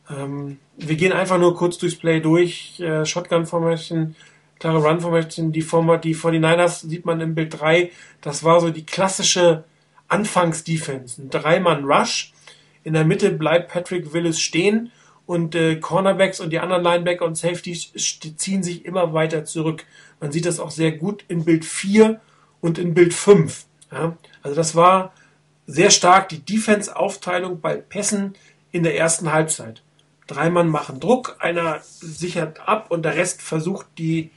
Ähm, wir gehen einfach nur kurz durchs Play durch. Äh, Shotgun Formation, klare Run Formation, die, Format, die 49ers sieht man im Bild 3. Das war so die klassische Anfangsdefense. Ein Dreimann Rush in der Mitte bleibt Patrick Willis stehen und äh, Cornerbacks und die anderen Linebacker und Safeties ziehen sich immer weiter zurück. Man sieht das auch sehr gut in Bild 4 und in Bild 5. Ja? Also das war sehr stark die Defense-Aufteilung bei Pässen in der ersten Halbzeit. Drei Mann machen Druck, einer sichert ab und der Rest versucht die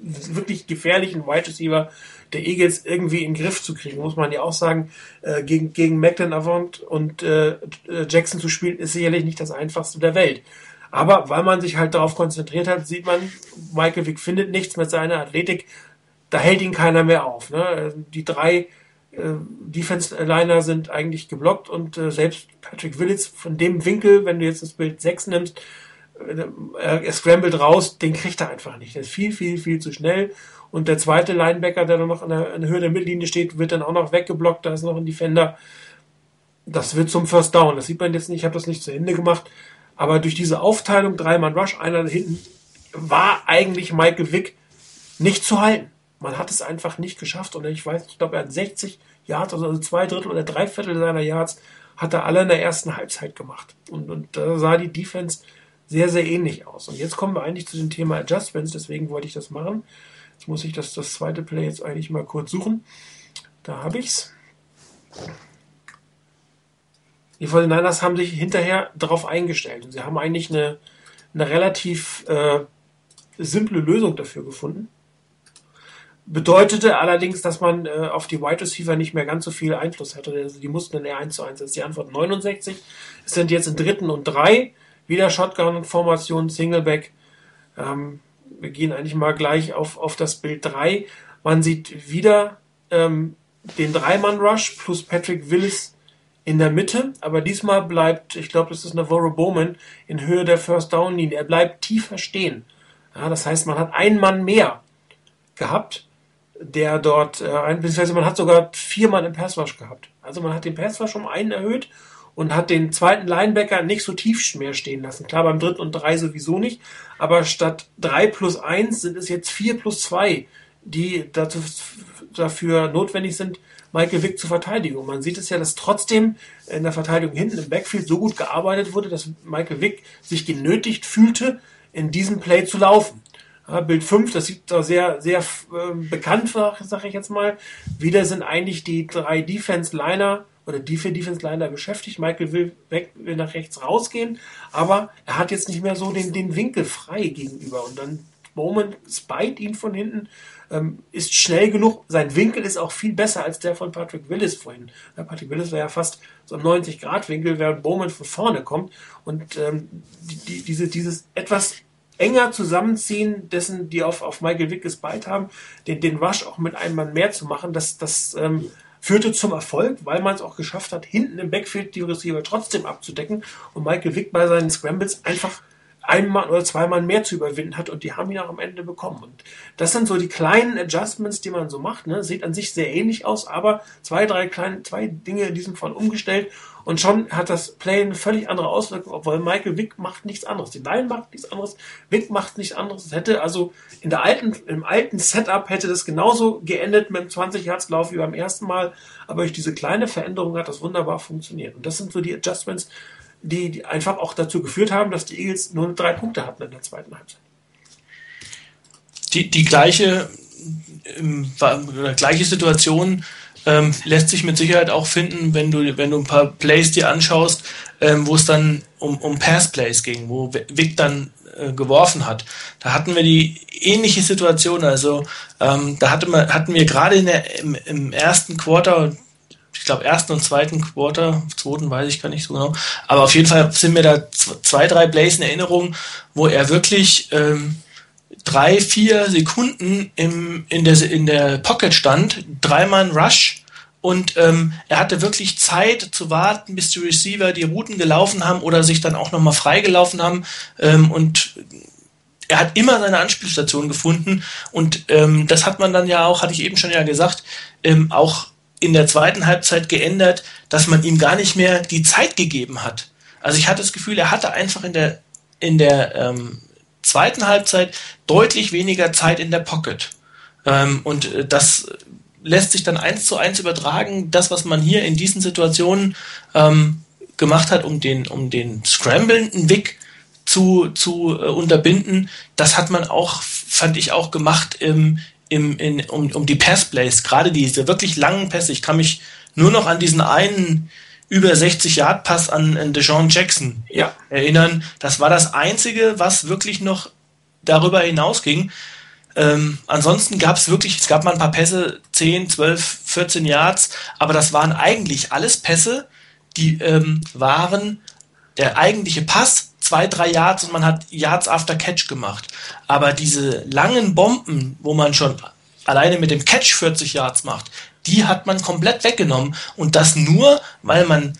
wirklich gefährlichen Wide Receiver der Eagles irgendwie in den Griff zu kriegen, muss man ja auch sagen. Äh, gegen, gegen Macklin Avant und äh, Jackson zu spielen, ist sicherlich nicht das einfachste der Welt. Aber weil man sich halt darauf konzentriert hat, sieht man, Michael Vick findet nichts mit seiner Athletik. Da hält ihn keiner mehr auf. Ne? Die drei äh, Defense-Liner sind eigentlich geblockt und äh, selbst Patrick Willits von dem Winkel, wenn du jetzt das Bild 6 nimmst, äh, er scrambled raus, den kriegt er einfach nicht. Der ist viel, viel, viel zu schnell und der zweite Linebacker, der dann noch an der, an der Höhe der Mittellinie steht, wird dann auch noch weggeblockt. Da ist noch ein Defender. Das wird zum First Down. Das sieht man jetzt nicht. Ich habe das nicht zu Ende gemacht. Aber durch diese Aufteilung, dreimal Rush, einer hinten, war eigentlich Michael Wick nicht zu halten. Man hat es einfach nicht geschafft. Und ich weiß, ich glaube, er hat 60 Yards, also zwei Drittel oder drei Viertel seiner Yards, hat er alle in der ersten Halbzeit gemacht. Und, und da sah die Defense sehr, sehr ähnlich aus. Und jetzt kommen wir eigentlich zu dem Thema Adjustments. Deswegen wollte ich das machen. Jetzt muss ich das, das zweite Play jetzt eigentlich mal kurz suchen. Da habe ich es. Die 49ers haben sich hinterher darauf eingestellt. Und sie haben eigentlich eine, eine relativ äh, simple Lösung dafür gefunden. Bedeutete allerdings, dass man äh, auf die Wide Receiver nicht mehr ganz so viel Einfluss hatte. Also die mussten in r 1 zu 1. Das ist die Antwort 69. Es sind jetzt in dritten und drei. Wieder Shotgun-Formation, Singleback. Ähm, wir gehen eigentlich mal gleich auf, auf das Bild 3. Man sieht wieder ähm, den Dreimann-Rush plus Patrick Willis in der Mitte, aber diesmal bleibt, ich glaube, das ist Navarro Bowman, in Höhe der First Down Linie. Er bleibt tiefer stehen. Ja, das heißt, man hat einen Mann mehr gehabt, der dort, äh, beziehungsweise man hat sogar vier Mann im Passwash gehabt. Also man hat den Passwash um einen erhöht und hat den zweiten Linebacker nicht so tief mehr stehen lassen. Klar, beim dritten und drei sowieso nicht, aber statt drei plus eins sind es jetzt vier plus zwei die dazu, dafür notwendig sind, Michael Vick zu verteidigen. Und man sieht es ja, dass trotzdem in der Verteidigung hinten im Backfield so gut gearbeitet wurde, dass Michael Vick sich genötigt fühlte, in diesem Play zu laufen. Bild 5, das sieht da sehr, sehr äh, bekannt, sag ich jetzt mal. Wieder sind eigentlich die drei Defense-Liner oder die vier Defense-Liner beschäftigt. Michael will, weg, will nach rechts rausgehen, aber er hat jetzt nicht mehr so den, den Winkel frei gegenüber. Und dann Bowman spite ihn von hinten ähm, ist schnell genug. Sein Winkel ist auch viel besser als der von Patrick Willis vorhin. Ja, Patrick Willis war ja fast so im 90-Grad-Winkel, während Bowman von vorne kommt. Und ähm, die, die, diese, dieses etwas enger Zusammenziehen dessen, die auf, auf Michael Wick gespeit haben, den, den Rush auch mit einem Mann mehr zu machen, das, das ähm, führte zum Erfolg, weil man es auch geschafft hat, hinten im Backfield die Receiver trotzdem abzudecken und Michael Wick bei seinen Scrambles einfach einmal oder zweimal mehr zu überwinden hat und die haben ihn auch am Ende bekommen. Und das sind so die kleinen Adjustments, die man so macht. Ne? Sieht an sich sehr ähnlich aus, aber zwei, drei kleine, zwei Dinge in diesem Fall umgestellt und schon hat das Play eine völlig andere Auswirkung, obwohl Michael Wick macht nichts anderes. Die Line macht nichts anderes, Wick macht nichts anderes. Es hätte also in der alten, im alten Setup hätte das genauso geendet mit einem 20 Yards Lauf wie beim ersten Mal, aber durch diese kleine Veränderung hat das wunderbar funktioniert. Und das sind so die Adjustments, die, die einfach auch dazu geführt haben, dass die Eagles nur drei Punkte hatten in der zweiten Halbzeit. Die, die gleiche, ähm, gleiche Situation ähm, lässt sich mit Sicherheit auch finden, wenn du, wenn du ein paar Plays dir anschaust, ähm, wo es dann um, um Pass-Plays ging, wo Vic dann äh, geworfen hat. Da hatten wir die ähnliche Situation. Also ähm, da hatte man, hatten wir gerade im, im ersten Quarter, ich glaube, ersten und zweiten Quarter, zweiten weiß ich gar nicht so genau, aber auf jeden Fall sind mir da zwei, drei Plays in Erinnerung, wo er wirklich ähm, drei, vier Sekunden im, in, der, in der Pocket stand, dreimal Rush und ähm, er hatte wirklich Zeit zu warten, bis die Receiver die Routen gelaufen haben oder sich dann auch nochmal freigelaufen haben ähm, und er hat immer seine Anspielstation gefunden und ähm, das hat man dann ja auch, hatte ich eben schon ja gesagt, ähm, auch in der zweiten Halbzeit geändert, dass man ihm gar nicht mehr die Zeit gegeben hat. Also ich hatte das Gefühl, er hatte einfach in der, in der ähm, zweiten Halbzeit deutlich weniger Zeit in der Pocket. Ähm, und äh, das lässt sich dann eins zu eins übertragen, das, was man hier in diesen Situationen ähm, gemacht hat, um den, um den scramblenden Weg zu, zu äh, unterbinden, das hat man auch, fand ich auch gemacht im, im, in, um, um die Passplays, gerade diese wirklich langen Pässe. Ich kann mich nur noch an diesen einen über 60 Yard Pass an, an Deshaun Jackson ja. erinnern. Das war das einzige, was wirklich noch darüber hinausging. Ähm, ansonsten gab es wirklich, es gab mal ein paar Pässe, 10, 12, 14 Yards, aber das waren eigentlich alles Pässe, die ähm, waren der eigentliche Pass zwei, drei Yards und man hat Yards after Catch gemacht. Aber diese langen Bomben, wo man schon alleine mit dem Catch 40 Yards macht, die hat man komplett weggenommen. Und das nur, weil man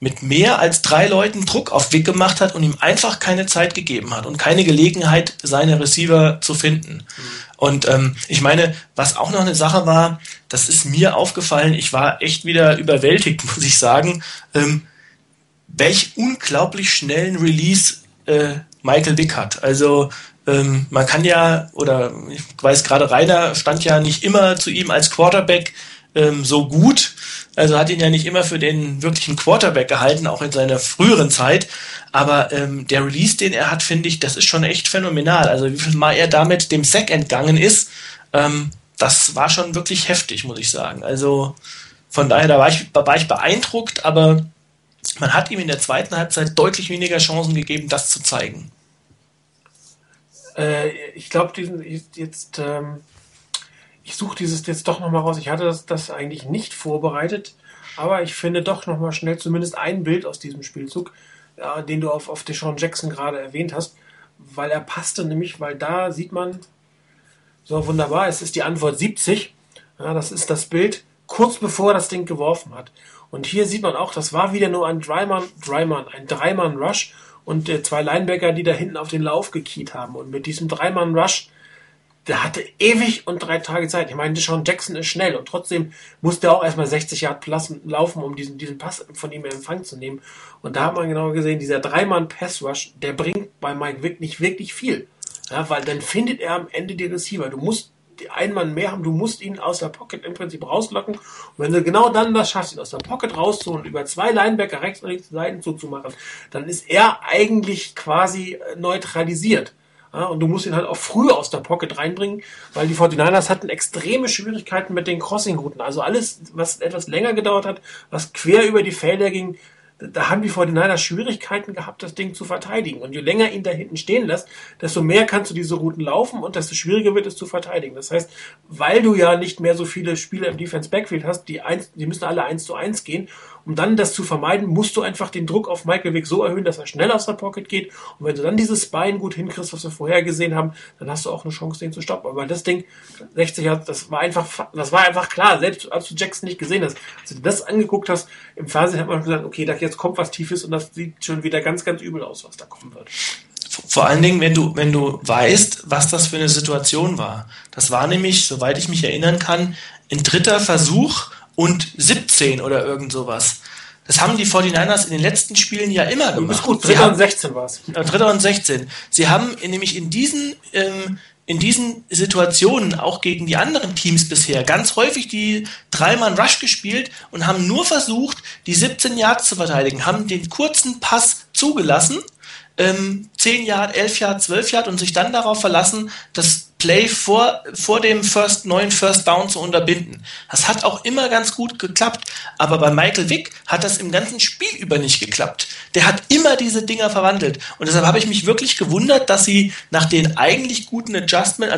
mit mehr als drei Leuten Druck auf Wick gemacht hat und ihm einfach keine Zeit gegeben hat und keine Gelegenheit, seine Receiver zu finden. Mhm. Und ähm, ich meine, was auch noch eine Sache war, das ist mir aufgefallen, ich war echt wieder überwältigt, [LAUGHS] muss ich sagen. Ähm, welch unglaublich schnellen Release äh, Michael Wick hat. Also ähm, man kann ja, oder ich weiß gerade, Rainer stand ja nicht immer zu ihm als Quarterback ähm, so gut. Also hat ihn ja nicht immer für den wirklichen Quarterback gehalten, auch in seiner früheren Zeit. Aber ähm, der Release, den er hat, finde ich, das ist schon echt phänomenal. Also wie viel Mal er damit dem Sack entgangen ist, ähm, das war schon wirklich heftig, muss ich sagen. Also von daher, da war ich, da war ich beeindruckt, aber man hat ihm in der zweiten Halbzeit deutlich weniger Chancen gegeben, das zu zeigen. Äh, ich glaube, diesen jetzt, ähm, ich suche dieses jetzt doch nochmal raus. Ich hatte das, das eigentlich nicht vorbereitet, aber ich finde doch nochmal schnell zumindest ein Bild aus diesem Spielzug, äh, den du auf, auf Deshaun Jackson gerade erwähnt hast, weil er passte nämlich, weil da sieht man, so wunderbar, es ist die Antwort 70. Ja, das ist das Bild kurz bevor das Ding geworfen hat. Und hier sieht man auch, das war wieder nur ein Dreimann, Dreimann, ein Dreimann-Rush und äh, zwei Linebacker, die da hinten auf den Lauf gekiet haben. Und mit diesem Dreimann-Rush, der hatte ewig und drei Tage Zeit. Ich meine, Sean Jackson ist schnell und trotzdem musste er auch erstmal 60 Yard laufen, um diesen, diesen Pass von ihm in Empfang zu nehmen. Und da hat man genau gesehen, dieser Dreimann-Pass-Rush, der bringt bei Mike Wick nicht wirklich viel. Ja, weil dann findet er am Ende die Receiver. Du musst einen Mann mehr haben. Du musst ihn aus der Pocket im Prinzip rauslocken. Und wenn du genau dann das schaffst, ihn aus der Pocket rauszuholen, über zwei Linebacker rechts und links Seiten zuzumachen, dann ist er eigentlich quasi äh, neutralisiert. Ja, und du musst ihn halt auch früh aus der Pocket reinbringen, weil die 49ers hatten extreme Schwierigkeiten mit den Crossing-Routen. Also alles, was etwas länger gedauert hat, was quer über die Felder ging, da haben die 49ers Schwierigkeiten gehabt, das Ding zu verteidigen. Und je länger ihn da hinten stehen lässt, desto mehr kannst du diese Routen laufen und desto schwieriger wird es zu verteidigen. Das heißt, weil du ja nicht mehr so viele Spieler im Defense Backfield hast, die, eins, die müssen alle eins zu eins gehen um dann das zu vermeiden, musst du einfach den Druck auf Michael Vick so erhöhen, dass er schnell aus der Pocket geht. Und wenn du dann dieses Bein gut hinkriegst, was wir vorher gesehen haben, dann hast du auch eine Chance, den zu stoppen. Aber das Ding, 60 Jahre, das war einfach, das war einfach klar. Selbst als du Jackson nicht gesehen hast, als du das angeguckt hast, im Fernsehen hat man gesagt, okay, da jetzt kommt was Tiefes und das sieht schon wieder ganz, ganz übel aus, was da kommen wird. Vor allen Dingen, wenn du, wenn du weißt, was das für eine Situation war. Das war nämlich, soweit ich mich erinnern kann, ein dritter Versuch und 17 oder irgend sowas. Das haben die 49ers in den letzten Spielen ja immer gemacht. Du bist gut, dritter und 16 war es. Dritter und 16. Sie haben nämlich in diesen, ähm, in diesen Situationen auch gegen die anderen Teams bisher ganz häufig die dreimann Rush gespielt und haben nur versucht, die 17 Yards zu verteidigen, haben den kurzen Pass zugelassen, ähm, 10 Yard, 11 Yard, 12 Yard und sich dann darauf verlassen, dass Play vor, vor dem First, neuen First Down zu unterbinden. Das hat auch immer ganz gut geklappt, aber bei Michael Vick hat das im ganzen Spiel über nicht geklappt. Der hat immer diese Dinger verwandelt und deshalb habe ich mich wirklich gewundert, dass sie nach den eigentlich guten Adjustment,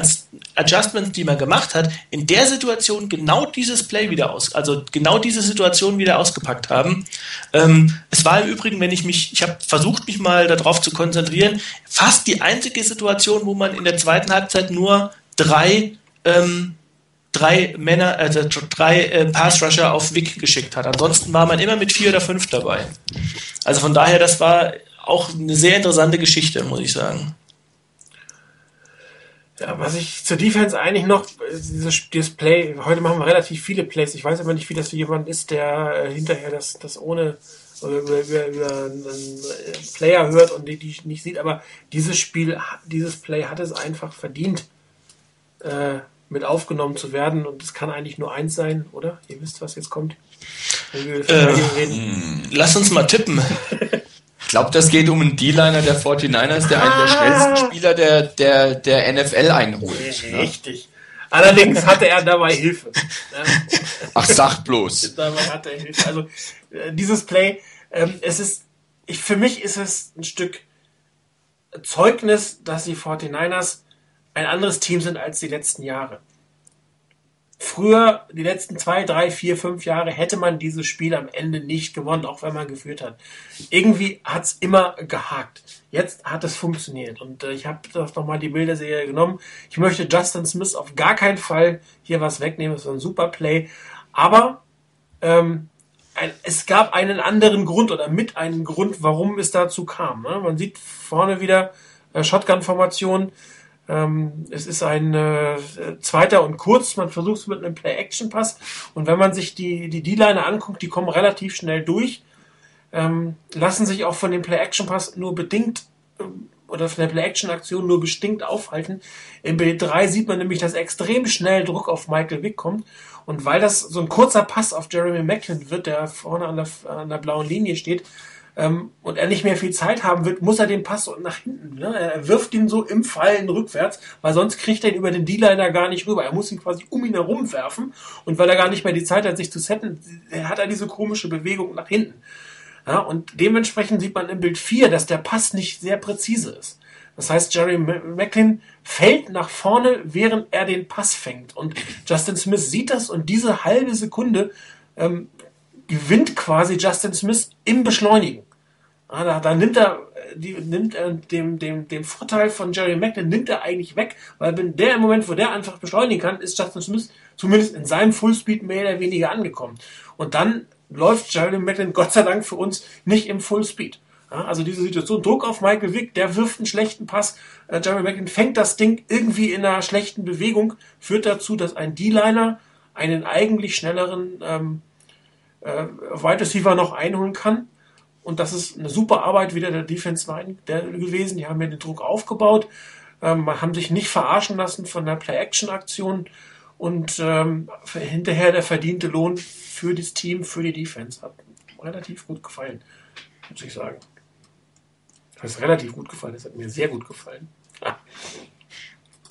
Adjustments, die man gemacht hat, in der Situation genau dieses Play wieder aus, also genau diese Situation wieder ausgepackt haben. Ähm, es war im Übrigen, wenn ich mich, ich habe versucht, mich mal darauf zu konzentrieren, fast die einzige Situation, wo man in der zweiten Halbzeit nur nur drei, ähm, drei Männer, also drei äh, Pass-Rusher auf Wick geschickt hat. Ansonsten war man immer mit vier oder fünf dabei. Also von daher, das war auch eine sehr interessante Geschichte, muss ich sagen. Ja, was ich zur Defense eigentlich noch, dieses, dieses Play, heute machen wir relativ viele Plays. Ich weiß aber nicht, wie das für jemand ist, der äh, hinterher das, das ohne über, über, über einen Player hört und die, die nicht sieht, aber dieses Spiel, dieses Play hat es einfach verdient, äh, mit aufgenommen zu werden. Und es kann eigentlich nur eins sein, oder? Ihr wisst, was jetzt kommt. Äh, lass uns mal tippen. Ich glaube, das geht um einen D-Liner der 49ers, der einen der schnellsten Spieler der, der, der NFL einholt. Richtig. Ne? Allerdings hatte er dabei Hilfe. Ach, sag bloß. [LAUGHS] dabei hatte er Hilfe. Also, äh, dieses Play, ähm, es ist, ich, für mich ist es ein Stück Zeugnis, dass die 49ers ein anderes Team sind als die letzten Jahre. Früher, die letzten zwei, drei, vier, fünf Jahre, hätte man dieses Spiel am Ende nicht gewonnen, auch wenn man geführt hat. Irgendwie hat es immer gehakt. Jetzt hat es funktioniert. Und äh, ich habe das nochmal die Bilderserie genommen. Ich möchte Justin Smith auf gar keinen Fall hier was wegnehmen. Das ist ein super Play. Aber ähm, es gab einen anderen Grund oder mit einem Grund, warum es dazu kam. Ne? Man sieht vorne wieder äh, Shotgun-Formation. Ähm, es ist ein äh, zweiter und kurz. Man versucht es mit einem Play-Action-Pass. Und wenn man sich die, die D-Liner anguckt, die kommen relativ schnell durch. Ähm, lassen sich auch von dem Play-Action-Pass nur bedingt äh, oder von der Play-Action-Aktion nur bestimmt aufhalten. Im B3 sieht man nämlich, dass extrem schnell Druck auf Michael Wick kommt. Und weil das so ein kurzer Pass auf Jeremy Macklin wird, der vorne an der, an der blauen Linie steht, ähm, und er nicht mehr viel Zeit haben wird, muss er den Pass nach hinten. Ne? Er wirft ihn so im Fallen rückwärts, weil sonst kriegt er ihn über den D-Liner gar nicht rüber. Er muss ihn quasi um ihn herum werfen und weil er gar nicht mehr die Zeit hat, sich zu setten, hat er diese komische Bewegung nach hinten. Ja, und dementsprechend sieht man im Bild 4, dass der Pass nicht sehr präzise ist. Das heißt, Jerry Macklin fällt nach vorne, während er den Pass fängt. Und Justin Smith sieht das und diese halbe Sekunde ähm, gewinnt quasi Justin Smith im Beschleunigen. Ah, da, da nimmt er, die, nimmt er dem, dem, dem Vorteil von Jerry Macklin nimmt er eigentlich weg, weil wenn der im Moment, wo der einfach beschleunigen kann, ist Justin Smith zumindest in seinem Fullspeed mehr oder weniger angekommen. Und dann läuft Jerry Macklin [LAUGHS] Gott sei Dank für uns nicht im Fullspeed. Ja, also diese Situation, Druck auf Michael Vick, der wirft einen schlechten Pass, äh, Jerry Macklin fängt das Ding irgendwie in einer schlechten Bewegung, führt dazu, dass ein D-Liner einen eigentlich schnelleren ähm, äh, Wide Receiver noch einholen kann. Und das ist eine super Arbeit wieder der Defense Line gewesen. Die haben ja den Druck aufgebaut. ähm, haben sich nicht verarschen lassen von der Play-Action-Aktion und ähm, hinterher der verdiente Lohn für das Team, für die Defense hat relativ gut gefallen, muss ich sagen. Das ist relativ gut gefallen, das hat mir sehr gut gefallen.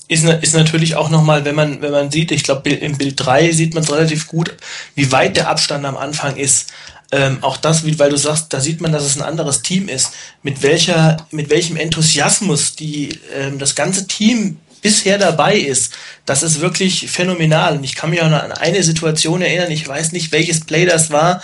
Ist, ist natürlich auch nochmal, wenn man, wenn man sieht, ich glaube, im Bild 3 sieht man es relativ gut, wie weit der Abstand am Anfang ist. Ähm, auch das, wie, weil du sagst, da sieht man, dass es ein anderes Team ist. Mit welcher, mit welchem Enthusiasmus die, ähm, das ganze Team bisher dabei ist, das ist wirklich phänomenal. Und ich kann mich auch noch an eine Situation erinnern, ich weiß nicht, welches Play das war,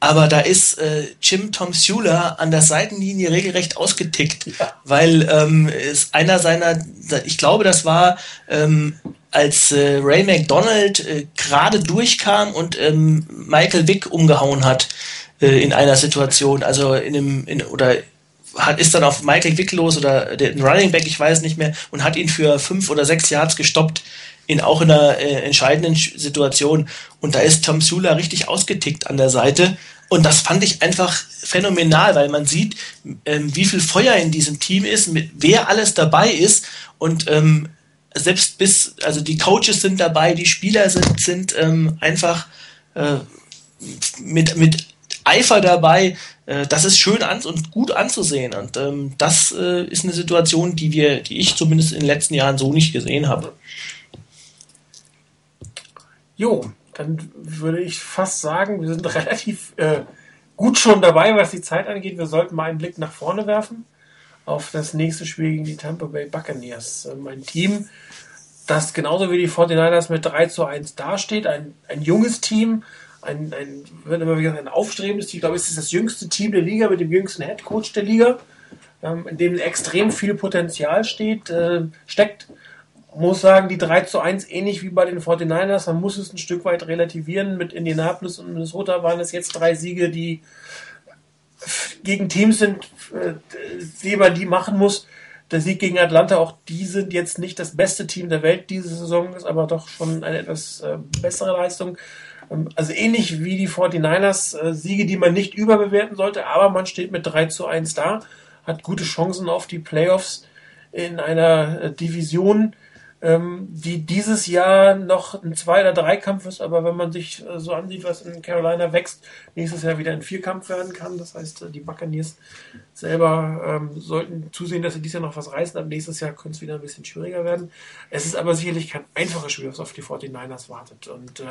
aber da ist äh, Jim Tom Sula an der Seitenlinie regelrecht ausgetickt, ja. weil ähm, ist einer seiner, ich glaube, das war ähm, als äh, Ray McDonald äh, gerade durchkam und ähm, Michael Vick umgehauen hat äh, in einer Situation, also in einem in, oder hat ist dann auf Michael Vick los oder den Running Back, ich weiß nicht mehr, und hat ihn für fünf oder sechs Yards gestoppt in auch in einer äh, entscheidenden Situation. Und da ist Tom Sula richtig ausgetickt an der Seite. Und das fand ich einfach phänomenal, weil man sieht, ähm, wie viel Feuer in diesem Team ist, mit wer alles dabei ist. Und ähm, selbst bis, also die Coaches sind dabei, die Spieler sind, sind ähm, einfach äh, mit, mit Eifer dabei. Äh, das ist schön an und gut anzusehen. Und ähm, das äh, ist eine Situation, die wir, die ich zumindest in den letzten Jahren so nicht gesehen habe. Jo, dann würde ich fast sagen, wir sind [LAUGHS] relativ äh, gut schon dabei, was die Zeit angeht. Wir sollten mal einen Blick nach vorne werfen auf das nächste Spiel gegen die Tampa Bay Buccaneers. Äh, mein Team, das genauso wie die 49ers mit 3 zu 1 dasteht, ein, ein junges Team, ein, ein, wird immer wieder ein aufstrebendes Team. Ich glaube, es ist das jüngste Team der Liga mit dem jüngsten Head Coach der Liga, ähm, in dem extrem viel Potenzial steht, äh, steckt muss sagen, die 3 zu 1 ähnlich wie bei den 49ers, man muss es ein Stück weit relativieren. Mit Indianapolis und Minnesota waren es jetzt drei Siege, die gegen Teams sind, äh, die man die machen muss. Der Sieg gegen Atlanta, auch die sind jetzt nicht das beste Team der Welt diese Saison, ist aber doch schon eine etwas äh, bessere Leistung. Ähm, also ähnlich wie die 49ers, äh, Siege, die man nicht überbewerten sollte, aber man steht mit 3 zu 1 da, hat gute Chancen auf die Playoffs in einer Division, ähm, die dieses Jahr noch ein Zwei- oder Dreikampf ist, aber wenn man sich äh, so ansieht, was in Carolina wächst, nächstes Jahr wieder ein Vierkampf werden kann. Das heißt, äh, die Buccaneers selber ähm, sollten zusehen, dass sie dieses Jahr noch was reißen. Ab nächstes Jahr könnte es wieder ein bisschen schwieriger werden. Es ist aber sicherlich kein einfaches Spiel, was auf die 49ers wartet. Und äh,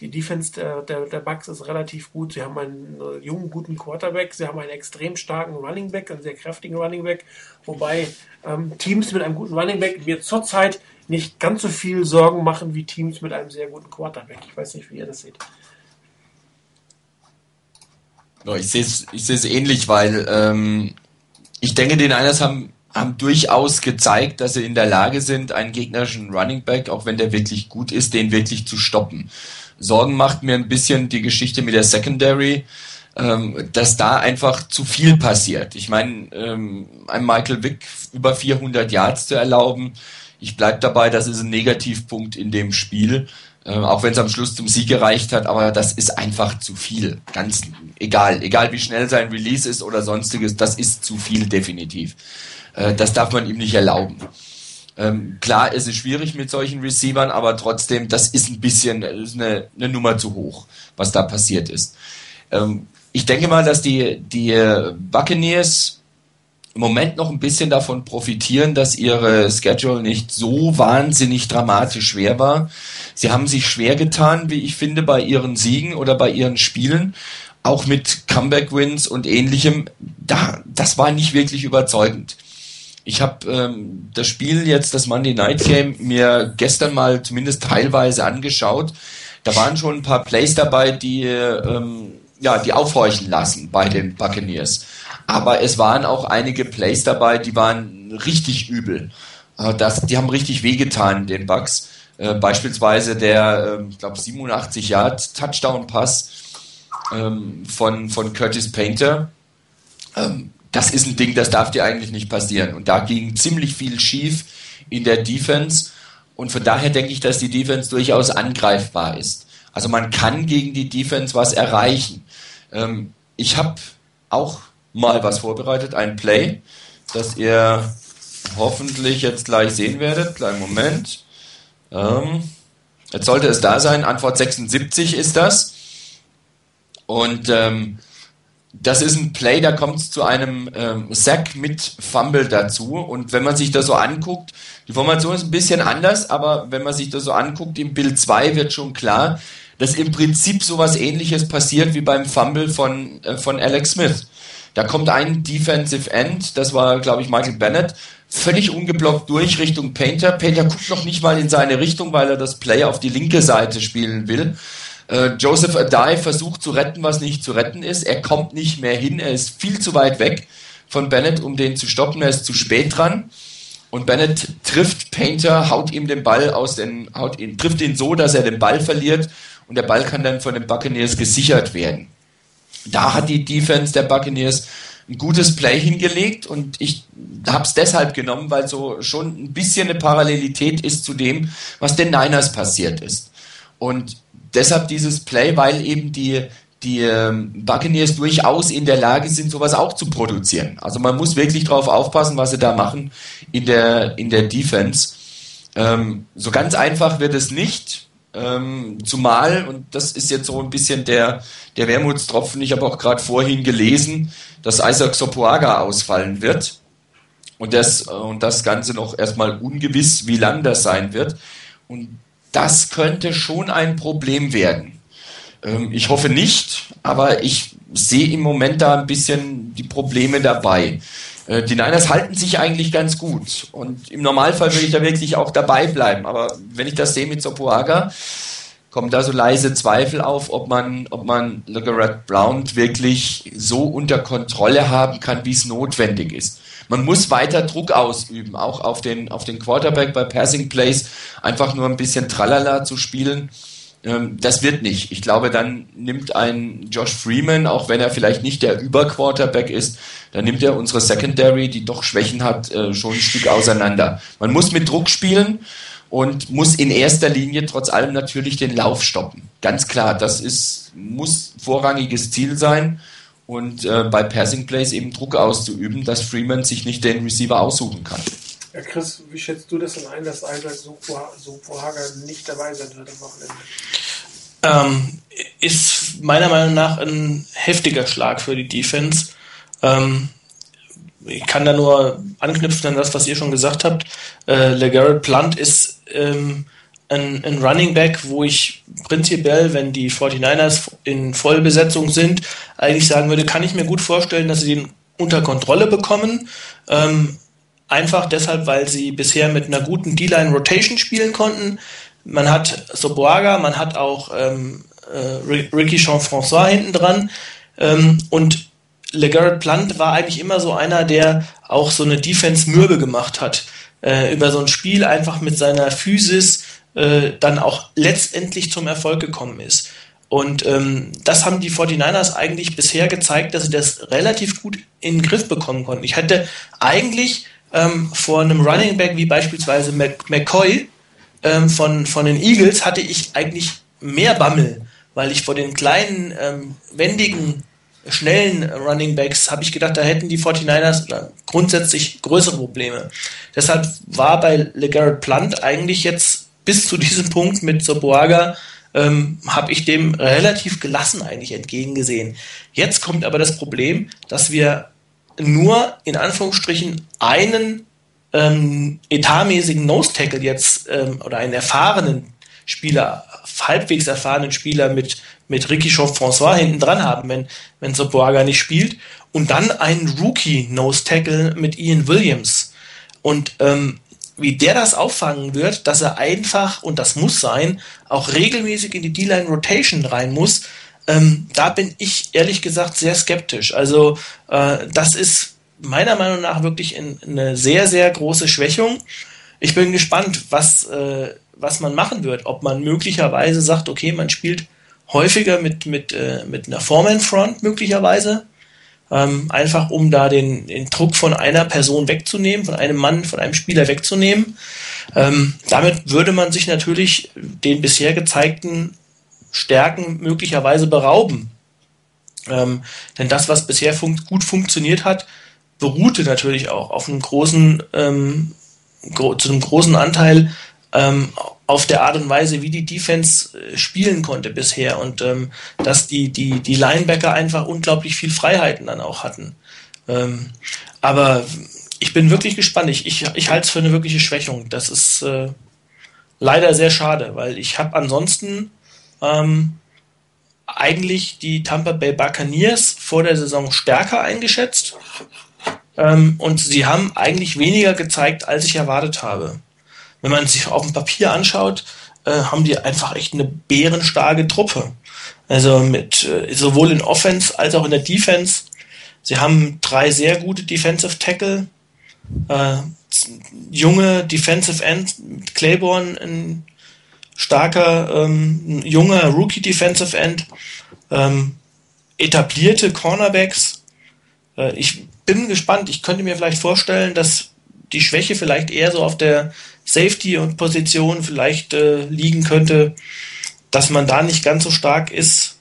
die Defense der, der, der Bucks ist relativ gut. Sie haben einen äh, jungen, guten Quarterback. Sie haben einen extrem starken Running Back, einen sehr kräftigen Running Back. Wobei ähm, Teams mit einem guten Running Back mir zurzeit nicht ganz so viel Sorgen machen wie Teams mit einem sehr guten Quarterback. Ich weiß nicht, wie ihr das seht. Ich sehe es ich ähnlich, weil ähm, ich denke, die Niners haben, haben durchaus gezeigt, dass sie in der Lage sind, einen gegnerischen Running Back, auch wenn der wirklich gut ist, den wirklich zu stoppen. Sorgen macht mir ein bisschen die Geschichte mit der Secondary, ähm, dass da einfach zu viel passiert. Ich meine, ähm, einem Michael Vick über 400 Yards zu erlauben, ich bleibe dabei, das ist ein Negativpunkt in dem Spiel, äh, auch wenn es am Schluss zum Sieg gereicht hat, aber das ist einfach zu viel. Ganz egal, egal wie schnell sein Release ist oder sonstiges, das ist zu viel definitiv. Äh, das darf man ihm nicht erlauben. Ähm, klar, es ist schwierig mit solchen Receivern, aber trotzdem, das ist ein bisschen ist eine, eine Nummer zu hoch, was da passiert ist. Ähm, ich denke mal, dass die, die Buccaneers im Moment noch ein bisschen davon profitieren, dass ihre Schedule nicht so wahnsinnig dramatisch schwer war. Sie haben sich schwer getan, wie ich finde, bei ihren Siegen oder bei ihren Spielen, auch mit Comeback-Wins und ähnlichem. Da, das war nicht wirklich überzeugend. Ich habe ähm, das Spiel jetzt, das Monday Night Game, mir gestern mal zumindest teilweise angeschaut. Da waren schon ein paar Plays dabei, die ähm, ja die aufhorchen lassen bei den Buccaneers aber es waren auch einige Plays dabei, die waren richtig übel. Äh, das, die haben richtig wehgetan, den Bugs. Äh, beispielsweise der, äh, ich glaube, 87 Yard Touchdown-Pass ähm, von, von Curtis Painter. Ähm, das ist ein Ding, das darf dir eigentlich nicht passieren. Und da ging ziemlich viel schief in der Defense. Und von daher denke ich, dass die Defense durchaus angreifbar ist. Also man kann gegen die Defense was erreichen. Ähm, ich habe auch mal was vorbereitet, ein Play, das ihr hoffentlich jetzt gleich sehen werdet. Kleinen Moment. Ähm, jetzt sollte es da sein. Antwort 76 ist das. Und ähm, das ist ein Play, da kommt es zu einem ähm, Sack mit Fumble dazu. Und wenn man sich das so anguckt, die Formation ist ein bisschen anders, aber wenn man sich das so anguckt, im Bild 2 wird schon klar, dass im Prinzip sowas ähnliches passiert wie beim Fumble von, äh, von Alex Smith. Da kommt ein Defensive End, das war, glaube ich, Michael Bennett, völlig ungeblockt durch Richtung Painter. Painter guckt noch nicht mal in seine Richtung, weil er das Play auf die linke Seite spielen will. Äh, Joseph Adai versucht zu retten, was nicht zu retten ist. Er kommt nicht mehr hin, er ist viel zu weit weg von Bennett, um den zu stoppen. Er ist zu spät dran. Und Bennett trifft Painter, haut ihm den Ball aus den, haut ihn, trifft ihn so, dass er den Ball verliert und der Ball kann dann von den Buccaneers gesichert werden. Da hat die Defense der Buccaneers ein gutes Play hingelegt und ich habe es deshalb genommen, weil so schon ein bisschen eine Parallelität ist zu dem, was den Niners passiert ist. Und deshalb dieses Play, weil eben die, die ähm, Buccaneers durchaus in der Lage sind, sowas auch zu produzieren. Also man muss wirklich darauf aufpassen, was sie da machen in der, in der Defense. Ähm, so ganz einfach wird es nicht. Ähm, zumal, und das ist jetzt so ein bisschen der, der Wermutstropfen, ich habe auch gerade vorhin gelesen, dass Isaac Sopoaga ausfallen wird. Und das, und das Ganze noch erstmal ungewiss, wie lang das sein wird. Und das könnte schon ein Problem werden. Ähm, ich hoffe nicht, aber ich sehe im Moment da ein bisschen die Probleme dabei. Äh, die Niners halten sich eigentlich ganz gut und im Normalfall würde ich da wirklich auch dabei bleiben. Aber wenn ich das sehe mit Sopoaga, kommen da so leise Zweifel auf, ob man, ob man LeGarrette Brown wirklich so unter Kontrolle haben kann, wie es notwendig ist. Man muss weiter Druck ausüben, auch auf den, auf den Quarterback bei Passing Plays, einfach nur ein bisschen Tralala zu spielen. Ähm, das wird nicht. Ich glaube, dann nimmt ein Josh Freeman, auch wenn er vielleicht nicht der Überquarterback ist, dann nimmt er unsere Secondary, die doch Schwächen hat, äh, schon ein Stück auseinander. Man muss mit Druck spielen und muss in erster Linie trotz allem natürlich den Lauf stoppen. Ganz klar, das ist, muss vorrangiges Ziel sein und äh, bei Passing Plays eben Druck auszuüben, dass Freeman sich nicht den Receiver aussuchen kann. Ja, Chris, wie schätzt du das denn ein, dass Isaac Sopohaga nicht dabei sein wird am Wochenende? Ähm, ist meiner Meinung nach ein heftiger Schlag für die Defense. Ähm, ich kann da nur anknüpfen an das, was ihr schon gesagt habt. Äh, LeGarrette Blunt ist ähm, ein, ein Running Back, wo ich prinzipiell, wenn die 49ers in Vollbesetzung sind, eigentlich sagen würde, kann ich mir gut vorstellen, dass sie den unter Kontrolle bekommen. Ähm, einfach deshalb, weil sie bisher mit einer guten D-Line Rotation spielen konnten. Man hat Soboaga, man hat auch ähm, äh, Ricky Jean-François hinten dran. Ähm, und LeGarrette Plant war eigentlich immer so einer, der auch so eine Defense mürbe gemacht hat. Äh, über so ein Spiel einfach mit seiner Physis äh, dann auch letztendlich zum Erfolg gekommen ist. Und ähm, das haben die 49ers eigentlich bisher gezeigt, dass sie das relativ gut in den Griff bekommen konnten. Ich hatte eigentlich ähm, vor einem Running Back wie beispielsweise McCoy ähm, von, von den Eagles hatte ich eigentlich mehr Bammel, weil ich vor den kleinen, ähm, wendigen, schnellen Running Backs habe ich gedacht, da hätten die 49ers grundsätzlich größere Probleme. Deshalb war bei LeGarrette Plant eigentlich jetzt bis zu diesem Punkt mit Soboaga ähm, habe ich dem relativ gelassen eigentlich entgegengesehen. Jetzt kommt aber das Problem, dass wir nur in Anführungsstrichen einen ähm, etatmäßigen Nose-Tackle jetzt ähm, oder einen erfahrenen Spieler, halbwegs erfahrenen Spieler mit, mit Ricky François hinten dran haben, wenn, wenn Soboaga nicht spielt. Und dann einen Rookie-Nose-Tackle mit Ian Williams. Und ähm, wie der das auffangen wird, dass er einfach, und das muss sein, auch regelmäßig in die D-Line Rotation rein muss, ähm, da bin ich ehrlich gesagt sehr skeptisch. Also äh, das ist meiner Meinung nach wirklich in, eine sehr, sehr große Schwächung. Ich bin gespannt, was, äh, was man machen wird. Ob man möglicherweise sagt, okay, man spielt häufiger mit, mit, äh, mit einer Foreman-Front möglicherweise ähm, einfach um da den, den Druck von einer Person wegzunehmen, von einem Mann, von einem Spieler wegzunehmen. Ähm, damit würde man sich natürlich den bisher gezeigten Stärken möglicherweise berauben. Ähm, denn das, was bisher fun gut funktioniert hat, beruhte natürlich auch auf einem großen, ähm, gro zu einem großen Anteil ähm, auf der Art und Weise, wie die Defense äh, spielen konnte bisher und ähm, dass die, die, die Linebacker einfach unglaublich viel Freiheiten dann auch hatten. Ähm, aber ich bin wirklich gespannt. Ich, ich, ich halte es für eine wirkliche Schwächung. Das ist äh, leider sehr schade, weil ich habe ansonsten ähm, eigentlich die Tampa Bay Buccaneers vor der Saison stärker eingeschätzt. Ähm, und sie haben eigentlich weniger gezeigt, als ich erwartet habe wenn man sich auf dem Papier anschaut, äh, haben die einfach echt eine bärenstarke Truppe. Also mit äh, sowohl in Offense als auch in der Defense. Sie haben drei sehr gute Defensive Tackle, äh, junge Defensive End, Claiborne, ein starker, ähm, junger Rookie Defensive End, ähm, etablierte Cornerbacks. Äh, ich bin gespannt. Ich könnte mir vielleicht vorstellen, dass die Schwäche vielleicht eher so auf der Safety und Position vielleicht äh, liegen könnte, dass man da nicht ganz so stark ist.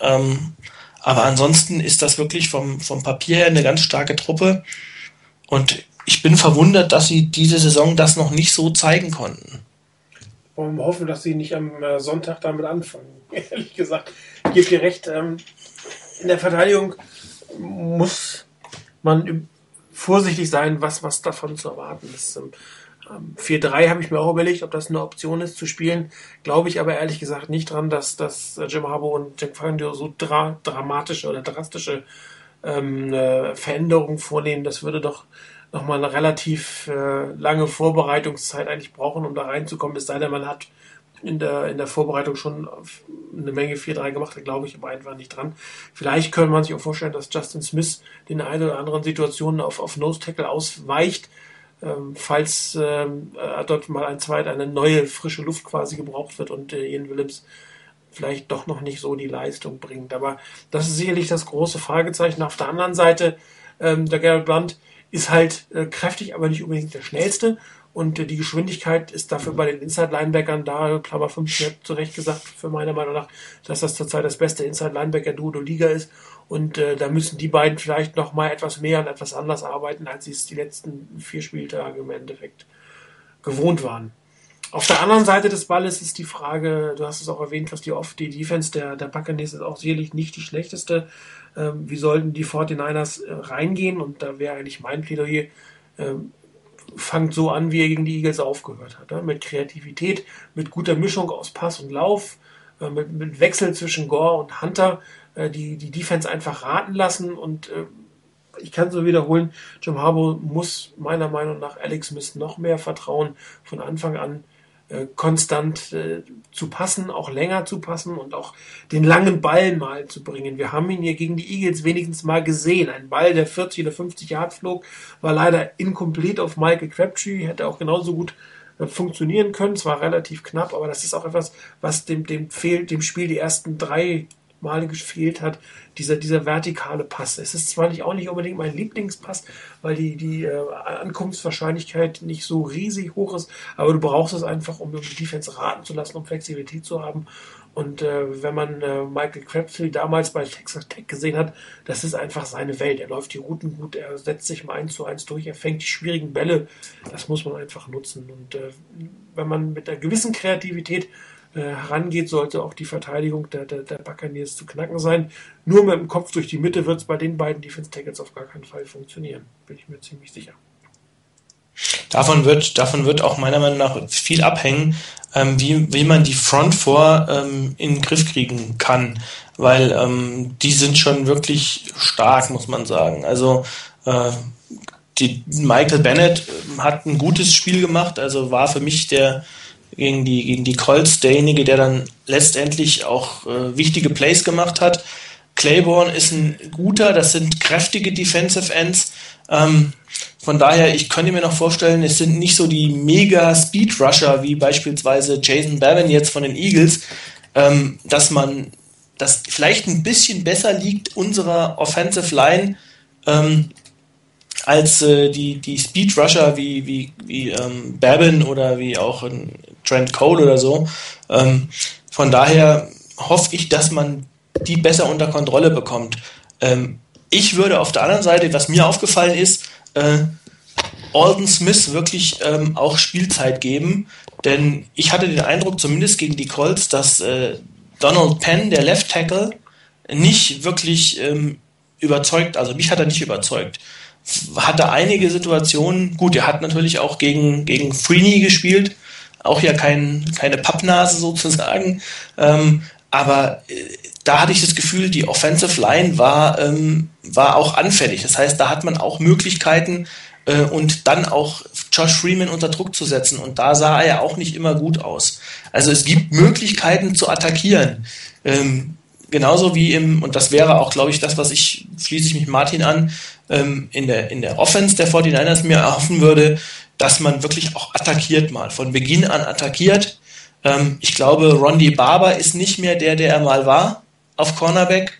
Ähm, aber ansonsten ist das wirklich vom, vom Papier her eine ganz starke Truppe. Und ich bin verwundert, dass sie diese Saison das noch nicht so zeigen konnten. Wollen wir hoffen, dass sie nicht am äh, Sonntag damit anfangen. [LAUGHS] Ehrlich gesagt, ich gebe dir recht. Ähm, in der Verteidigung muss man vorsichtig sein, was, was davon zu erwarten ist. Ähm, 4-3 habe ich mir auch überlegt, ob das eine Option ist zu spielen. Glaube ich aber ehrlich gesagt nicht dran, dass, dass Jim Harbour und Jack Fangio so dra dramatische oder drastische ähm, äh, Veränderungen vornehmen. Das würde doch nochmal eine relativ äh, lange Vorbereitungszeit eigentlich brauchen, um da reinzukommen. Es sei denn, man hat in der, in der Vorbereitung schon eine Menge 4-3 gemacht, da glaube ich aber einfach nicht dran. Vielleicht könnte man sich auch vorstellen, dass Justin Smith in eine oder anderen Situationen auf, auf Nose Tackle ausweicht ähm, falls ähm, äh, dort mal ein zweit eine neue frische Luft quasi gebraucht wird und äh, Ian Williams vielleicht doch noch nicht so die Leistung bringt. Aber das ist sicherlich das große Fragezeichen. Auf der anderen Seite, ähm, der Gerald Blunt ist halt äh, kräftig, aber nicht unbedingt der schnellste. Und die Geschwindigkeit ist dafür bei den Inside-Linebackern da, Klammer 5, ich zu Recht gesagt, für meiner Meinung nach, dass das zurzeit das beste Inside-Linebacker-Duo der Liga ist. Und äh, da müssen die beiden vielleicht noch mal etwas mehr und etwas anders arbeiten, als sie es die letzten vier Spieltage im Endeffekt gewohnt waren. Auf der anderen Seite des Balles ist die Frage, du hast es auch erwähnt, was die oft die Defense der, der Buccaneers ist auch sicherlich nicht die schlechteste. Ähm, wie sollten die 49ers äh, reingehen? Und da wäre eigentlich mein Plädoyer, ähm, fangt so an, wie er gegen die Eagles aufgehört hat. Ne? Mit Kreativität, mit guter Mischung aus Pass und Lauf, äh, mit, mit Wechsel zwischen Gore und Hunter äh, die, die Defense einfach raten lassen und äh, ich kann so wiederholen, Jim Harbour muss meiner Meinung nach Alex Smith noch mehr vertrauen, von Anfang an konstant äh, zu passen, auch länger zu passen und auch den langen Ball mal zu bringen. Wir haben ihn hier gegen die Eagles wenigstens mal gesehen. Ein Ball, der 40 oder 50 Yard flog, war leider incomplete auf Michael Crabtree, hätte auch genauso gut äh, funktionieren können. Es war relativ knapp, aber das ist auch etwas, was dem, dem fehlt, dem Spiel die ersten drei Male gefehlt hat, dieser, dieser vertikale Pass. Es ist zwar nicht auch nicht unbedingt mein Lieblingspass, weil die, die äh, Ankunftswahrscheinlichkeit nicht so riesig hoch ist, aber du brauchst es einfach, um die Defense raten zu lassen, um Flexibilität zu haben. Und äh, wenn man äh, Michael Crabtree damals bei Texas Tech gesehen hat, das ist einfach seine Welt. Er läuft die Routen gut, er setzt sich mal eins zu eins durch, er fängt die schwierigen Bälle. Das muss man einfach nutzen. Und äh, wenn man mit einer gewissen Kreativität herangeht, sollte auch die Verteidigung der, der, der Buccaneers zu knacken sein. Nur mit dem Kopf durch die Mitte wird es bei den beiden Defense Tackles auf gar keinen Fall funktionieren. Bin ich mir ziemlich sicher. Davon wird, davon wird auch meiner Meinung nach viel abhängen, ähm, wie, wie man die Front vor ähm, in den Griff kriegen kann, weil ähm, die sind schon wirklich stark, muss man sagen. Also äh, die Michael Bennett hat ein gutes Spiel gemacht, also war für mich der gegen die, gegen die Colts derjenige, der dann letztendlich auch äh, wichtige Plays gemacht hat. Claiborne ist ein guter, das sind kräftige Defensive Ends. Ähm, von daher, ich könnte mir noch vorstellen, es sind nicht so die mega Speed Rusher wie beispielsweise Jason Bavin jetzt von den Eagles, ähm, dass man, das vielleicht ein bisschen besser liegt unserer Offensive Line ähm, als äh, die, die Speed Rusher wie, wie, wie ähm, Babin oder wie auch ein Trent Cole oder so. Ähm, von daher hoffe ich, dass man die besser unter Kontrolle bekommt. Ähm, ich würde auf der anderen Seite, was mir aufgefallen ist, äh, Alden Smith wirklich ähm, auch Spielzeit geben. Denn ich hatte den Eindruck, zumindest gegen die Colts, dass äh, Donald Penn, der Left Tackle, nicht wirklich ähm, überzeugt, also mich hat er nicht überzeugt. Hatte einige Situationen, gut, er hat natürlich auch gegen, gegen Freeney gespielt, auch ja kein, keine Pappnase sozusagen, ähm, aber äh, da hatte ich das Gefühl, die Offensive Line war, ähm, war auch anfällig. Das heißt, da hat man auch Möglichkeiten äh, und dann auch Josh Freeman unter Druck zu setzen. Und da sah er ja auch nicht immer gut aus. Also es gibt Möglichkeiten zu attackieren. Ähm, genauso wie im, und das wäre auch, glaube ich, das, was ich, schließe ich mich Martin an, ähm, in, der, in der Offense der 49ers mir erhoffen würde, dass man wirklich auch attackiert mal, von Beginn an attackiert. Ähm, ich glaube, Rondi Barber ist nicht mehr der, der er mal war auf Cornerback.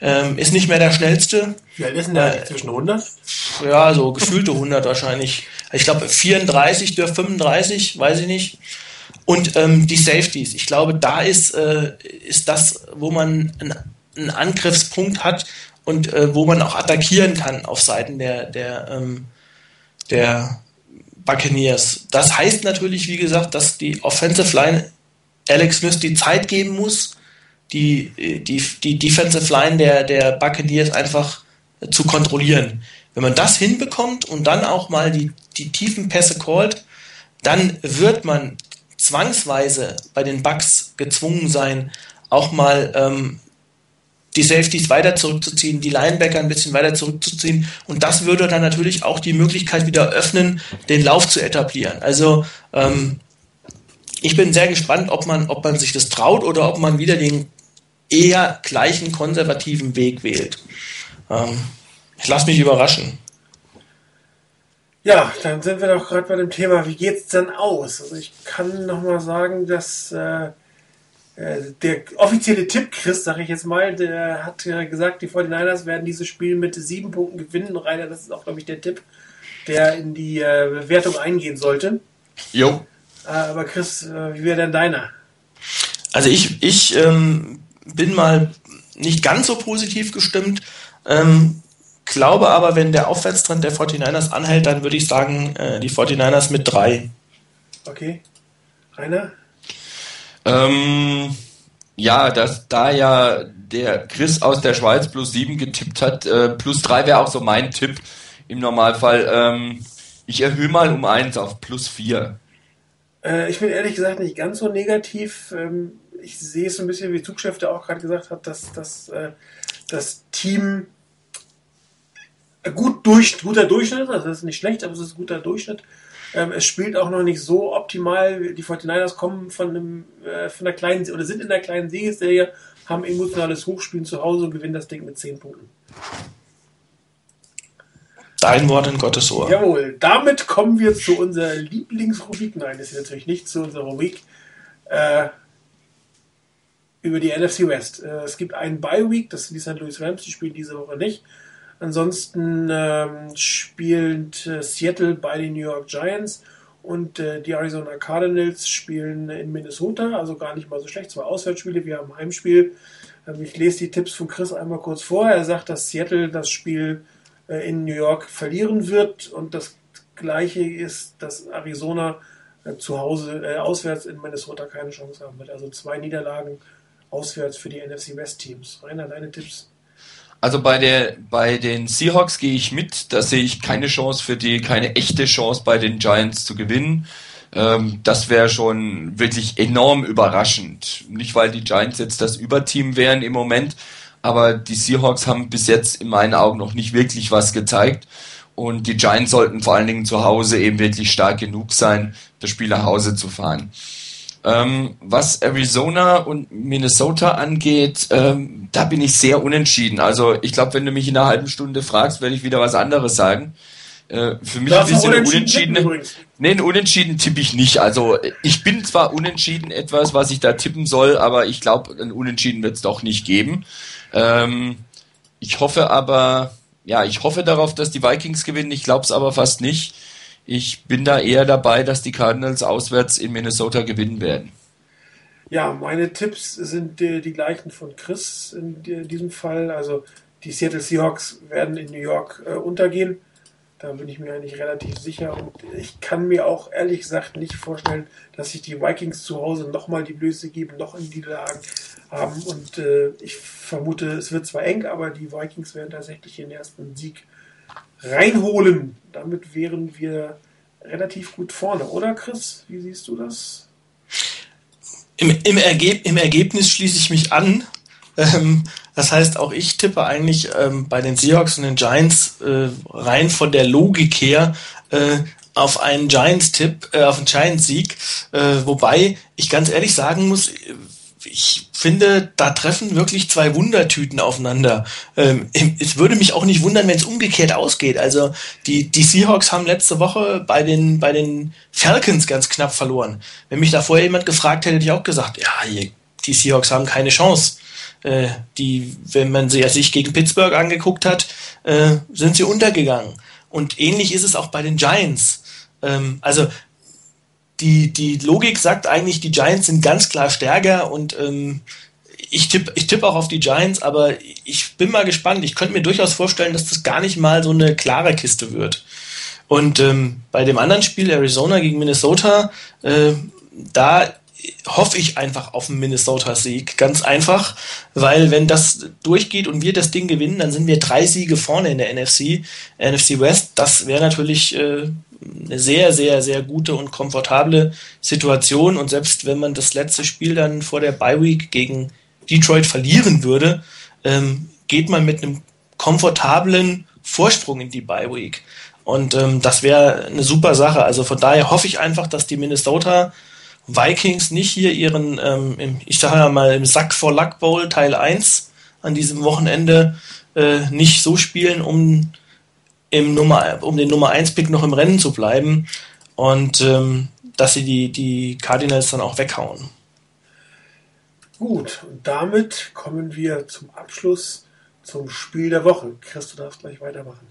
Ähm, ist nicht mehr der schnellste. Wie alt ist denn der? Äh, zwischen 100? Ja, so gefühlte 100 wahrscheinlich. Ich glaube 34 durch 35, weiß ich nicht. Und ähm, die Safeties. Ich glaube, da ist, äh, ist das, wo man einen, einen Angriffspunkt hat und äh, wo man auch attackieren kann auf Seiten der, der, ähm, der Buccaneers. Das heißt natürlich, wie gesagt, dass die Offensive Line Alex Smith die Zeit geben muss, die, die, die Defensive Line der, der Buccaneers einfach zu kontrollieren. Wenn man das hinbekommt und dann auch mal die, die tiefen Pässe callt, dann wird man zwangsweise bei den Bucks gezwungen sein, auch mal ähm, die Safeties weiter zurückzuziehen, die Linebacker ein bisschen weiter zurückzuziehen. Und das würde dann natürlich auch die Möglichkeit wieder öffnen, den Lauf zu etablieren. Also ähm, ich bin sehr gespannt, ob man, ob man sich das traut oder ob man wieder den eher gleichen konservativen Weg wählt. Ähm, ich lasse mich überraschen. Ja, dann sind wir doch gerade bei dem Thema, wie geht es denn aus? Also ich kann nochmal sagen, dass äh, der offizielle Tipp, Chris, sage ich jetzt mal, der hat äh, gesagt, die 49ers werden dieses Spiel mit sieben Punkten gewinnen. Rainer, das ist auch, glaube ich, der Tipp, der in die äh, Bewertung eingehen sollte. Jo. Äh, aber Chris, äh, wie wäre denn deiner? Also ich, ich ähm, bin mal nicht ganz so positiv gestimmt. Ähm, glaube aber, wenn der Aufwärtstrend der 49ers anhält, dann würde ich sagen, äh, die 49ers mit drei. Okay. Rainer? Ähm, ja, dass da ja der Chris aus der Schweiz plus sieben getippt hat, äh, plus drei wäre auch so mein Tipp im Normalfall. Ähm, ich erhöhe mal um eins auf plus vier. Äh, ich bin ehrlich gesagt nicht ganz so negativ. Ähm, ich sehe es ein bisschen, wie Zugchef der auch gerade gesagt hat, dass, dass äh, das Team gut durch, guter Durchschnitt, also das ist nicht schlecht, aber es ist guter Durchschnitt. Ähm, es spielt auch noch nicht so optimal. Die 49ers kommen von, einem, äh, von einer kleinen oder sind in der kleinen Siegesserie, haben emotionales Hochspielen zu Hause und gewinnen das Ding mit 10 Punkten. Dein Wort in Gottes Ohr. Jawohl, damit kommen wir zu unserer Lieblingsrubrik. Nein, das ist natürlich nicht zu unserer Rubrik. Äh, über die NFC West. Äh, es gibt einen Bye Week, das sind die St. Louis Rams, die spielen diese Woche nicht. Ansonsten ähm, spielt äh, Seattle bei den New York Giants und äh, die Arizona Cardinals spielen in Minnesota, also gar nicht mal so schlecht. Zwei Auswärtsspiele, wir haben Heimspiel. Ähm, ich lese die Tipps von Chris einmal kurz vor. Er sagt, dass Seattle das Spiel äh, in New York verlieren wird und das gleiche ist, dass Arizona äh, zu Hause, äh, auswärts in Minnesota keine Chance haben wird. Also zwei Niederlagen auswärts für die NFC West Teams. Rainer, deine Tipps? Also bei der bei den Seahawks gehe ich mit. Da sehe ich keine Chance für die, keine echte Chance bei den Giants zu gewinnen. Ähm, das wäre schon wirklich enorm überraschend. Nicht weil die Giants jetzt das Überteam wären im Moment, aber die Seahawks haben bis jetzt in meinen Augen noch nicht wirklich was gezeigt. Und die Giants sollten vor allen Dingen zu Hause eben wirklich stark genug sein, das Spiel nach Hause zu fahren. Ähm, was Arizona und Minnesota angeht, ähm, da bin ich sehr unentschieden. Also ich glaube, wenn du mich in einer halben Stunde fragst, werde ich wieder was anderes sagen. Äh, für mich ist ein Unentschieden. Nee, ein Unentschieden tippe ich nicht. Also ich bin zwar unentschieden etwas, was ich da tippen soll, aber ich glaube, ein Unentschieden wird es doch nicht geben. Ähm, ich hoffe aber, ja, ich hoffe darauf, dass die Vikings gewinnen. Ich glaube es aber fast nicht. Ich bin da eher dabei, dass die Cardinals auswärts in Minnesota gewinnen werden. Ja, meine Tipps sind die, die gleichen von Chris in diesem Fall. Also die Seattle Seahawks werden in New York äh, untergehen. Da bin ich mir eigentlich relativ sicher. Und ich kann mir auch ehrlich gesagt nicht vorstellen, dass sich die Vikings zu Hause nochmal die Blöße geben, noch in die Lagen haben. Und äh, ich vermute, es wird zwar eng, aber die Vikings werden tatsächlich den ersten Sieg reinholen. Damit wären wir relativ gut vorne, oder Chris? Wie siehst du das? Im, im, Ergeb im Ergebnis schließe ich mich an. Ähm, das heißt, auch ich tippe eigentlich ähm, bei den Seahawks und den Giants äh, rein von der Logik her äh, auf einen Giants-Tipp, äh, auf einen Giants-Sieg. Äh, wobei ich ganz ehrlich sagen muss, ich finde, da treffen wirklich zwei Wundertüten aufeinander. Ähm, es würde mich auch nicht wundern, wenn es umgekehrt ausgeht. Also die, die Seahawks haben letzte Woche bei den, bei den Falcons ganz knapp verloren. Wenn mich da vorher jemand gefragt hätte, hätte ich auch gesagt, ja, die Seahawks haben keine Chance. Äh, die, wenn man sie sich gegen Pittsburgh angeguckt hat, äh, sind sie untergegangen. Und ähnlich ist es auch bei den Giants. Ähm, also die, die Logik sagt eigentlich, die Giants sind ganz klar stärker und ähm, ich tippe ich tipp auch auf die Giants, aber ich bin mal gespannt. Ich könnte mir durchaus vorstellen, dass das gar nicht mal so eine klare Kiste wird. Und ähm, bei dem anderen Spiel, Arizona gegen Minnesota, äh, da hoffe ich einfach auf einen Minnesota-Sieg. Ganz einfach, weil wenn das durchgeht und wir das Ding gewinnen, dann sind wir drei Siege vorne in der NFC, NFC West. Das wäre natürlich äh, eine sehr, sehr, sehr gute und komfortable Situation. Und selbst wenn man das letzte Spiel dann vor der Bye Week gegen Detroit verlieren würde, ähm, geht man mit einem komfortablen Vorsprung in die Bye Week. Und ähm, das wäre eine super Sache. Also von daher hoffe ich einfach, dass die Minnesota Vikings nicht hier ihren, ähm, im, ich sage mal, im Sack for Luck Bowl Teil 1 an diesem Wochenende äh, nicht so spielen, um im Nummer, um den Nummer 1 Pick noch im Rennen zu bleiben und ähm, dass sie die, die Cardinals dann auch weghauen. Gut, und damit kommen wir zum Abschluss zum Spiel der Woche. Chris, du darfst gleich weitermachen.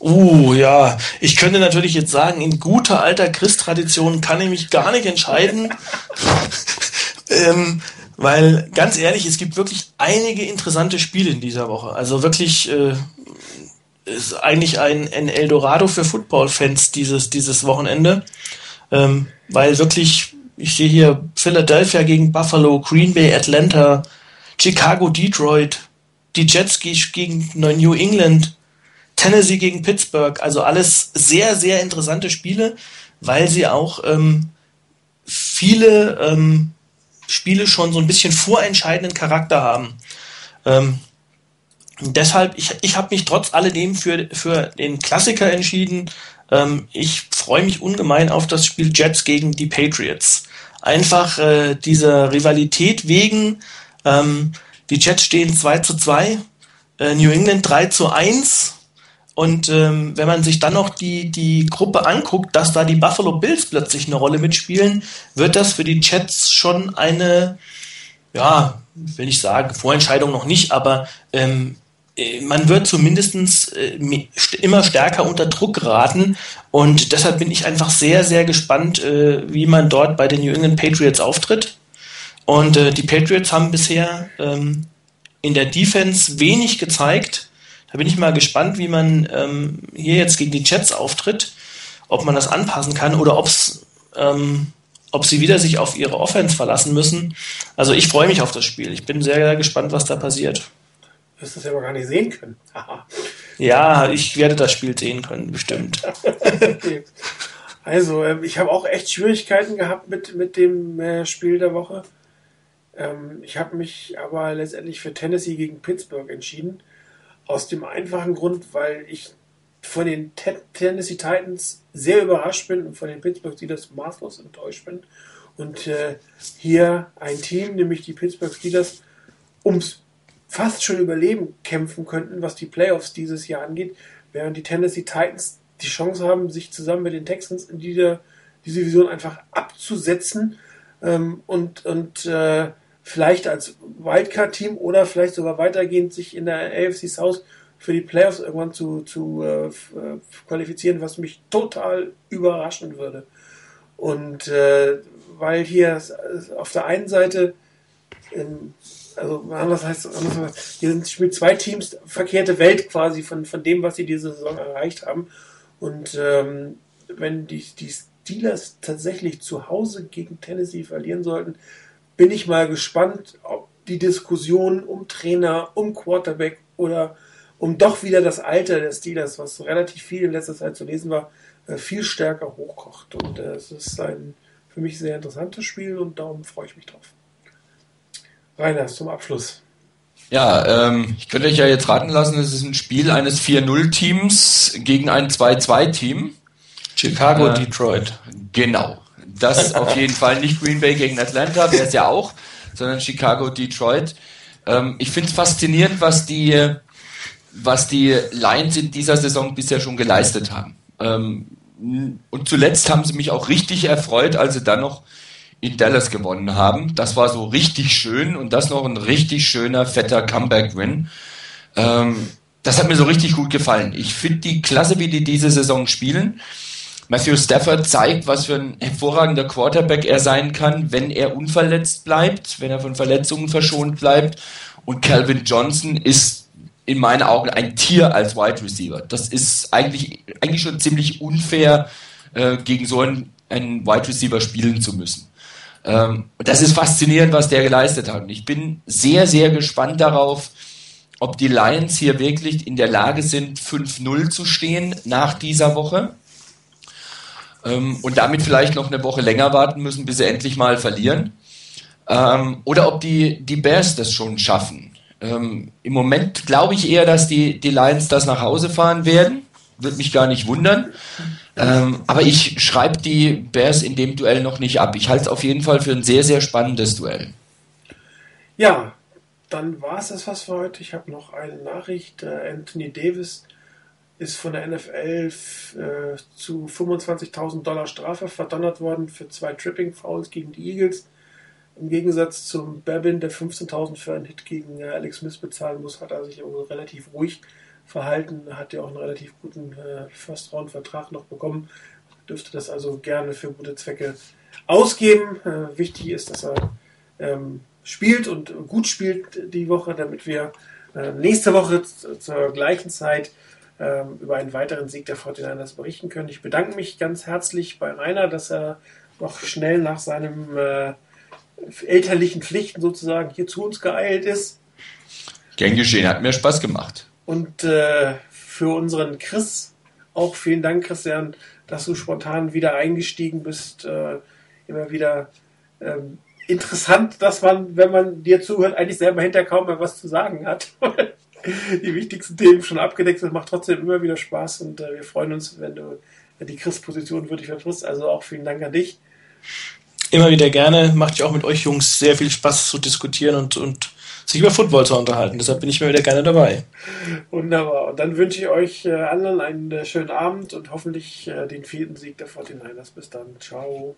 Uh, ja. Ich könnte natürlich jetzt sagen, in guter alter Christ-Tradition kann ich mich gar nicht entscheiden. [LAUGHS] ähm, weil, ganz ehrlich, es gibt wirklich einige interessante Spiele in dieser Woche. Also wirklich, äh, ist eigentlich ein, ein Eldorado für Football-Fans dieses, dieses Wochenende. Ähm, weil wirklich, ich sehe hier Philadelphia gegen Buffalo, Green Bay, Atlanta, Chicago, Detroit, die Jets gegen New England, Tennessee gegen Pittsburgh. Also alles sehr, sehr interessante Spiele, weil sie auch ähm, viele ähm, Spiele schon so ein bisschen vorentscheidenden Charakter haben. Ähm, deshalb, ich, ich habe mich trotz alledem für, für den Klassiker entschieden. Ähm, ich freue mich ungemein auf das Spiel Jets gegen die Patriots. Einfach äh, dieser Rivalität wegen. Ähm, die Jets stehen 2 zu 2, äh, New England 3 zu 1. Und ähm, wenn man sich dann noch die, die Gruppe anguckt, dass da die Buffalo Bills plötzlich eine Rolle mitspielen, wird das für die Jets schon eine, ja, will ich sagen, Vorentscheidung noch nicht, aber ähm, äh, man wird zumindest äh, immer stärker unter Druck geraten und deshalb bin ich einfach sehr, sehr gespannt, äh, wie man dort bei den New England Patriots auftritt. Und die Patriots haben bisher ähm, in der Defense wenig gezeigt. Da bin ich mal gespannt, wie man ähm, hier jetzt gegen die Jets auftritt, ob man das anpassen kann oder ob's, ähm, ob sie wieder sich auf ihre Offense verlassen müssen. Also ich freue mich auf das Spiel. Ich bin sehr, sehr gespannt, was da passiert wirst es ja aber gar nicht sehen können. ja, ich werde das Spiel sehen können, bestimmt. [LAUGHS] Also, ähm, ich habe auch echt Schwierigkeiten gehabt mit, mit dem äh, Spiel der Woche. Ähm, ich habe mich aber letztendlich für Tennessee gegen Pittsburgh entschieden. Aus dem einfachen Grund, weil ich von den Tennessee Titans sehr überrascht bin und von den Pittsburgh Steelers maßlos enttäuscht bin. Und äh, hier ein Team, nämlich die Pittsburgh Steelers, ums fast schon Überleben kämpfen könnten, was die Playoffs dieses Jahr angeht, während die Tennessee Titans die Chance haben, sich zusammen mit den Texans in diese, diese Division einfach abzusetzen ähm, und, und äh, vielleicht als Wildcard-Team oder vielleicht sogar weitergehend sich in der AFC South für die Playoffs irgendwann zu, zu äh, qualifizieren, was mich total überraschen würde. Und äh, weil hier auf der einen Seite ähm, Also anders heißt anders, hier sind mit zwei Teams verkehrte Welt quasi von, von dem, was sie diese Saison erreicht haben. Und ähm, wenn die, die Steelers tatsächlich zu Hause gegen Tennessee verlieren sollten, bin ich mal gespannt, ob die Diskussion um Trainer, um Quarterback oder um doch wieder das Alter der Steelers, was relativ viel in letzter Zeit zu lesen war, äh, viel stärker hochkocht. Und äh, es ist ein für mich sehr interessantes Spiel und darum freue ich mich drauf. Rainer, zum Abschluss. Ja, ähm, ich könnte euch ja jetzt raten lassen, es ist ein Spiel eines 4-0-Teams gegen ein 2-2-Team. Chicago, äh, Detroit. Genau. Das [LAUGHS] auf jeden Fall nicht Green Bay gegen Atlanta, wäre es ja auch, sondern Chicago, Detroit. Ähm, ich finde es faszinierend, was die, was die Lions in dieser Saison bisher schon geleistet haben. Ähm, und zuletzt haben sie mich auch richtig erfreut, als sie dann noch in Dallas gewonnen haben. Das war so richtig schön und das noch ein richtig schöner, fetter Comeback-Win. Ähm, das hat mir so richtig gut gefallen. Ich finde die klasse, wie die diese Saison spielen. Matthew Stafford zeigt, was für ein hervorragender Quarterback er sein kann, wenn er unverletzt bleibt, wenn er von Verletzungen verschont bleibt. Und Calvin Johnson ist in meinen Augen ein Tier als Wide Receiver. Das ist eigentlich, eigentlich schon ziemlich unfair, äh, gegen so einen, einen Wide Receiver spielen zu müssen. Ähm, das ist faszinierend, was der geleistet hat. Und ich bin sehr, sehr gespannt darauf, ob die Lions hier wirklich in der Lage sind, 5-0 zu stehen nach dieser Woche ähm, und damit vielleicht noch eine Woche länger warten müssen, bis sie endlich mal verlieren. Ähm, oder ob die, die Bears das schon schaffen. Ähm, Im Moment glaube ich eher, dass die, die Lions das nach Hause fahren werden. Würde mich gar nicht wundern. Ähm, aber ich schreibe die Bears in dem Duell noch nicht ab. Ich halte es auf jeden Fall für ein sehr, sehr spannendes Duell. Ja, dann war es das was für heute. Ich habe noch eine Nachricht. Äh, Anthony Davis ist von der NFL äh, zu 25.000 Dollar Strafe verdonnert worden für zwei Tripping Fouls gegen die Eagles. Im Gegensatz zum Babin, der 15.000 für einen Hit gegen äh, Alex Smith bezahlen muss, hat er sich relativ ruhig verhalten. Hat ja auch einen relativ guten äh, First-Round-Vertrag noch bekommen. Dürfte das also gerne für gute Zwecke ausgeben. Äh, wichtig ist, dass er ähm, spielt und gut spielt die Woche, damit wir äh, nächste Woche zur gleichen Zeit ähm, über einen weiteren Sieg der 49ers berichten können. Ich bedanke mich ganz herzlich bei Rainer, dass er noch schnell nach seinem äh, elterlichen Pflichten sozusagen hier zu uns geeilt ist. Gern geschehen, hat mir Spaß gemacht. Und äh, für unseren Chris auch vielen Dank, Christian, dass du spontan wieder eingestiegen bist. Äh, immer wieder ähm, interessant, dass man, wenn man dir zuhört, eigentlich selber hinter kaum mehr was zu sagen hat. [LAUGHS] die wichtigsten Themen schon abgedeckt sind. Macht trotzdem immer wieder Spaß und äh, wir freuen uns, wenn du die Chris-Position würdig vertrittst. Also auch vielen Dank an dich. Immer wieder gerne. Macht ja auch mit euch Jungs sehr viel Spaß zu diskutieren und, und sich über Football zu unterhalten. Deshalb bin ich immer wieder gerne dabei. Wunderbar. Und dann wünsche ich euch äh, allen einen äh, schönen Abend und hoffentlich äh, den vierten Sieg der 49ers. Bis dann. Ciao.